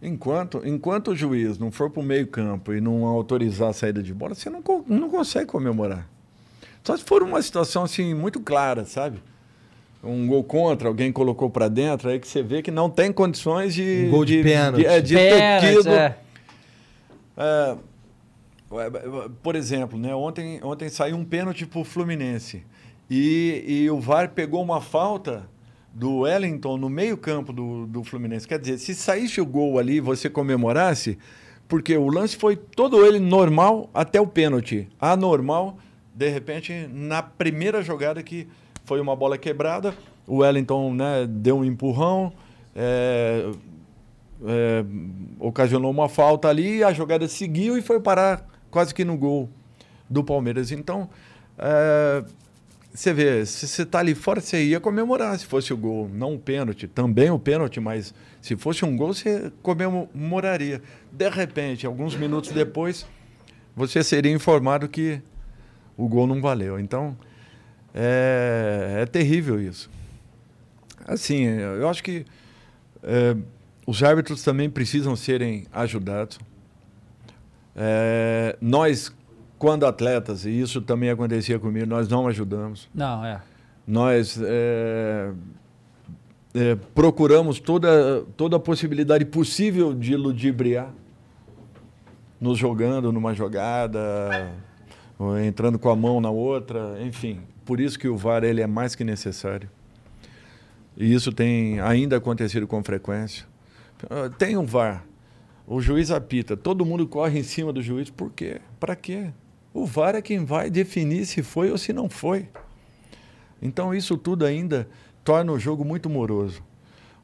Enquanto, enquanto o juiz não for para o meio campo e não autorizar a saída de bola, você não, não consegue comemorar. Só se for uma situação assim muito clara, sabe? Um gol contra, alguém colocou para dentro, aí que você vê que não tem condições de... Um gol de pênalti. é, de ter Pênalti, tido... é. É, por exemplo, né, ontem, ontem saiu um pênalti para o Fluminense e, e o VAR pegou uma falta do Wellington no meio campo do, do Fluminense. Quer dizer, se saísse o gol ali e você comemorasse, porque o lance foi todo ele normal até o pênalti. Anormal, de repente, na primeira jogada que foi uma bola quebrada, o Wellington né, deu um empurrão, é, é, ocasionou uma falta ali, a jogada seguiu e foi parar quase que no gol do Palmeiras. Então, é, você vê, se você está ali fora, você ia comemorar se fosse o gol, não o pênalti, também o pênalti, mas se fosse um gol, você comemoraria. De repente, alguns minutos depois, você seria informado que o gol não valeu. Então, é, é terrível isso. Assim, eu acho que é, os árbitros também precisam serem ajudados. É, nós, quando atletas, e isso também acontecia comigo, nós não ajudamos. Não, é. Nós é, é, procuramos toda, toda a possibilidade possível de ludibriar, nos jogando numa jogada, entrando com a mão na outra, enfim. Por isso que o VAR ele é mais que necessário. E isso tem ainda acontecido com frequência. Ah, Tem um VAR. O juiz apita, todo mundo corre em cima do juiz. Por quê? Para quê? O VAR é quem vai definir se foi ou se não foi. Então isso tudo ainda torna o jogo muito moroso.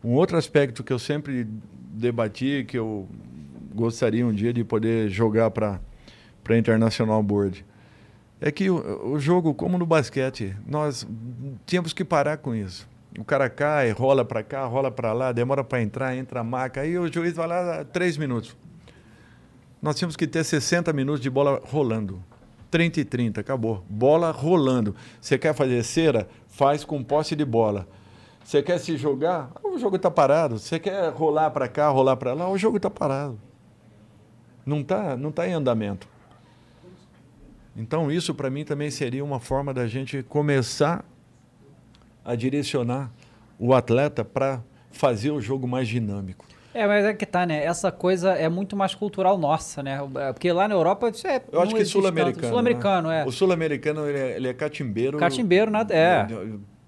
Um outro aspecto que eu sempre debati, que eu gostaria um dia de poder jogar para para Internacional Board. É que o, o jogo, como no basquete, nós tínhamos que parar com isso. O cara cai, rola para cá, rola para lá, demora para entrar, entra a maca, aí o juiz vai lá, três minutos. Nós tínhamos que ter 60 minutos de bola rolando. 30 e 30, acabou. Bola rolando. Você quer fazer cera? Faz com posse de bola. Você quer se jogar? O jogo está parado. Você quer rolar para cá, rolar para lá? O jogo está parado. Não está não tá em andamento. Então, isso para mim também seria uma forma da gente começar a direcionar o atleta para fazer o jogo mais dinâmico. É, mas é que tá, né? Essa coisa é muito mais cultural nossa, né? Porque lá na Europa isso é. Eu acho que existe sul-americano. Sul-americano, né? é. O sul-americano ele é, ele é catimbeiro. Catimbeiro, né? É.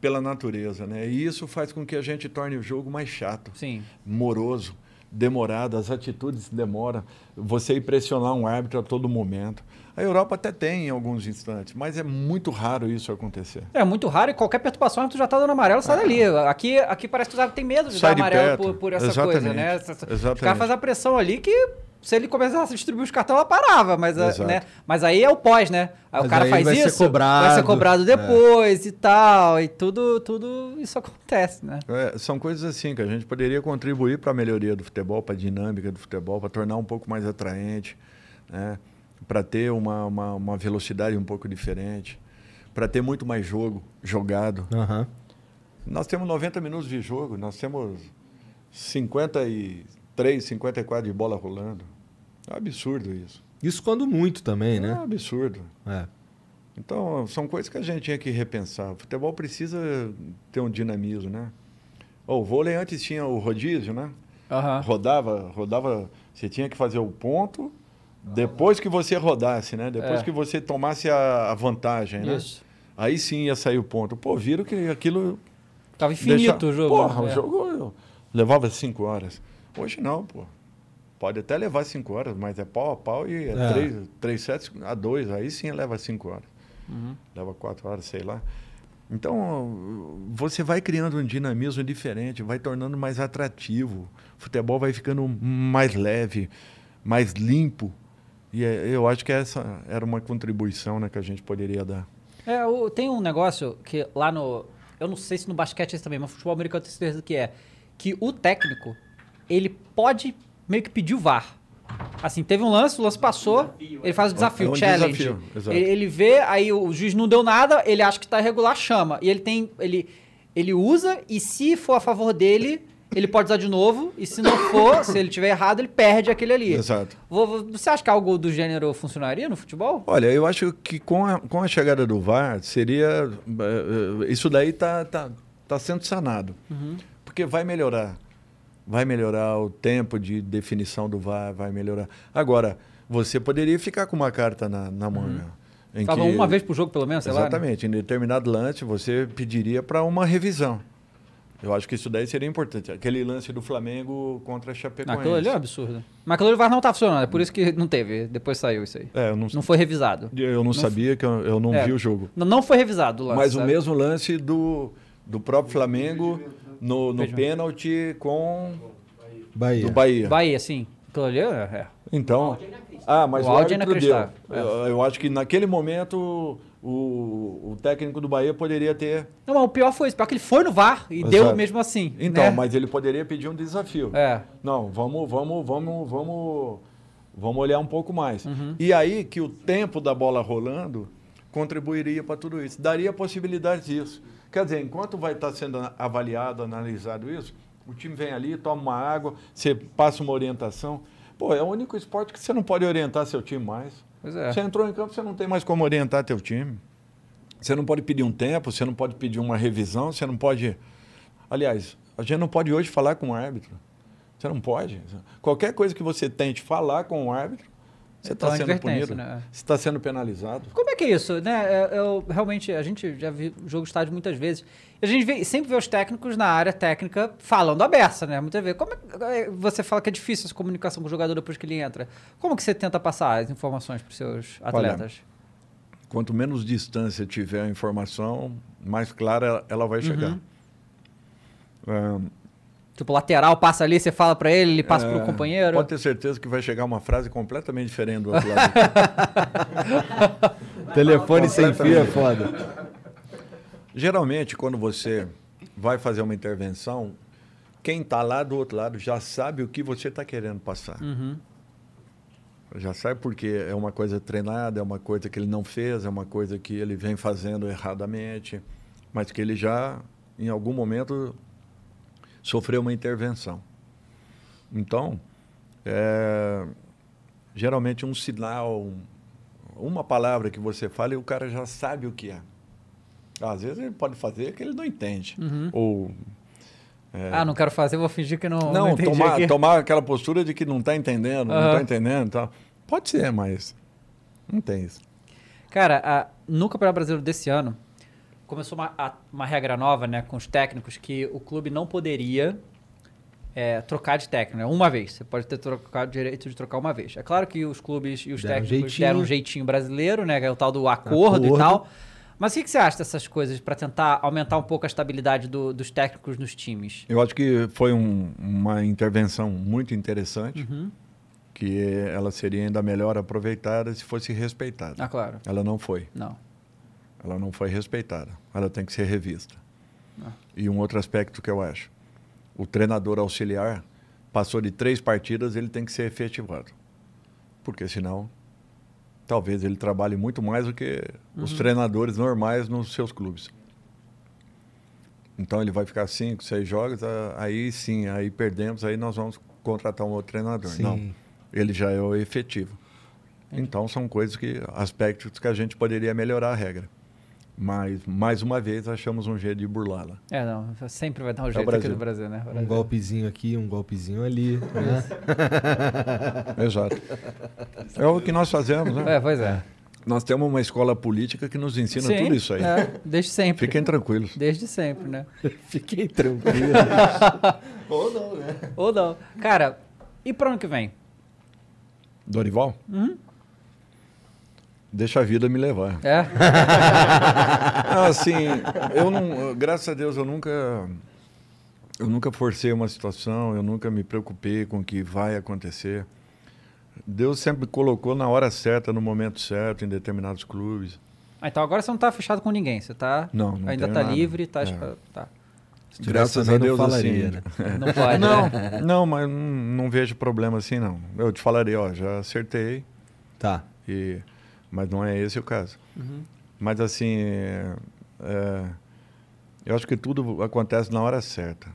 Pela natureza, né? E isso faz com que a gente torne o jogo mais chato, Sim. moroso, demorado, as atitudes demoram. Você ir pressionar um árbitro a todo momento. A Europa até tem em alguns instantes, mas é muito raro isso acontecer. É muito raro e qualquer perturbação tu já tá dando amarelo, sai dali. Aqui, aqui parece que tu já tem medo de Sai dar de amarelo por, por essa Exatamente. coisa, né? Os Exatamente. caras fazem a pressão ali que se ele começasse a distribuir os cartões, ela parava. Mas, Exato. né? mas aí é o pós, né? Aí o Mas cara aí faz vai ser isso, cobrado, vai ser cobrado é. depois e tal. E tudo, tudo isso acontece, né? É, são coisas assim que a gente poderia contribuir para a melhoria do futebol, para a dinâmica do futebol, para tornar um pouco mais atraente, né? Para ter uma, uma, uma velocidade um pouco diferente, para ter muito mais jogo jogado. Aham. Nós temos 90 minutos de jogo, nós temos 53, 54 de bola rolando. É um absurdo isso. Isso quando muito também, É um né? absurdo. É. Então, são coisas que a gente tinha que repensar. O futebol precisa ter um dinamismo, né? O vôlei antes tinha o rodízio, né? Aham. Rodava, rodava. Você tinha que fazer o ponto depois que você rodasse, né? Depois É. que você tomasse a, vantagem, né? Isso. Aí sim ia sair o ponto. Pô, viram que aquilo. Tava infinito deixa- o jogo. Porra, né? o jogo levava cinco horas. Hoje não, pô. Pode até levar cinco horas, mas é pau a pau e é, É. Três, três sets a dois. Aí sim leva cinco horas. Uhum. Leva quatro horas, sei lá. Então, você vai criando um dinamismo diferente, vai tornando mais atrativo. O futebol vai ficando mais leve, mais limpo. E é- eu acho que essa era uma contribuição né, que a gente poderia dar. É, o- tem um negócio que lá no. Eu não sei se no basquete é isso também, mas no futebol americano eu tenho certeza que é. Que o técnico, ele pode meio que pedir o VAR. Assim, teve um lance, o lance passou, ele faz o desafio, É um challenge. desafio, ele, ele vê, aí o juiz não deu nada, ele acha que tá irregular, chama. E ele tem. Ele, ele usa, e se for a favor dele, ele pode usar de novo. E se não for, se ele tiver errado, ele perde aquele ali. Exato. Vo- vo- Você acha que algo do gênero funcionaria no futebol? Olha, eu acho que com a, com a chegada do VAR, seria. eh, Isso daí está tá, tá sendo sanado. Porque vai melhorar. Vai melhorar o tempo de definição do VAR, vai melhorar. Agora, você poderia ficar com uma carta na, na manga. em Fala que- uma vez por jogo, pelo menos, sei lá. né? Exatamente. Em determinado lance, você pediria para uma revisão. Eu acho que isso daí seria importante. Aquele lance do Flamengo contra a Chapecoense. Aquilo ali é um absurdo. Mas aquilo ali o VAR não tá funcionando, é por isso que não teve. Depois saiu isso aí. É, eu não, Não foi revisado. eu não sabia que eu, eu não É. vi o jogo. Não, não foi revisado o lance. Mas o sabe? mesmo lance do, do próprio Flamengo no, no pênalti com Bahia. do Bahia. Bahia, sim. Aquilo ali é. é. Então. Ah, mas O o, áudio é inacreditável. Eu, eu acho que naquele momento o, o técnico do Bahia poderia ter. Não, mas o pior foi isso. Pior que ele foi no VAR e deu Exato. mesmo assim. Então, né? mas ele poderia pedir um desafio. É. Não, vamos, vamos, vamos, vamos, vamos olhar um pouco mais. Uhum. E aí que o tempo da bola rolando contribuiria para tudo isso. Daria possibilidade disso. Quer dizer, enquanto vai estar sendo avaliado, analisado isso, o time vem ali, toma uma água, você passa uma orientação. Pô, é o único esporte que você não pode orientar seu time mais. É. Você entrou em campo, você não tem mais como orientar teu time. Você não pode pedir um tempo, você não pode pedir uma revisão, você não pode. Aliás, a gente não pode hoje falar com o árbitro. Você não pode. Qualquer coisa que você tente falar com o árbitro, você Então, está sendo advertência, punido. né? Você está sendo penalizado. Como é que é isso, né? É, Eu, realmente, a gente já viu jogo de estádio muitas vezes. A gente vê- sempre vê os técnicos na área técnica falando a beça, né? Muitas vezes. Como é, que- você fala que é difícil essa comunicação com o jogador depois que ele entra. Como que você tenta passar as informações para os seus atletas? Quanto menos distância tiver a informação, mais clara ela- vai chegar. Uhum. Tipo, lateral passa ali, você fala pra ele, ele passa É, companheiro. Pode ter certeza que vai chegar uma frase completamente diferente do outro lado. Telefone sem fio é foda. Geralmente, quando você vai fazer uma intervenção, quem está lá do outro lado já sabe o que você está querendo passar. Uhum. Já sabe porque é uma coisa treinada, é uma coisa que ele não fez, é uma coisa que ele vem fazendo erradamente, mas que ele já, em algum momento, sofreu uma intervenção. Então, é, geralmente um sinal, um- uma palavra que você fala e o cara já sabe o que é. Às vezes ele pode fazer que ele não entende. Ou Ah, não quero fazer, vou fingir que não, não, não, tomar, aqui. tomar aquela postura de que não está entendendo, não Aham. está entendendo e tal. Pode ser, mas não tem isso. Cara, a- no Campeonato Brasileiro desse ano, começou uma, a- uma regra nova, né, com os técnicos, que o clube não poderia é, trocar de técnico, né? Uma vez. Você pode ter trocado direito de trocar uma vez. É claro que os clubes e os Deram um técnicos jeitinho. deram um jeitinho brasileiro, né? É o tal do acordo, e Acordo. tal. Mas o que, que você acha dessas coisas para tentar aumentar um pouco a estabilidade do- dos técnicos nos times? Eu acho que foi um- uma intervenção muito interessante, Uhum. que ela seria ainda melhor aproveitada se fosse respeitada. Ah, claro. Ela não foi. Não. Ela não foi respeitada. Ela tem que ser revista. Ah. E um outro aspecto que eu acho: o treinador auxiliar passou de três partidas, ele tem que ser efetivado. Porque senão, talvez ele trabalhe muito mais do que os Uhum. treinadores normais nos seus clubes. Então ele vai ficar cinco, seis jogos, aí sim, aí perdemos, aí nós vamos contratar um outro treinador. Sim. Não, ele já é o efetivo. Então são coisas que, aspectos que a gente poderia melhorar a regra. Mas, mais uma vez, achamos um jeito de burlá-la. É, não. Sempre vai dar um o jeito aqui Brasil. do Brasil, né? Um Brasil. golpezinho aqui, um golpezinho ali. Né? Exato. É o que nós fazemos, né? É, pois é. Nós temos uma escola política que nos ensina Sim, tudo isso aí. É, desde sempre. Fiquem tranquilos. Desde sempre, né? Fiquem tranquilos. Ou não, né? Ou não. Cara, e pro ano que vem? Dorival? Uhum. Deixa a vida me levar. É? Assim, eu não, graças a Deus, eu nunca, eu nunca forcei uma situação, eu nunca me preocupei com o que vai acontecer. Deus sempre colocou na hora certa, no momento certo, em determinados clubes. Ah, então agora você não tá fechado com ninguém. Você tá. Não, não Ainda tá nada. livre, tá. É. tá. Graças a não Deus, falaria, assim. né? Não pode. Não, né? não, mas não, não vejo problema assim, não. Eu te falaria, ó, já acertei, Tá. e, mas não é esse o caso. Uhum. Mas assim, é, eu acho que tudo acontece na hora certa.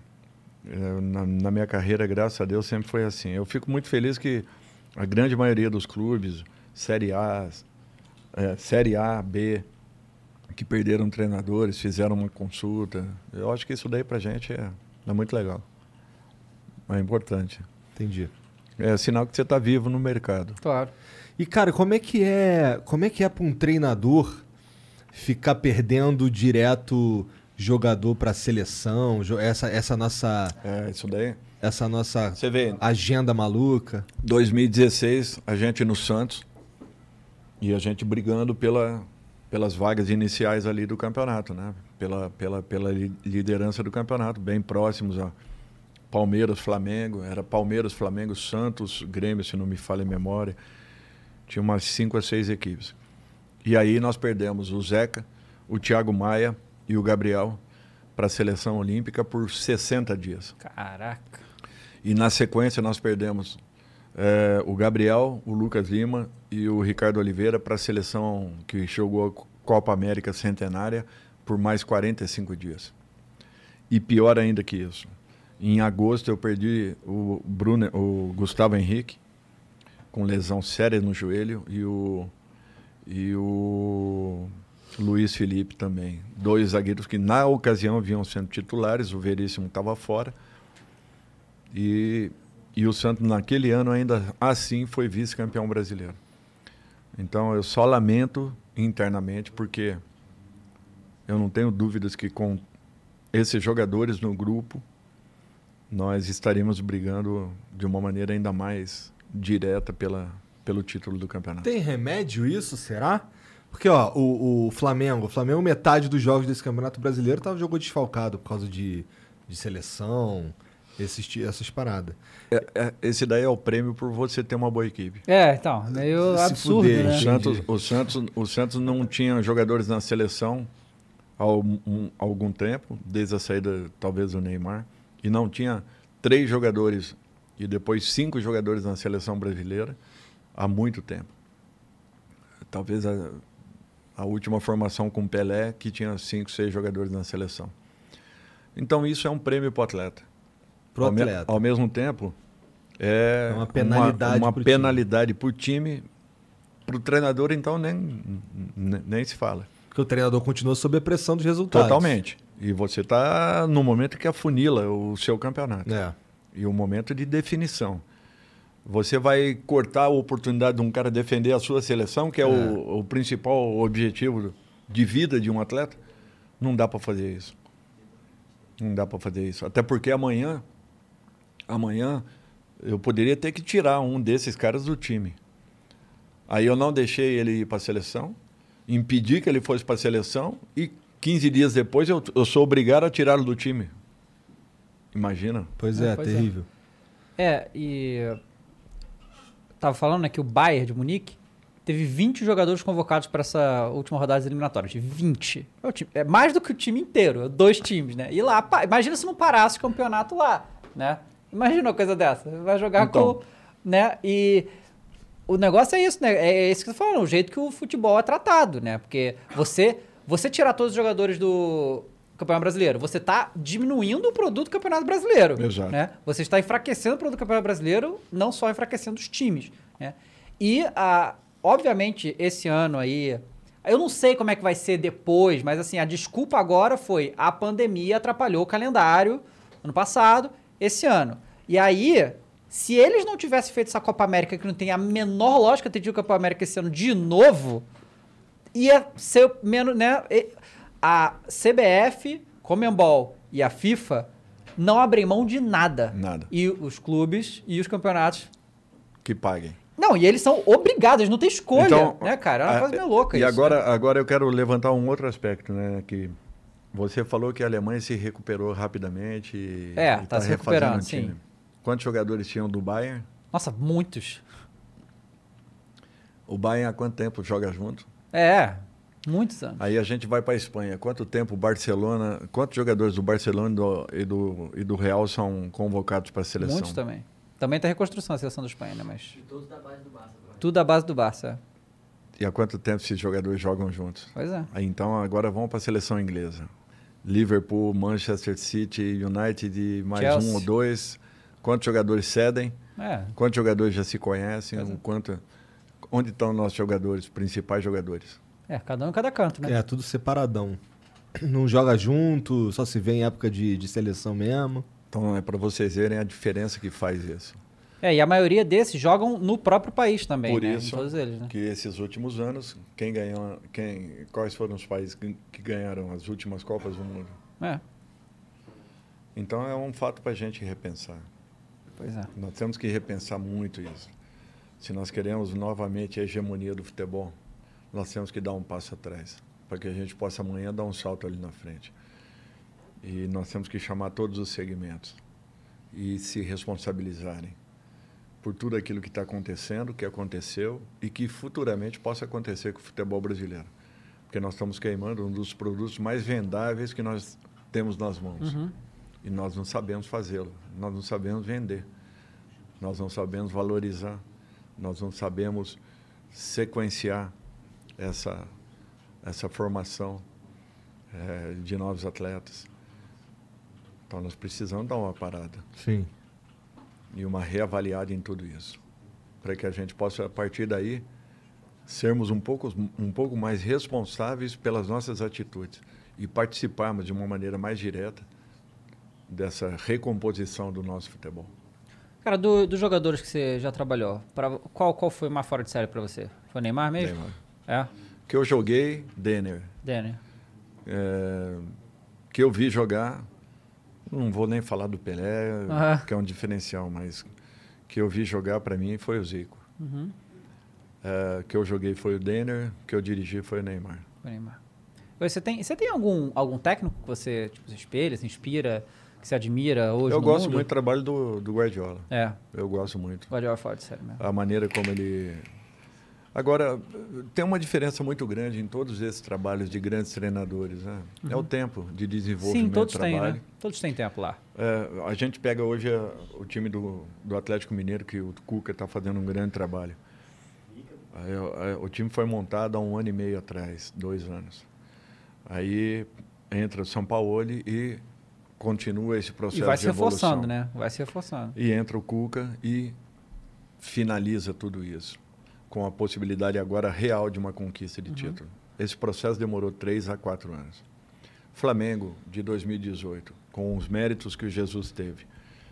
É, na, na minha carreira, graças a Deus, sempre foi assim. Eu fico muito feliz que a grande maioria dos clubes, Série A, é, Série A, B, que perderam treinadores, fizeram uma consulta. Eu acho que isso daí pra gente é, é muito legal. É importante. Entendi. É sinal que você está vivo no mercado. Claro. E cara, como é que é, como é que é para um treinador ficar perdendo direto jogador para seleção, essa essa nossa É, isso daí. essa nossa Você vê, agenda maluca? 2016, a gente no Santos e a gente brigando pela, pelas vagas iniciais ali do campeonato, né? Pela, pela, pela li- liderança do campeonato, bem próximos a Palmeiras, Flamengo. Era Palmeiras, Flamengo, Santos, Grêmio, se não me falha a memória. Tinha umas cinco a seis equipes. E aí nós perdemos o Zeca, o Thiago Maia e o Gabriel para a seleção olímpica por 60 dias. Caraca. E na sequência nós perdemos eh, o Gabriel, o Lucas Lima e o Ricardo Oliveira para a seleção que jogou a Copa América Centenária por mais 45 dias. E pior ainda que isso, em agosto eu perdi o, Bruno, o Gustavo Henrique com lesão séria no joelho e o, e o Luiz Felipe também. Dois zagueiros que na ocasião vinham sendo titulares, o Veríssimo estava fora. E, e o Santos, naquele ano, ainda assim foi vice-campeão brasileiro. Então, eu só lamento internamente, porque eu não tenho dúvidas que com esses jogadores no grupo, nós estaríamos brigando de uma maneira ainda mais direta pela, pelo título do campeonato. Tem remédio isso, será? Porque ó, o, o Flamengo, o Flamengo metade dos jogos desse Campeonato Brasileiro tava jogou desfalcado por causa de, de seleção. esses, essas paradas. É- é- esse daí é o prêmio por você ter uma boa equipe. É, então, meio Se absurdo, fuder, né? O. Santos, o, Santos, o Santos não tinha jogadores na seleção há um- algum tempo, desde a saída talvez do Neymar, e não tinha três jogadores e depois cinco jogadores na seleção brasileira há muito tempo. Talvez a, a última formação com Pelé, que tinha cinco, seis jogadores na seleção. Então isso é um prêmio para o atleta. Pro ao, me- atleta. ao mesmo tempo, é É uma penalidade uma, time. penalidade para o time. Para o treinador, então, nem, nem, nem se fala. Porque o treinador continua sob a pressão dos resultados. Totalmente. E você está no momento que afunila o seu campeonato. É. E o momento de definição. Você vai cortar a oportunidade de um cara defender a sua seleção, que é, O, o principal objetivo de vida de um atleta? Não dá para fazer isso. Não dá para fazer isso. Até porque amanhã, amanhã, eu poderia ter que tirar um desses caras do time. Aí eu não deixei ele ir para a seleção, impedi que ele fosse para a seleção e 15 dias depois eu, eu sou obrigado a tirá-lo do time. Imagina. Pois É, é, pois é. terrível. É, e. Tava falando né, que o Bayern de Munique teve 20 jogadores convocados para essa última rodada das eliminatórias. 20. É, o time- é mais do que o time inteiro, é dois times, né? E lá, pá, imagina se não parasse o campeonato lá, né? Imagina uma coisa dessa. Vai jogar Então. com. Né? E. O negócio é isso, né? É isso que você tá falando, o jeito que o futebol é tratado, né? Porque você, você tirar todos os jogadores do Campeonato Brasileiro, você tá diminuindo o produto do Campeonato Brasileiro. Exato. Né? Você está enfraquecendo o produto do Campeonato Brasileiro, não só enfraquecendo os times. Né? E, ah, obviamente, esse ano aí. Eu não sei como é que vai ser depois, mas assim, a desculpa agora foi a pandemia atrapalhou o calendário ano passado, esse ano. E aí, se eles não tivessem feito essa Copa América, que não tem a menor lógica ter tido Copa América esse ano de novo, ia ser menos, né? E- A CBF, Comembol e a FIFA não abrem mão de nada. Nada. E os clubes e os campeonatos. Que paguem. Não, e eles são obrigados, não têm escolha, né, cara? É uma coisa meio louca E isso. agora, né? agora eu quero levantar um outro aspecto, né? Que você falou que a Alemanha se recuperou rapidamente e É, e tá se recuperando, sim. Quantos jogadores tinham do Bayern? Nossa, muitos. O Bayern há quanto tempo joga junto? É, muitos anos. Aí a gente vai para a Espanha. Quanto tempo o Barcelona, quantos jogadores do Barcelona e do, e do, e do Real são convocados para a seleção? Muitos também. Também tá reconstrução a seleção da Espanha, né? Mas. Tudo da base do Barça. Tudo da base do Barça. E há quanto tempo esses jogadores jogam juntos? Pois é. Aí, então agora vamos para a seleção inglesa. Liverpool, Manchester City, United e mais Chelsea. um ou dois. Quantos jogadores cedem? É. Quantos jogadores já se conhecem? É. O Quanto, onde estão nossos jogadores, principais jogadores? É, cada um em cada canto, né? É, tudo separadão. Não joga junto, só se vê em época de, de seleção mesmo. Então é para vocês verem a diferença que faz isso. É, e a maioria desses jogam no próprio país também, Por né? isso eles, né? que esses últimos anos, quem ganhou, quem, quais foram os países que, que ganharam as últimas Copas do Mundo? É, Então é um fato para a gente repensar. pois é. Nós temos que repensar muito isso. Se nós queremos novamente a hegemonia do futebol, nós temos que dar um passo atrás, para que a gente possa amanhã dar um salto ali na frente. E nós temos que chamar todos os segmentos e se responsabilizarem por tudo aquilo que está acontecendo, que aconteceu e que futuramente possa acontecer com o futebol brasileiro. Porque nós estamos queimando um dos produtos mais vendáveis que nós temos nas mãos. E nós não sabemos fazê-lo, nós não sabemos vender, nós não sabemos valorizar, nós não sabemos sequenciar essa, essa formação eh, de novos atletas. Então nós precisamos dar uma parada Sim. e uma reavaliada em tudo isso, para que a gente possa, a partir daí, sermos um pouco, um pouco mais responsáveis pelas nossas atitudes e participarmos de uma maneira mais direta dessa recomposição do nosso futebol. Cara, do- dos jogadores que você já trabalhou, pra, qual, qual foi mais fora de série pra você? Foi o Neymar mesmo? Neymar. É, Que eu joguei, Denner. Denner. É, que eu vi jogar, não vou nem falar do Pelé, Aham. que é um diferencial, mas que eu vi jogar para mim foi o Zico. Uhum. É, que eu joguei foi o Denner, que eu dirigi foi o Neymar. O Neymar. Você tem, você tem algum, algum técnico que você tipo, se espelha, se inspira que você admira hoje Eu gosto mundo? muito do trabalho do, do Guardiola. É, Eu gosto muito. Guardiola é forte, sério mesmo. A maneira como ele. Agora, tem uma diferença muito grande em todos esses trabalhos de grandes treinadores. Né? É o tempo de desenvolvimento Uhum. Sim, todos do têm, trabalho. né? Todos têm tempo lá. É, a gente pega hoje a- o time do, do Atlético Mineiro, que o Cuca está fazendo um grande trabalho. Aí, é, o time foi montado há um ano e meio atrás, dois anos. Aí entra o São Paulo e continua esse processo E vai de se reforçando, evolução. né? Vai se reforçando. E entra o Cuca e finaliza tudo isso, com a possibilidade agora real de uma conquista de título. Esse processo demorou três a quatro anos. Flamengo, de 2018, com os méritos que o Jesus teve,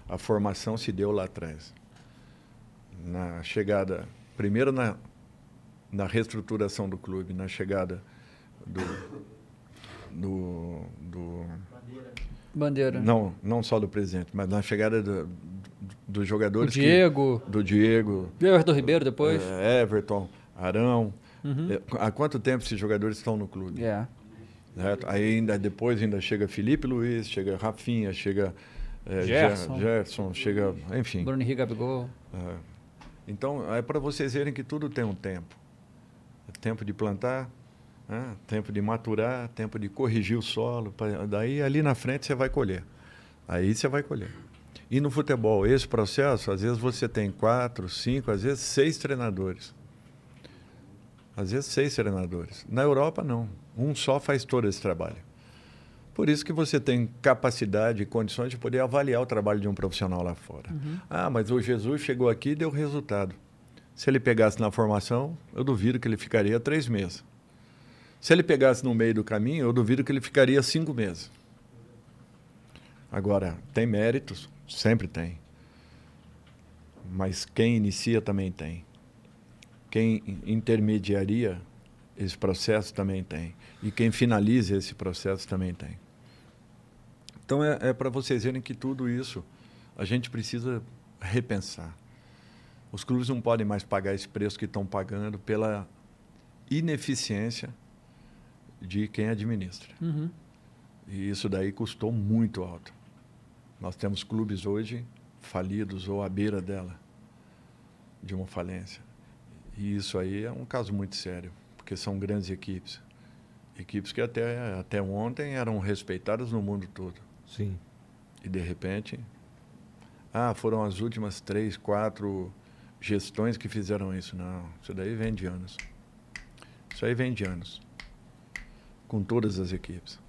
a formação se deu lá atrás. Na chegada, primeiro na, na reestruturação do clube, na chegada do, do, do Bandeira. não, não só do presidente, mas na chegada do- do- dos o jogadores. que- Diego, do Diego, e o Everton Ribeiro depois. eh, Everton, Arão. Uhum. Eh, Há quanto tempo esses jogadores estão no clube? É. Certo? Aí ainda depois ainda chega Felipe Luiz, chega Rafinha, chega eh, Gerson. Ger- Gerson, chega, enfim. Bruno Henrique Gabigol. É. Então é para vocês verem que tudo tem um tempo. É tempo de plantar, né? tempo de maturar, tempo de corrigir o solo. pra- daí ali na frente você vai colher. Aí você vai colher. E no futebol, esse processo, às vezes você tem quatro, cinco, às vezes seis treinadores. Às vezes seis treinadores. Na Europa, não. Um só faz todo esse trabalho. Por isso que você tem capacidade e condições de poder avaliar o trabalho de um profissional lá fora. Ah, mas o Jesus chegou aqui e deu resultado. Se ele pegasse na formação, eu duvido que ele ficaria três meses. Se ele pegasse no meio do caminho, eu duvido que ele ficaria cinco meses. Agora, tem méritos? Sempre tem. Mas quem inicia também tem. Quem intermediaria esse processo também tem. E quem finaliza esse processo também tem. Então é, é para vocês verem que tudo isso a gente precisa repensar. Os clubes não podem mais pagar esse preço que estão pagando pela ineficiência de quem administra. Uhum. E isso daí custou muito alto. Nós temos clubes hoje falidos ou à beira dela, de uma falência. E isso aí é um caso muito sério, porque são grandes equipes. Equipes que até, até ontem eram respeitadas no mundo todo. Sim. E de repente, ah, foram as últimas três, quatro gestões que fizeram isso. Não, isso daí vem de anos. Isso aí vem de anos. Com todas as equipes.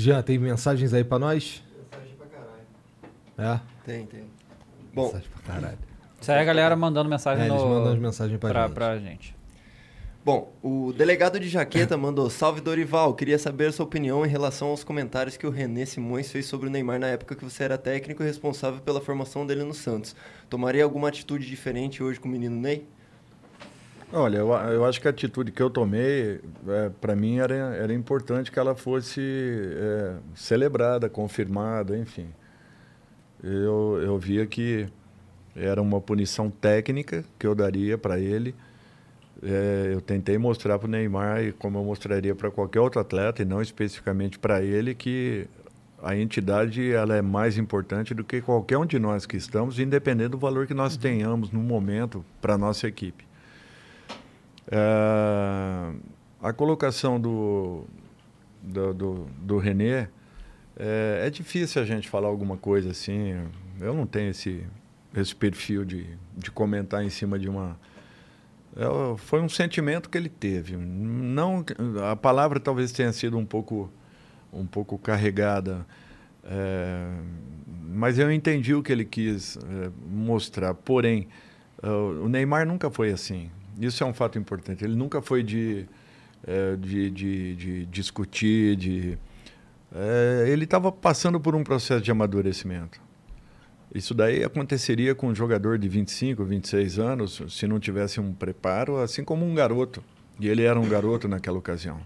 Jean, tem mensagens aí pra nós? Mensagem pra caralho. É? Tem, tem. Bom, Mensagem pra caralho. Isso aí é a galera mandando mensagem É, no... eles mandam as mensagens pra, pra, gente. pra gente. bom, o delegado de Jaqueta mandou Salve Dorival, queria saber a sua opinião em relação aos comentários que o René Simões fez sobre o Neymar na época que você era técnico e responsável pela formação dele no Santos. Tomaria alguma atitude diferente hoje com o menino Ney? Olha, eu, eu acho que a atitude que eu tomei, para mim, era, era importante que ela fosse é, celebrada, confirmada, enfim. Eu, eu via que era uma punição técnica que eu daria para ele. É, eu tentei mostrar para o Neymar, e como eu mostraria para qualquer outro atleta, e não especificamente para ele, que a entidade ela é mais importante do que qualquer um de nós que estamos, independente do valor que nós tenhamos no momento para a nossa equipe. É, a colocação do, do, do, do René, é, é difícil a gente falar alguma coisa assim. Eu não tenho esse, esse perfil de, de comentar em cima de uma. É, foi um sentimento que ele teve. Não, a palavra talvez tenha sido um pouco, um pouco carregada, é, mas eu entendi o que ele quis é, mostrar. Porém, o Neymar nunca foi assim. Isso é um fato importante. Ele nunca foi de, é, de, de, de discutir, de. É, ele estava passando por um processo de amadurecimento. Isso daí aconteceria com um jogador de 25, 26 anos, se não tivesse um preparo, assim como um garoto. E ele era um garoto naquela ocasião.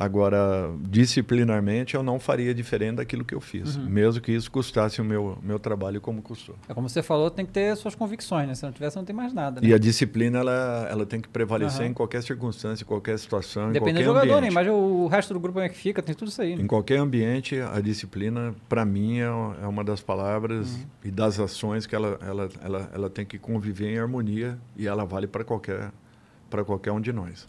Agora, disciplinarmente, eu não faria diferente daquilo que eu fiz, Uhum. mesmo que isso custasse o meu, meu trabalho como custou. É como você falou, tem que ter suas convicções, né? Se não tiver, você não tem mais nada. Né? E a disciplina, ela, ela tem que prevalecer Aham. em qualquer circunstância, em qualquer situação, Depende em do jogador, né? ambiente. Mas o resto do grupo como é que fica, tem tudo isso aí. né? Em qualquer ambiente, a disciplina, para mim, é é uma das palavras Uhum. e das ações que ela, ela, ela, ela tem que conviver em harmonia e ela vale para qualquer, para qualquer um de nós.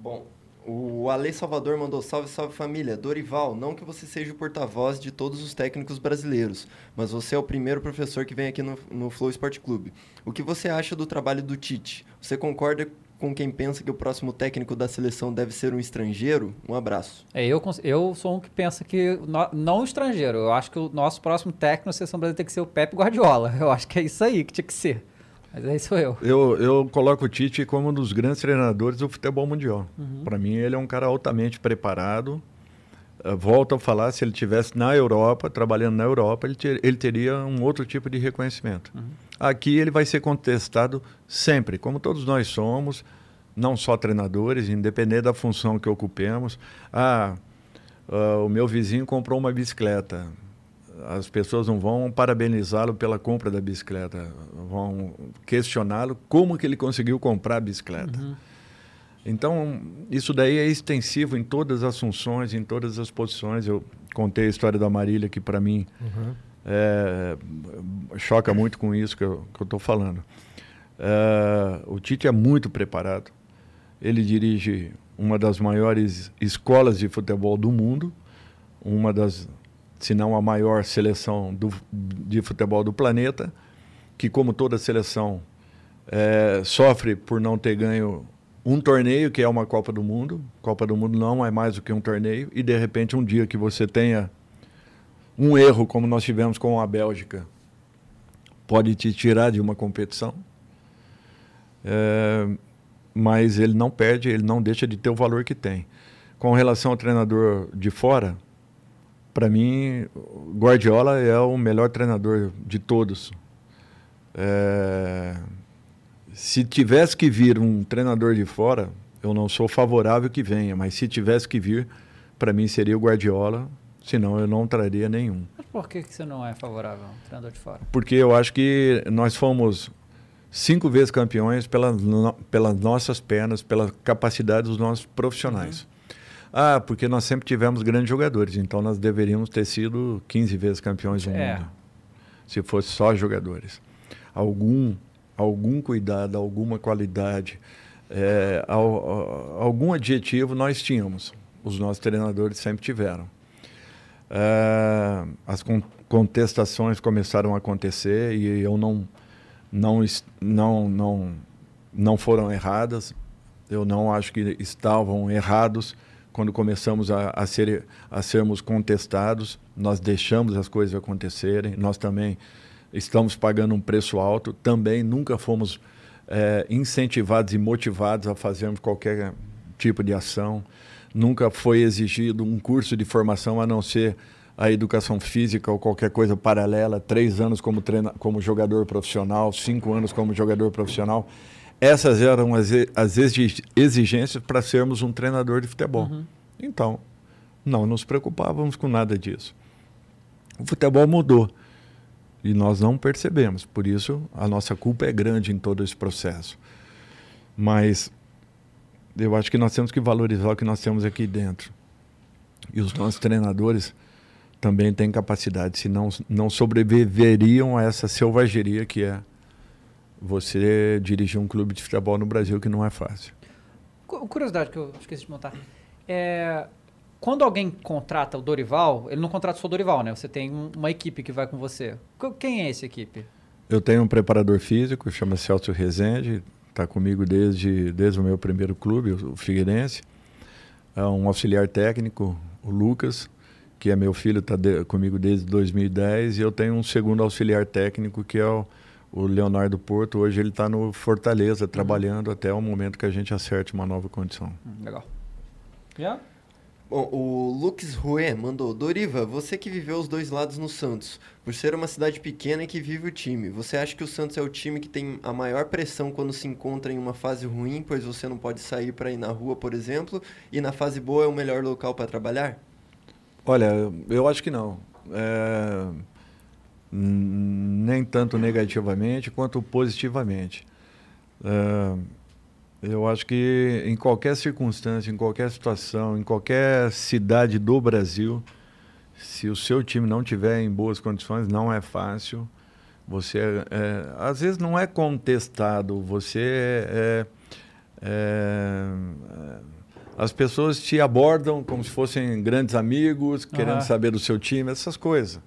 Bom, o Ale Salvador mandou salve, salve família. Dorival, não que você seja o porta-voz de todos os técnicos brasileiros, mas você é o primeiro professor que vem aqui no, no Flow Esporte Clube. O que você acha do trabalho do Tite? Você concorda com quem pensa que o próximo técnico da seleção deve ser um estrangeiro? Um abraço. É, eu, eu sou um que pensa que, no- não o estrangeiro, eu acho que o nosso próximo técnico na seleção brasileira tem que ser o Pepe Guardiola. Eu acho que é isso aí que tinha que ser. Mas aí sou eu. Eu, eu coloco o Tite como um dos grandes treinadores do futebol mundial. Para mim, ele é um cara altamente preparado. Eh, Volto a falar, se ele tivesse na Europa, trabalhando na Europa, ele, ter- ele teria um outro tipo de reconhecimento. Aqui ele vai ser contestado sempre, como todos nós somos, não só treinadores, independente da função que ocupemos. Ah, ah, o meu vizinho comprou uma bicicleta. As pessoas não vão parabenizá-lo pela compra da bicicleta, vão questioná-lo como que ele conseguiu comprar a bicicleta. Então, isso daí é extensivo em todas as funções, em todas as posições. Eu contei a história da Marília, que para mim é, choca muito com isso que eu estou falando. É, o Tite é muito preparado. Ele dirige uma das maiores escolas de futebol do mundo, uma das, se não a maior seleção do, de futebol do planeta, que, como toda seleção, é, sofre por não ter ganho um torneio, que é uma Copa do Mundo. Copa do Mundo não é mais do que um torneio, e de repente, um dia que você tenha um erro, como nós tivemos com a Bélgica, pode te tirar de uma competição. É, mas ele não perde, ele não deixa de ter o valor que tem. Com relação ao treinador de fora, para mim, Guardiola é o melhor treinador de todos. É, se tivesse que vir um treinador de fora, eu não sou favorável que venha, mas se tivesse que vir, para mim seria o Guardiola, senão eu não traria nenhum. Mas por que, que você não é favorável ao treinador de fora? Porque eu acho que nós fomos cinco vezes campeões pelas, no, pelas nossas pernas, pela capacidade dos nossos profissionais. Ah, porque nós sempre tivemos grandes jogadores, então nós deveríamos ter sido 15 vezes campeões do É. mundo. Se fosse só jogadores. Algum, algum cuidado, alguma qualidade, é, al- al- algum adjetivo nós tínhamos. Os nossos treinadores sempre tiveram. É, as con- contestações começaram a acontecer e eu não não não não não foram erradas eu não acho que estavam errados quando começamos a, a ser a sermos contestados nós deixamos as coisas acontecerem. Nós também estamos pagando um preço alto. Também nunca fomos eh, incentivados e motivados a fazermos qualquer tipo de ação. Nunca foi exigido um curso de formação a não ser a educação física ou qualquer coisa paralela, três anos como, treina, como jogador profissional, cinco anos como jogador profissional. Essas eram as, as exi- exigências para sermos um treinador de futebol. Então, não nos preocupávamos com nada disso. O futebol mudou e nós não percebemos, por isso a nossa culpa é grande em todo esse processo. Mas eu acho que nós temos que valorizar o que nós temos aqui dentro. E os nossos treinadores também têm capacidade, senão não sobreviveriam a essa selvageria que é você dirigir um clube de futebol no Brasil, que não é fácil. Cu- Curiosidade que eu esqueci de montar. É, quando alguém contrata o Dorival, ele não contrata só o Dorival, né? Você tem um- uma equipe que vai com você. Qu- Quem é essa equipe? Eu tenho um preparador físico, chama Celso Rezende, está comigo desde, desde o meu primeiro clube, o Figueirense. É um auxiliar técnico, o Lucas, que é meu filho, está comigo desde 2010. E eu tenho um segundo auxiliar técnico, que é o, o Leonardo Porto. Hoje ele está no Fortaleza, trabalhando até o momento que a gente acerte uma nova condição. Hum, legal. Já? Bom, o Lux Rue mandou: Doriva, você que viveu os dois lados no Santos, por ser uma cidade pequena e que vive o time, você acha que o Santos é o time que tem a maior pressão quando se encontra em uma fase ruim, pois você não pode sair para ir na rua, por exemplo, e na fase boa é o melhor local para trabalhar? Olha, eu acho que não. É, nem tanto negativamente quanto positivamente. É, eu acho que em qualquer circunstância, em qualquer situação, em qualquer cidade do Brasil, se o seu time não tiver em boas condições, não é fácil. Você, é, às vezes, não é contestado. Você é, é, as pessoas te abordam como se fossem grandes amigos, querendo saber do seu time, essas coisas.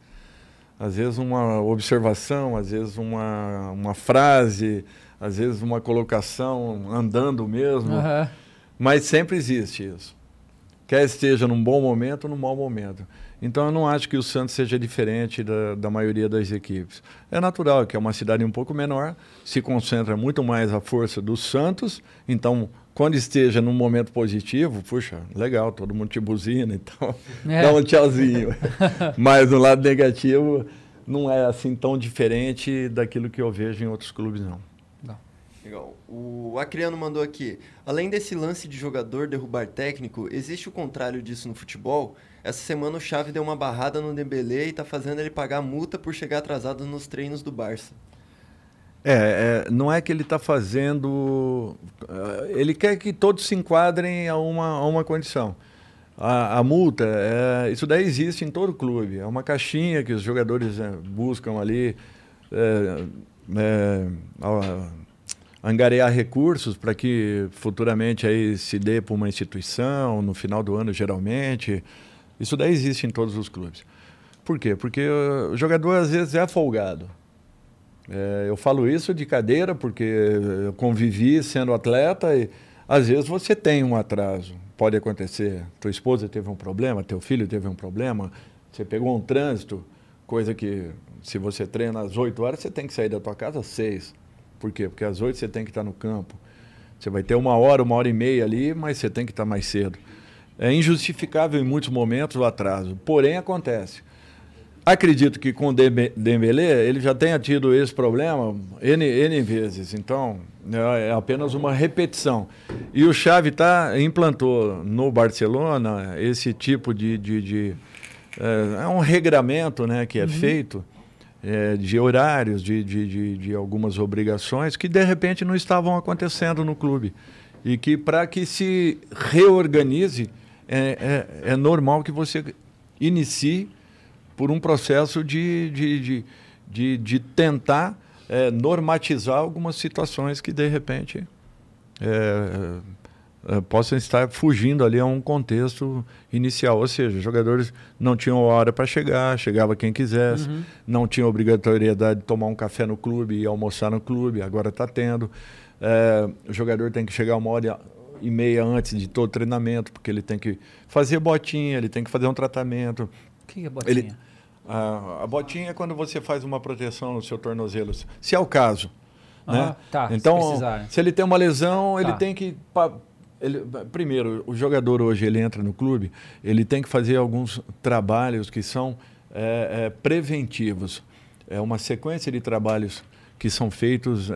Às vezes uma observação, às vezes uma, uma frase, às vezes uma colocação andando mesmo. Aham. Mas sempre existe isso. Quer esteja num bom momento ou num mau momento. Então eu não acho que o Santos seja diferente da, da maioria das equipes. É natural que é uma cidade um pouco menor, se concentra muito mais a força do Santos. Então, quando esteja num momento positivo, puxa, legal, todo mundo te buzina, então É. dá um tchauzinho. Mas no lado negativo, não é assim tão diferente daquilo que eu vejo em outros clubes, não. Legal. O Acriano mandou aqui: além desse lance de jogador derrubar técnico, existe o contrário disso no futebol? Essa semana o Xavi deu uma barrada no Dembélé e tá fazendo ele pagar multa por chegar atrasado nos treinos do Barça. É, é, não é que ele está fazendo. eh, Ele quer que todos se enquadrem a uma, a uma condição. A, a multa, é, isso daí existe em todo clube. É uma caixinha que os jogadores eh, buscam ali é, é, a- angariar recursos para que futuramente aí se dê para uma instituição, no final do ano, geralmente. Isso daí existe em todos os clubes. Por quê? Porque eh, o jogador às vezes é folgado. É, eu falo isso de cadeira porque eu convivi sendo atleta e às vezes você tem um atraso. Pode acontecer. Tua esposa teve um problema, teu filho teve um problema, você pegou um trânsito, coisa que se você treina às 8 horas, você tem que sair da tua casa às 6. Por quê? Porque às 8 você tem que estar no campo. Você vai ter uma hora, uma hora e meia ali, mas você tem que estar mais cedo. É injustificável em muitos momentos o atraso, porém acontece. Acredito que com o Dembélé ele já tenha tido esse problema N, N vezes, então é é apenas uma repetição. E o Xavi tá, implantou no Barcelona esse tipo de. de, de- é, é um regramento né, que é feito é, de horários, de, de, de, de algumas obrigações que de repente não estavam acontecendo no clube. E que para que se reorganize, é, é, é normal que você inicie por um processo de, de, de, de, de tentar eh, normatizar algumas situações que, de repente, eh, eh, possam estar fugindo ali a um contexto inicial. Ou seja, os jogadores não tinham hora para chegar, chegava quem quisesse, não tinha obrigatoriedade de tomar um café no clube e almoçar no clube, agora está tendo. Eh, o jogador tem que chegar uma hora e meia antes de todo treinamento, porque ele tem que fazer botinha, ele tem que fazer um tratamento. O que é botinha? Ele, a, a botinha é quando você faz uma proteção no seu tornozelo, se é o caso. Né? tá, se então, precisar. se ele tem uma lesão, ele Tá. tem que. ele- primeiro, o jogador hoje ele entra no clube, ele tem que fazer alguns trabalhos que são é, é, preventivos. É uma sequência de trabalhos que são feitos é,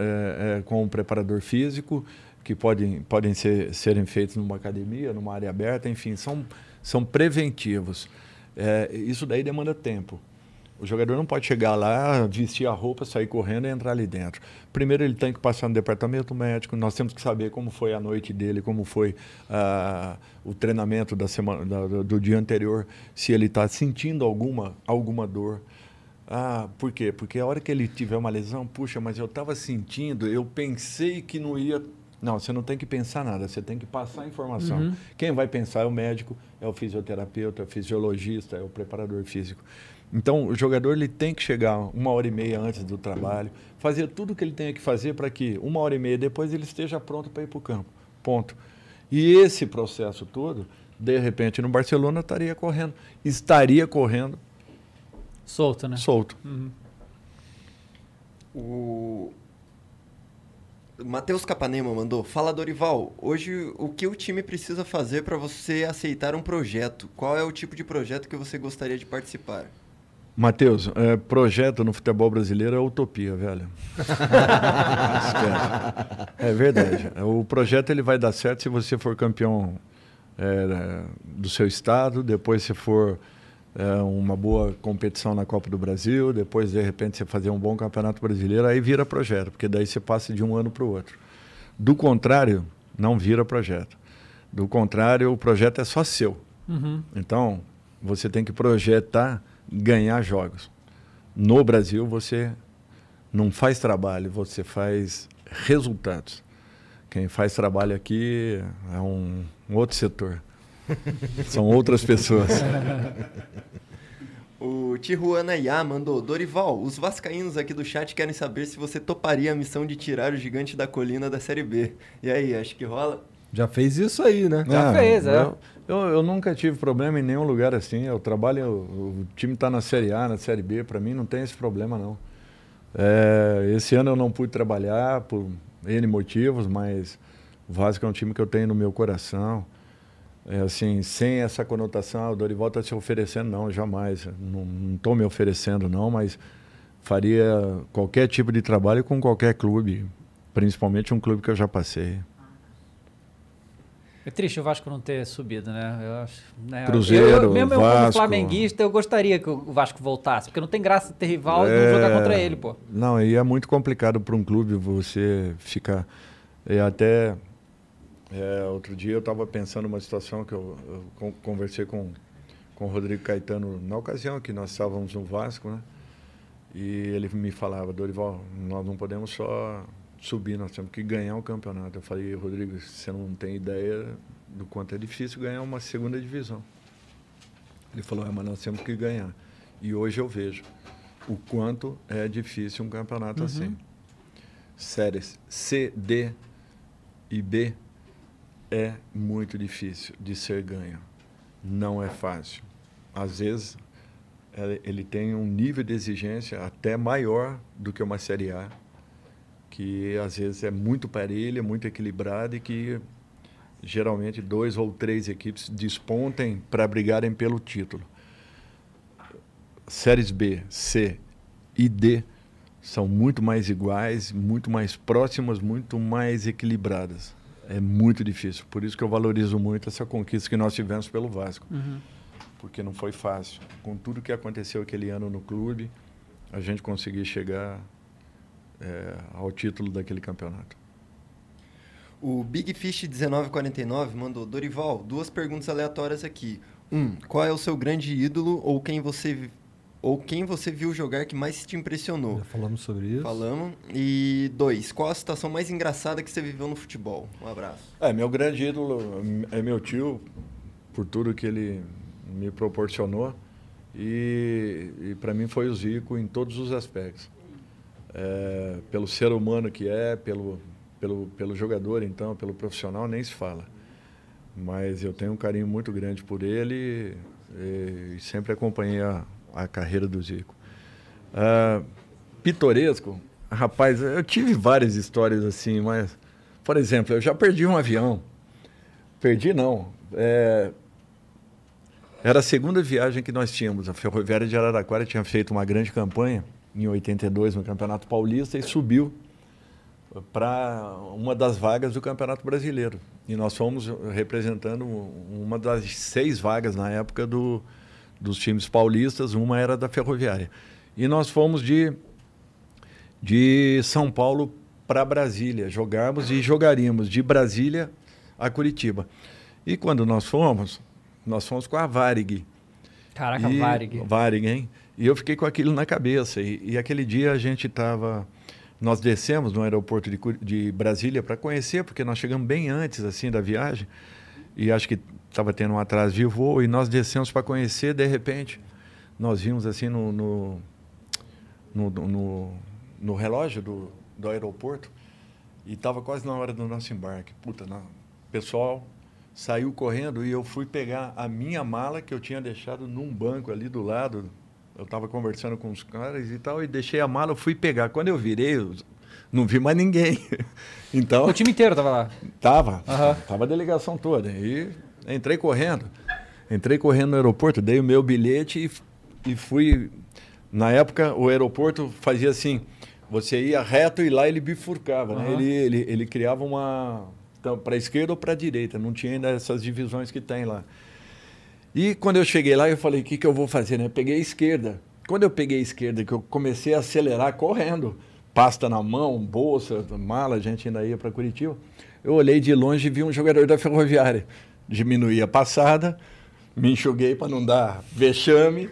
é, com um preparador físico, que podem, podem ser, serem feitos numa academia, numa área aberta, enfim, são, são preventivos. É, isso daí demanda tempo. O jogador não pode chegar lá, vestir a roupa, sair correndo e entrar ali dentro. Primeiro ele tem que passar no departamento médico, nós temos que saber como foi a noite dele, como foi ah, o treinamento da semana, da- do dia anterior, se ele está sentindo alguma, alguma dor. Ah, por quê? Porque a hora que ele tiver uma lesão, puxa, mas eu estava sentindo, eu pensei que não ia. Não, você não tem que pensar nada, você tem que passar a informação. Quem vai pensar é o médico, é o fisioterapeuta, é o fisiologista, é o preparador físico. Então, o jogador ele tem que chegar uma hora e meia antes do trabalho, fazer tudo o que ele tenha que fazer para que uma hora e meia depois ele esteja pronto para ir para o campo. Ponto. E esse processo todo, de repente, no Barcelona estaria correndo, estaria correndo Solto, né? solto. O Matheus Capanema mandou. Fala, Dorival. Hoje, o que o time precisa fazer para você aceitar um projeto? Qual é o tipo de projeto que você gostaria de participar? Matheus, é, projeto no futebol brasileiro é utopia, velho. É verdade. O projeto ele vai dar certo se você for campeão é, do seu estado, depois se for é, uma boa competição na Copa do Brasil, depois de repente você fazer um bom campeonato brasileiro, aí vira projeto, porque daí você passa de um ano para o outro. Do contrário, não vira projeto. Do contrário, o projeto é só seu. Então, você tem que projetar ganhar jogos. No Brasil, você não faz trabalho, você faz resultados. Quem faz trabalho aqui é um, um outro setor. São outras pessoas. O Tijuana Iá mandou. Dorival, os vascaínos aqui do chat querem saber se você toparia a missão de tirar o gigante da colina da Série B. E aí, acho que rola? Já fez isso aí, né? Já fez, é. eu, eu, eu nunca tive problema em nenhum lugar assim. Eu trabalho, o time está na Série A, na Série B, para mim não tem esse problema não. É, esse ano eu não pude trabalhar por N motivos, mas o Vasco é um time que eu tenho no meu coração. É, assim, sem essa conotação, ah, o Dorival está se oferecendo, não, jamais. Não estou me oferecendo, não, mas faria qualquer tipo de trabalho com qualquer clube, principalmente um clube que eu já passei. É triste o Vasco não ter subido, né? Eu acho, né? Cruzeiro, eu, eu, mesmo eu como Vasco. flamenguista, eu gostaria que o Vasco voltasse, porque não tem graça ter rival e É, não jogar contra ele, pô. Não, e é muito complicado para um clube você ficar. E até é, outro dia eu estava pensando numa situação que eu, eu con- conversei com, com o Rodrigo Caetano na ocasião que nós estávamos no Vasco, né? E ele me falava, Dorival, nós não podemos só subir, nós temos que ganhar o campeonato. Eu falei, Rodrigo, você não tem ideia do quanto é difícil ganhar uma segunda divisão. Ele falou, é, mas nós temos que ganhar. E hoje eu vejo o quanto é difícil um campeonato assim. Séries C, D e B é muito difícil de ser ganho. Não é fácil. Às vezes, ele- tem um nível de exigência até maior do que uma Série A, que às vezes é muito parelha, muito equilibrada e que geralmente dois ou três equipes despontem para brigarem pelo título. Séries B, C e D são muito mais iguais, muito mais próximas, muito mais equilibradas. É muito difícil. Por isso que eu valorizo muito essa conquista que nós tivemos pelo Vasco. Porque não foi fácil. Com tudo que aconteceu aquele ano no clube, a gente conseguir chegar eh, ao título daquele campeonato. O Big Fish 1949 mandou. Dorival, duas perguntas aleatórias aqui. Um, qual é o seu grande ídolo ou quem você, ou quem você viu jogar que mais te impressionou? Já falamos sobre isso. Falamos. E dois, qual a situação mais engraçada que você viveu no futebol? Um abraço. É, meu grande ídolo é meu tio, por tudo que ele me proporcionou. E, e para mim foi o Zico em todos os aspectos. É, pelo ser humano que é, pelo, pelo, pelo jogador, então, pelo profissional, nem se fala. Mas eu tenho um carinho muito grande por ele e, sempre acompanhei a, a carreira do Zico. Ah, pitoresco, rapaz, eu tive várias histórias assim, mas, por exemplo, eu já perdi um avião. Perdi não. É, era a segunda viagem que nós tínhamos. A Ferroviária de Araraquara tinha feito uma grande campanha em 82 no Campeonato Paulista e subiu para uma das vagas do Campeonato Brasileiro. E nós fomos representando uma das seis vagas na época do, dos times paulistas, uma era da Ferroviária. E nós fomos de, de São Paulo para Brasília, jogarmos e jogaríamos de Brasília a Curitiba. E quando nós fomos, nós fomos com a Varig. Caraca, E- Varig. Varig, hein? E eu fiquei com aquilo na cabeça. E, e aquele dia a gente estava. Nós descemos no aeroporto de, de Brasília para conhecer, porque nós chegamos bem antes assim da viagem. E acho que estava tendo um atraso de voo. E nós descemos para conhecer. De repente, nós vimos assim no, no, no, no, no relógio do, do aeroporto. E estava quase na hora do nosso embarque. Puta, não. o pessoal saiu correndo e eu fui pegar a minha mala que eu tinha deixado num banco ali do lado. Eu estava conversando com os caras e tal, e deixei a mala, eu fui pegar. Quando eu virei, os- não vi mais ninguém. Então, O time inteiro tava lá. Tava. Aham. Tava a delegação toda. E entrei correndo. Entrei correndo no aeroporto, dei o meu bilhete e, e fui. Na época, o aeroporto fazia assim: você ia reto e lá ele bifurcava. Né? Ele, ele, ele criava uma. para a esquerda ou para a direita. Não tinha ainda essas divisões que tem lá. E quando eu cheguei lá, eu falei: o que, que eu vou fazer? Né? Peguei a esquerda. Quando eu peguei a esquerda, que eu comecei a acelerar correndo, pasta na mão, bolsa, mala, a gente ainda ia para Curitiba. Eu olhei de longe e vi um jogador da Ferroviária. Diminuí a passada, me enxuguei para não dar vexame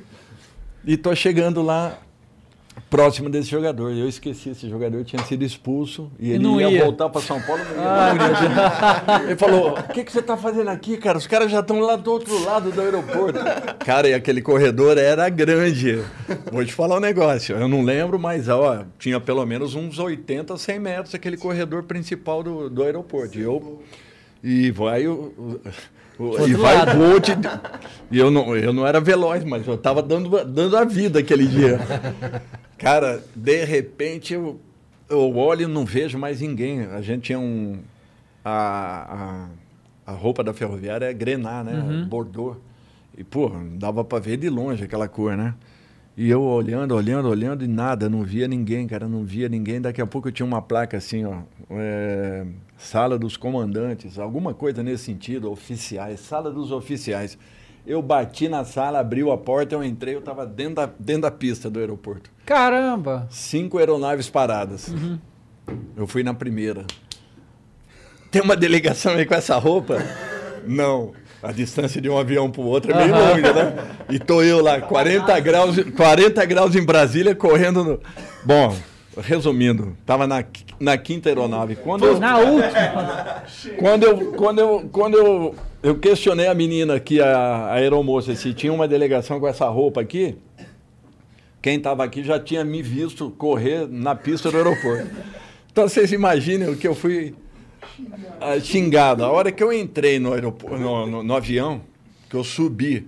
e tô chegando lá próximo desse jogador. Eu esqueci, esse jogador tinha sido expulso e ele não ia, ia. voltar para São Paulo. Não ia Curitiba. Ele falou: O que, que você está fazendo aqui, cara? Os caras já estão lá do outro lado do aeroporto. Cara, e aquele corredor era grande. Vou te falar um negócio. Eu não lembro, mas ó, tinha pelo menos uns 80, 100 metros aquele corredor principal do, do aeroporto. E eu. E vai o. o- o- e vai o Bolt. E eu não, eu não era veloz, mas eu estava dando, dando a vida aquele dia. Cara, de repente eu, eu olho e não vejo mais ninguém. A gente tinha um. A, a, a roupa da ferroviária é grená, né? Bordô. E, pô, dava para ver de longe aquela cor, né? E eu olhando, olhando, olhando e nada, não via ninguém, cara, não via ninguém. Daqui a pouco eu tinha uma placa assim, ó. é, sala dos comandantes, alguma coisa nesse sentido, oficiais, sala dos oficiais. Eu bati na sala, abriu a porta, eu entrei, eu estava dentro da, dentro da pista do aeroporto. Caramba! Cinco aeronaves paradas. Eu fui na primeira. Tem uma delegação aí com essa roupa? Não. A distância de um avião para o outro é meio longa, né? E tô eu lá, 40 graus, 40 graus em Brasília, correndo no... Bom, resumindo, tava na, na quinta aeronave. Quando eu, Na última. quando eu, quando eu, quando eu, eu questionei a menina aqui, a, a aeromoça, se tinha uma delegação com essa roupa aqui, quem estava aqui já tinha me visto correr na pista do aeroporto. Então vocês imaginem o que eu fui ah, xingado. A hora que eu entrei no, aeroporto, no, no- no avião, que eu subi,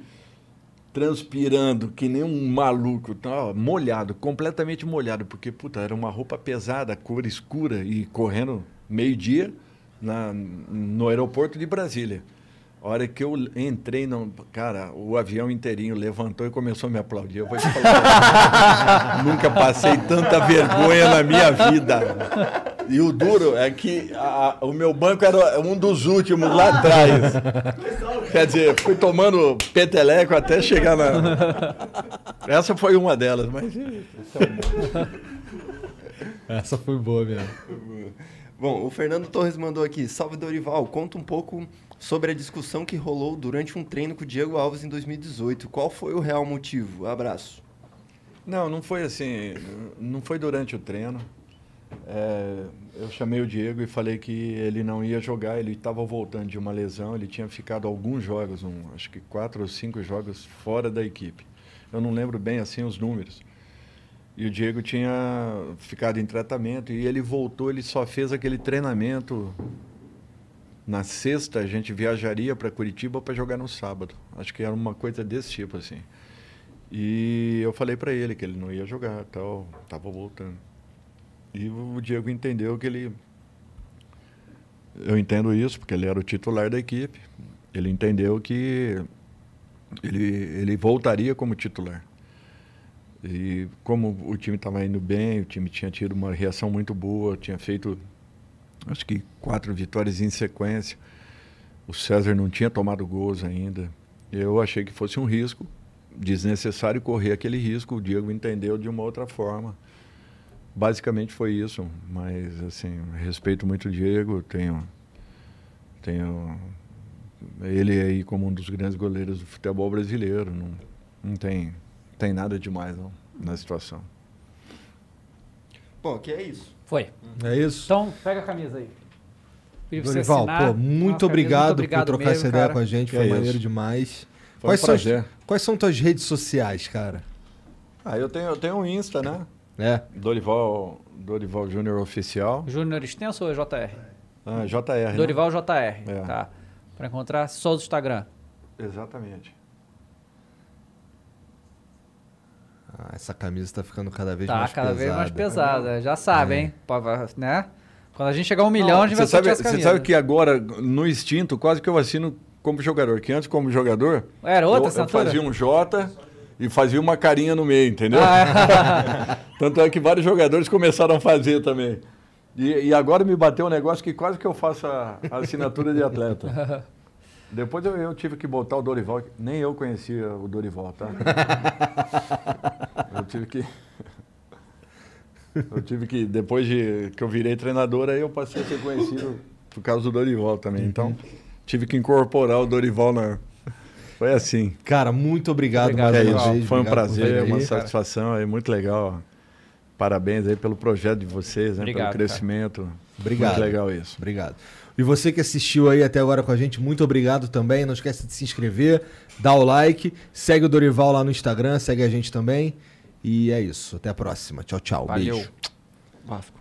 transpirando que nem um maluco, tava molhado, completamente molhado, porque puta, era uma roupa pesada, cor escura e correndo meio-dia no aeroporto de Brasília. A hora que eu entrei, no, cara, o avião inteirinho levantou e começou a me aplaudir. Eu vou te falar, nunca passei tanta vergonha na minha vida. E o duro é que a- o meu banco era um dos últimos lá atrás. Quer dizer, fui tomando peteleco até chegar na. Essa foi uma delas, mas. Essa foi boa mesmo. Bom, o Fernando Torres mandou aqui. Salve Dorival, conta um pouco sobre a discussão que rolou durante um treino com o Diego Alves em 2018. Qual foi o real motivo? Abraço. Não, não foi assim. Não foi durante o treino. É, eu chamei o Diego e falei que ele não ia jogar. Ele estava voltando de uma lesão. Ele tinha ficado alguns jogos, um, acho que quatro ou cinco jogos fora da equipe. Eu não lembro bem assim os números. E o Diego tinha ficado em tratamento e ele voltou. Ele só fez aquele treinamento. Na sexta a gente viajaria para Curitiba para jogar no sábado. Acho que era uma coisa desse tipo assim. E eu falei para ele que ele não ia jogar, tal, tava voltando. E o Diego entendeu que ele eu entendo isso porque ele era o titular da equipe. Ele entendeu que ele ele voltaria como titular. E como o time estava indo bem, o time tinha tido uma reação muito boa, tinha feito acho que quatro vitórias em sequência. O César não tinha tomado gols ainda. Eu achei que fosse um risco desnecessário correr aquele risco. O Diego entendeu de uma outra forma. Basicamente foi isso. Mas, assim, respeito muito o Diego. Tenho, tenho ele aí como um dos grandes goleiros do futebol brasileiro. Não, não tem, tem nada demais não, na situação. Bom, que é isso. Foi. É isso? Então, pega a camisa aí. Dorival, pô, muito obrigado, muito obrigado por trocar mesmo, essa ideia cara. com a gente, Que foi é maneiro isso. demais. Foi quais, um são quais são tuas redes sociais, cara? Ah, eu tenho, eu tenho um Insta, né? É. Dorival, Dorival Júnior Oficial. Júnior Extenso ou é JR? Ah, JR. né? Dorival JR. É. Tá. Pra encontrar só o Instagram. Exatamente. Ah, essa camisa tá ficando cada vez Tá mais cada pesada. vez mais pesada. Já sabe, hein? Pô, vai- né? Quando a gente chegar a um milhão, a gente vai sabe, sortear essa você sabe que agora, no instinto, quase que eu assino como jogador. Que antes, como jogador, Era outra eu, eu fazia um J e fazia uma carinha no meio, entendeu? Ah, Tanto é que vários jogadores começaram a fazer também. E, e agora me bateu um negócio que quase que eu faço a, a assinatura de atleta. Depois eu, eu tive que botar o Dorival, nem eu conhecia o Dorival, tá? Eu tive que. Eu tive que, depois de que eu virei treinador, aí eu passei a ser conhecido por causa do Dorival também. Então, tive que incorporar o Dorival na. Foi assim. Cara, muito obrigado, Obrigado, mais É uma vez. Foi um prazer, aí. uma satisfação aí, muito legal. Parabéns aí pelo projeto de vocês, né, Obrigado, pelo crescimento. Obrigado. Muito legal isso. Obrigado. E você que assistiu aí até agora com a gente, muito obrigado também. Não esquece de se inscrever, dar o like, segue o Dorival lá no Instagram, segue a gente também. E é isso. Até a próxima. Tchau, tchau. Valeu. Beijo. Vasco.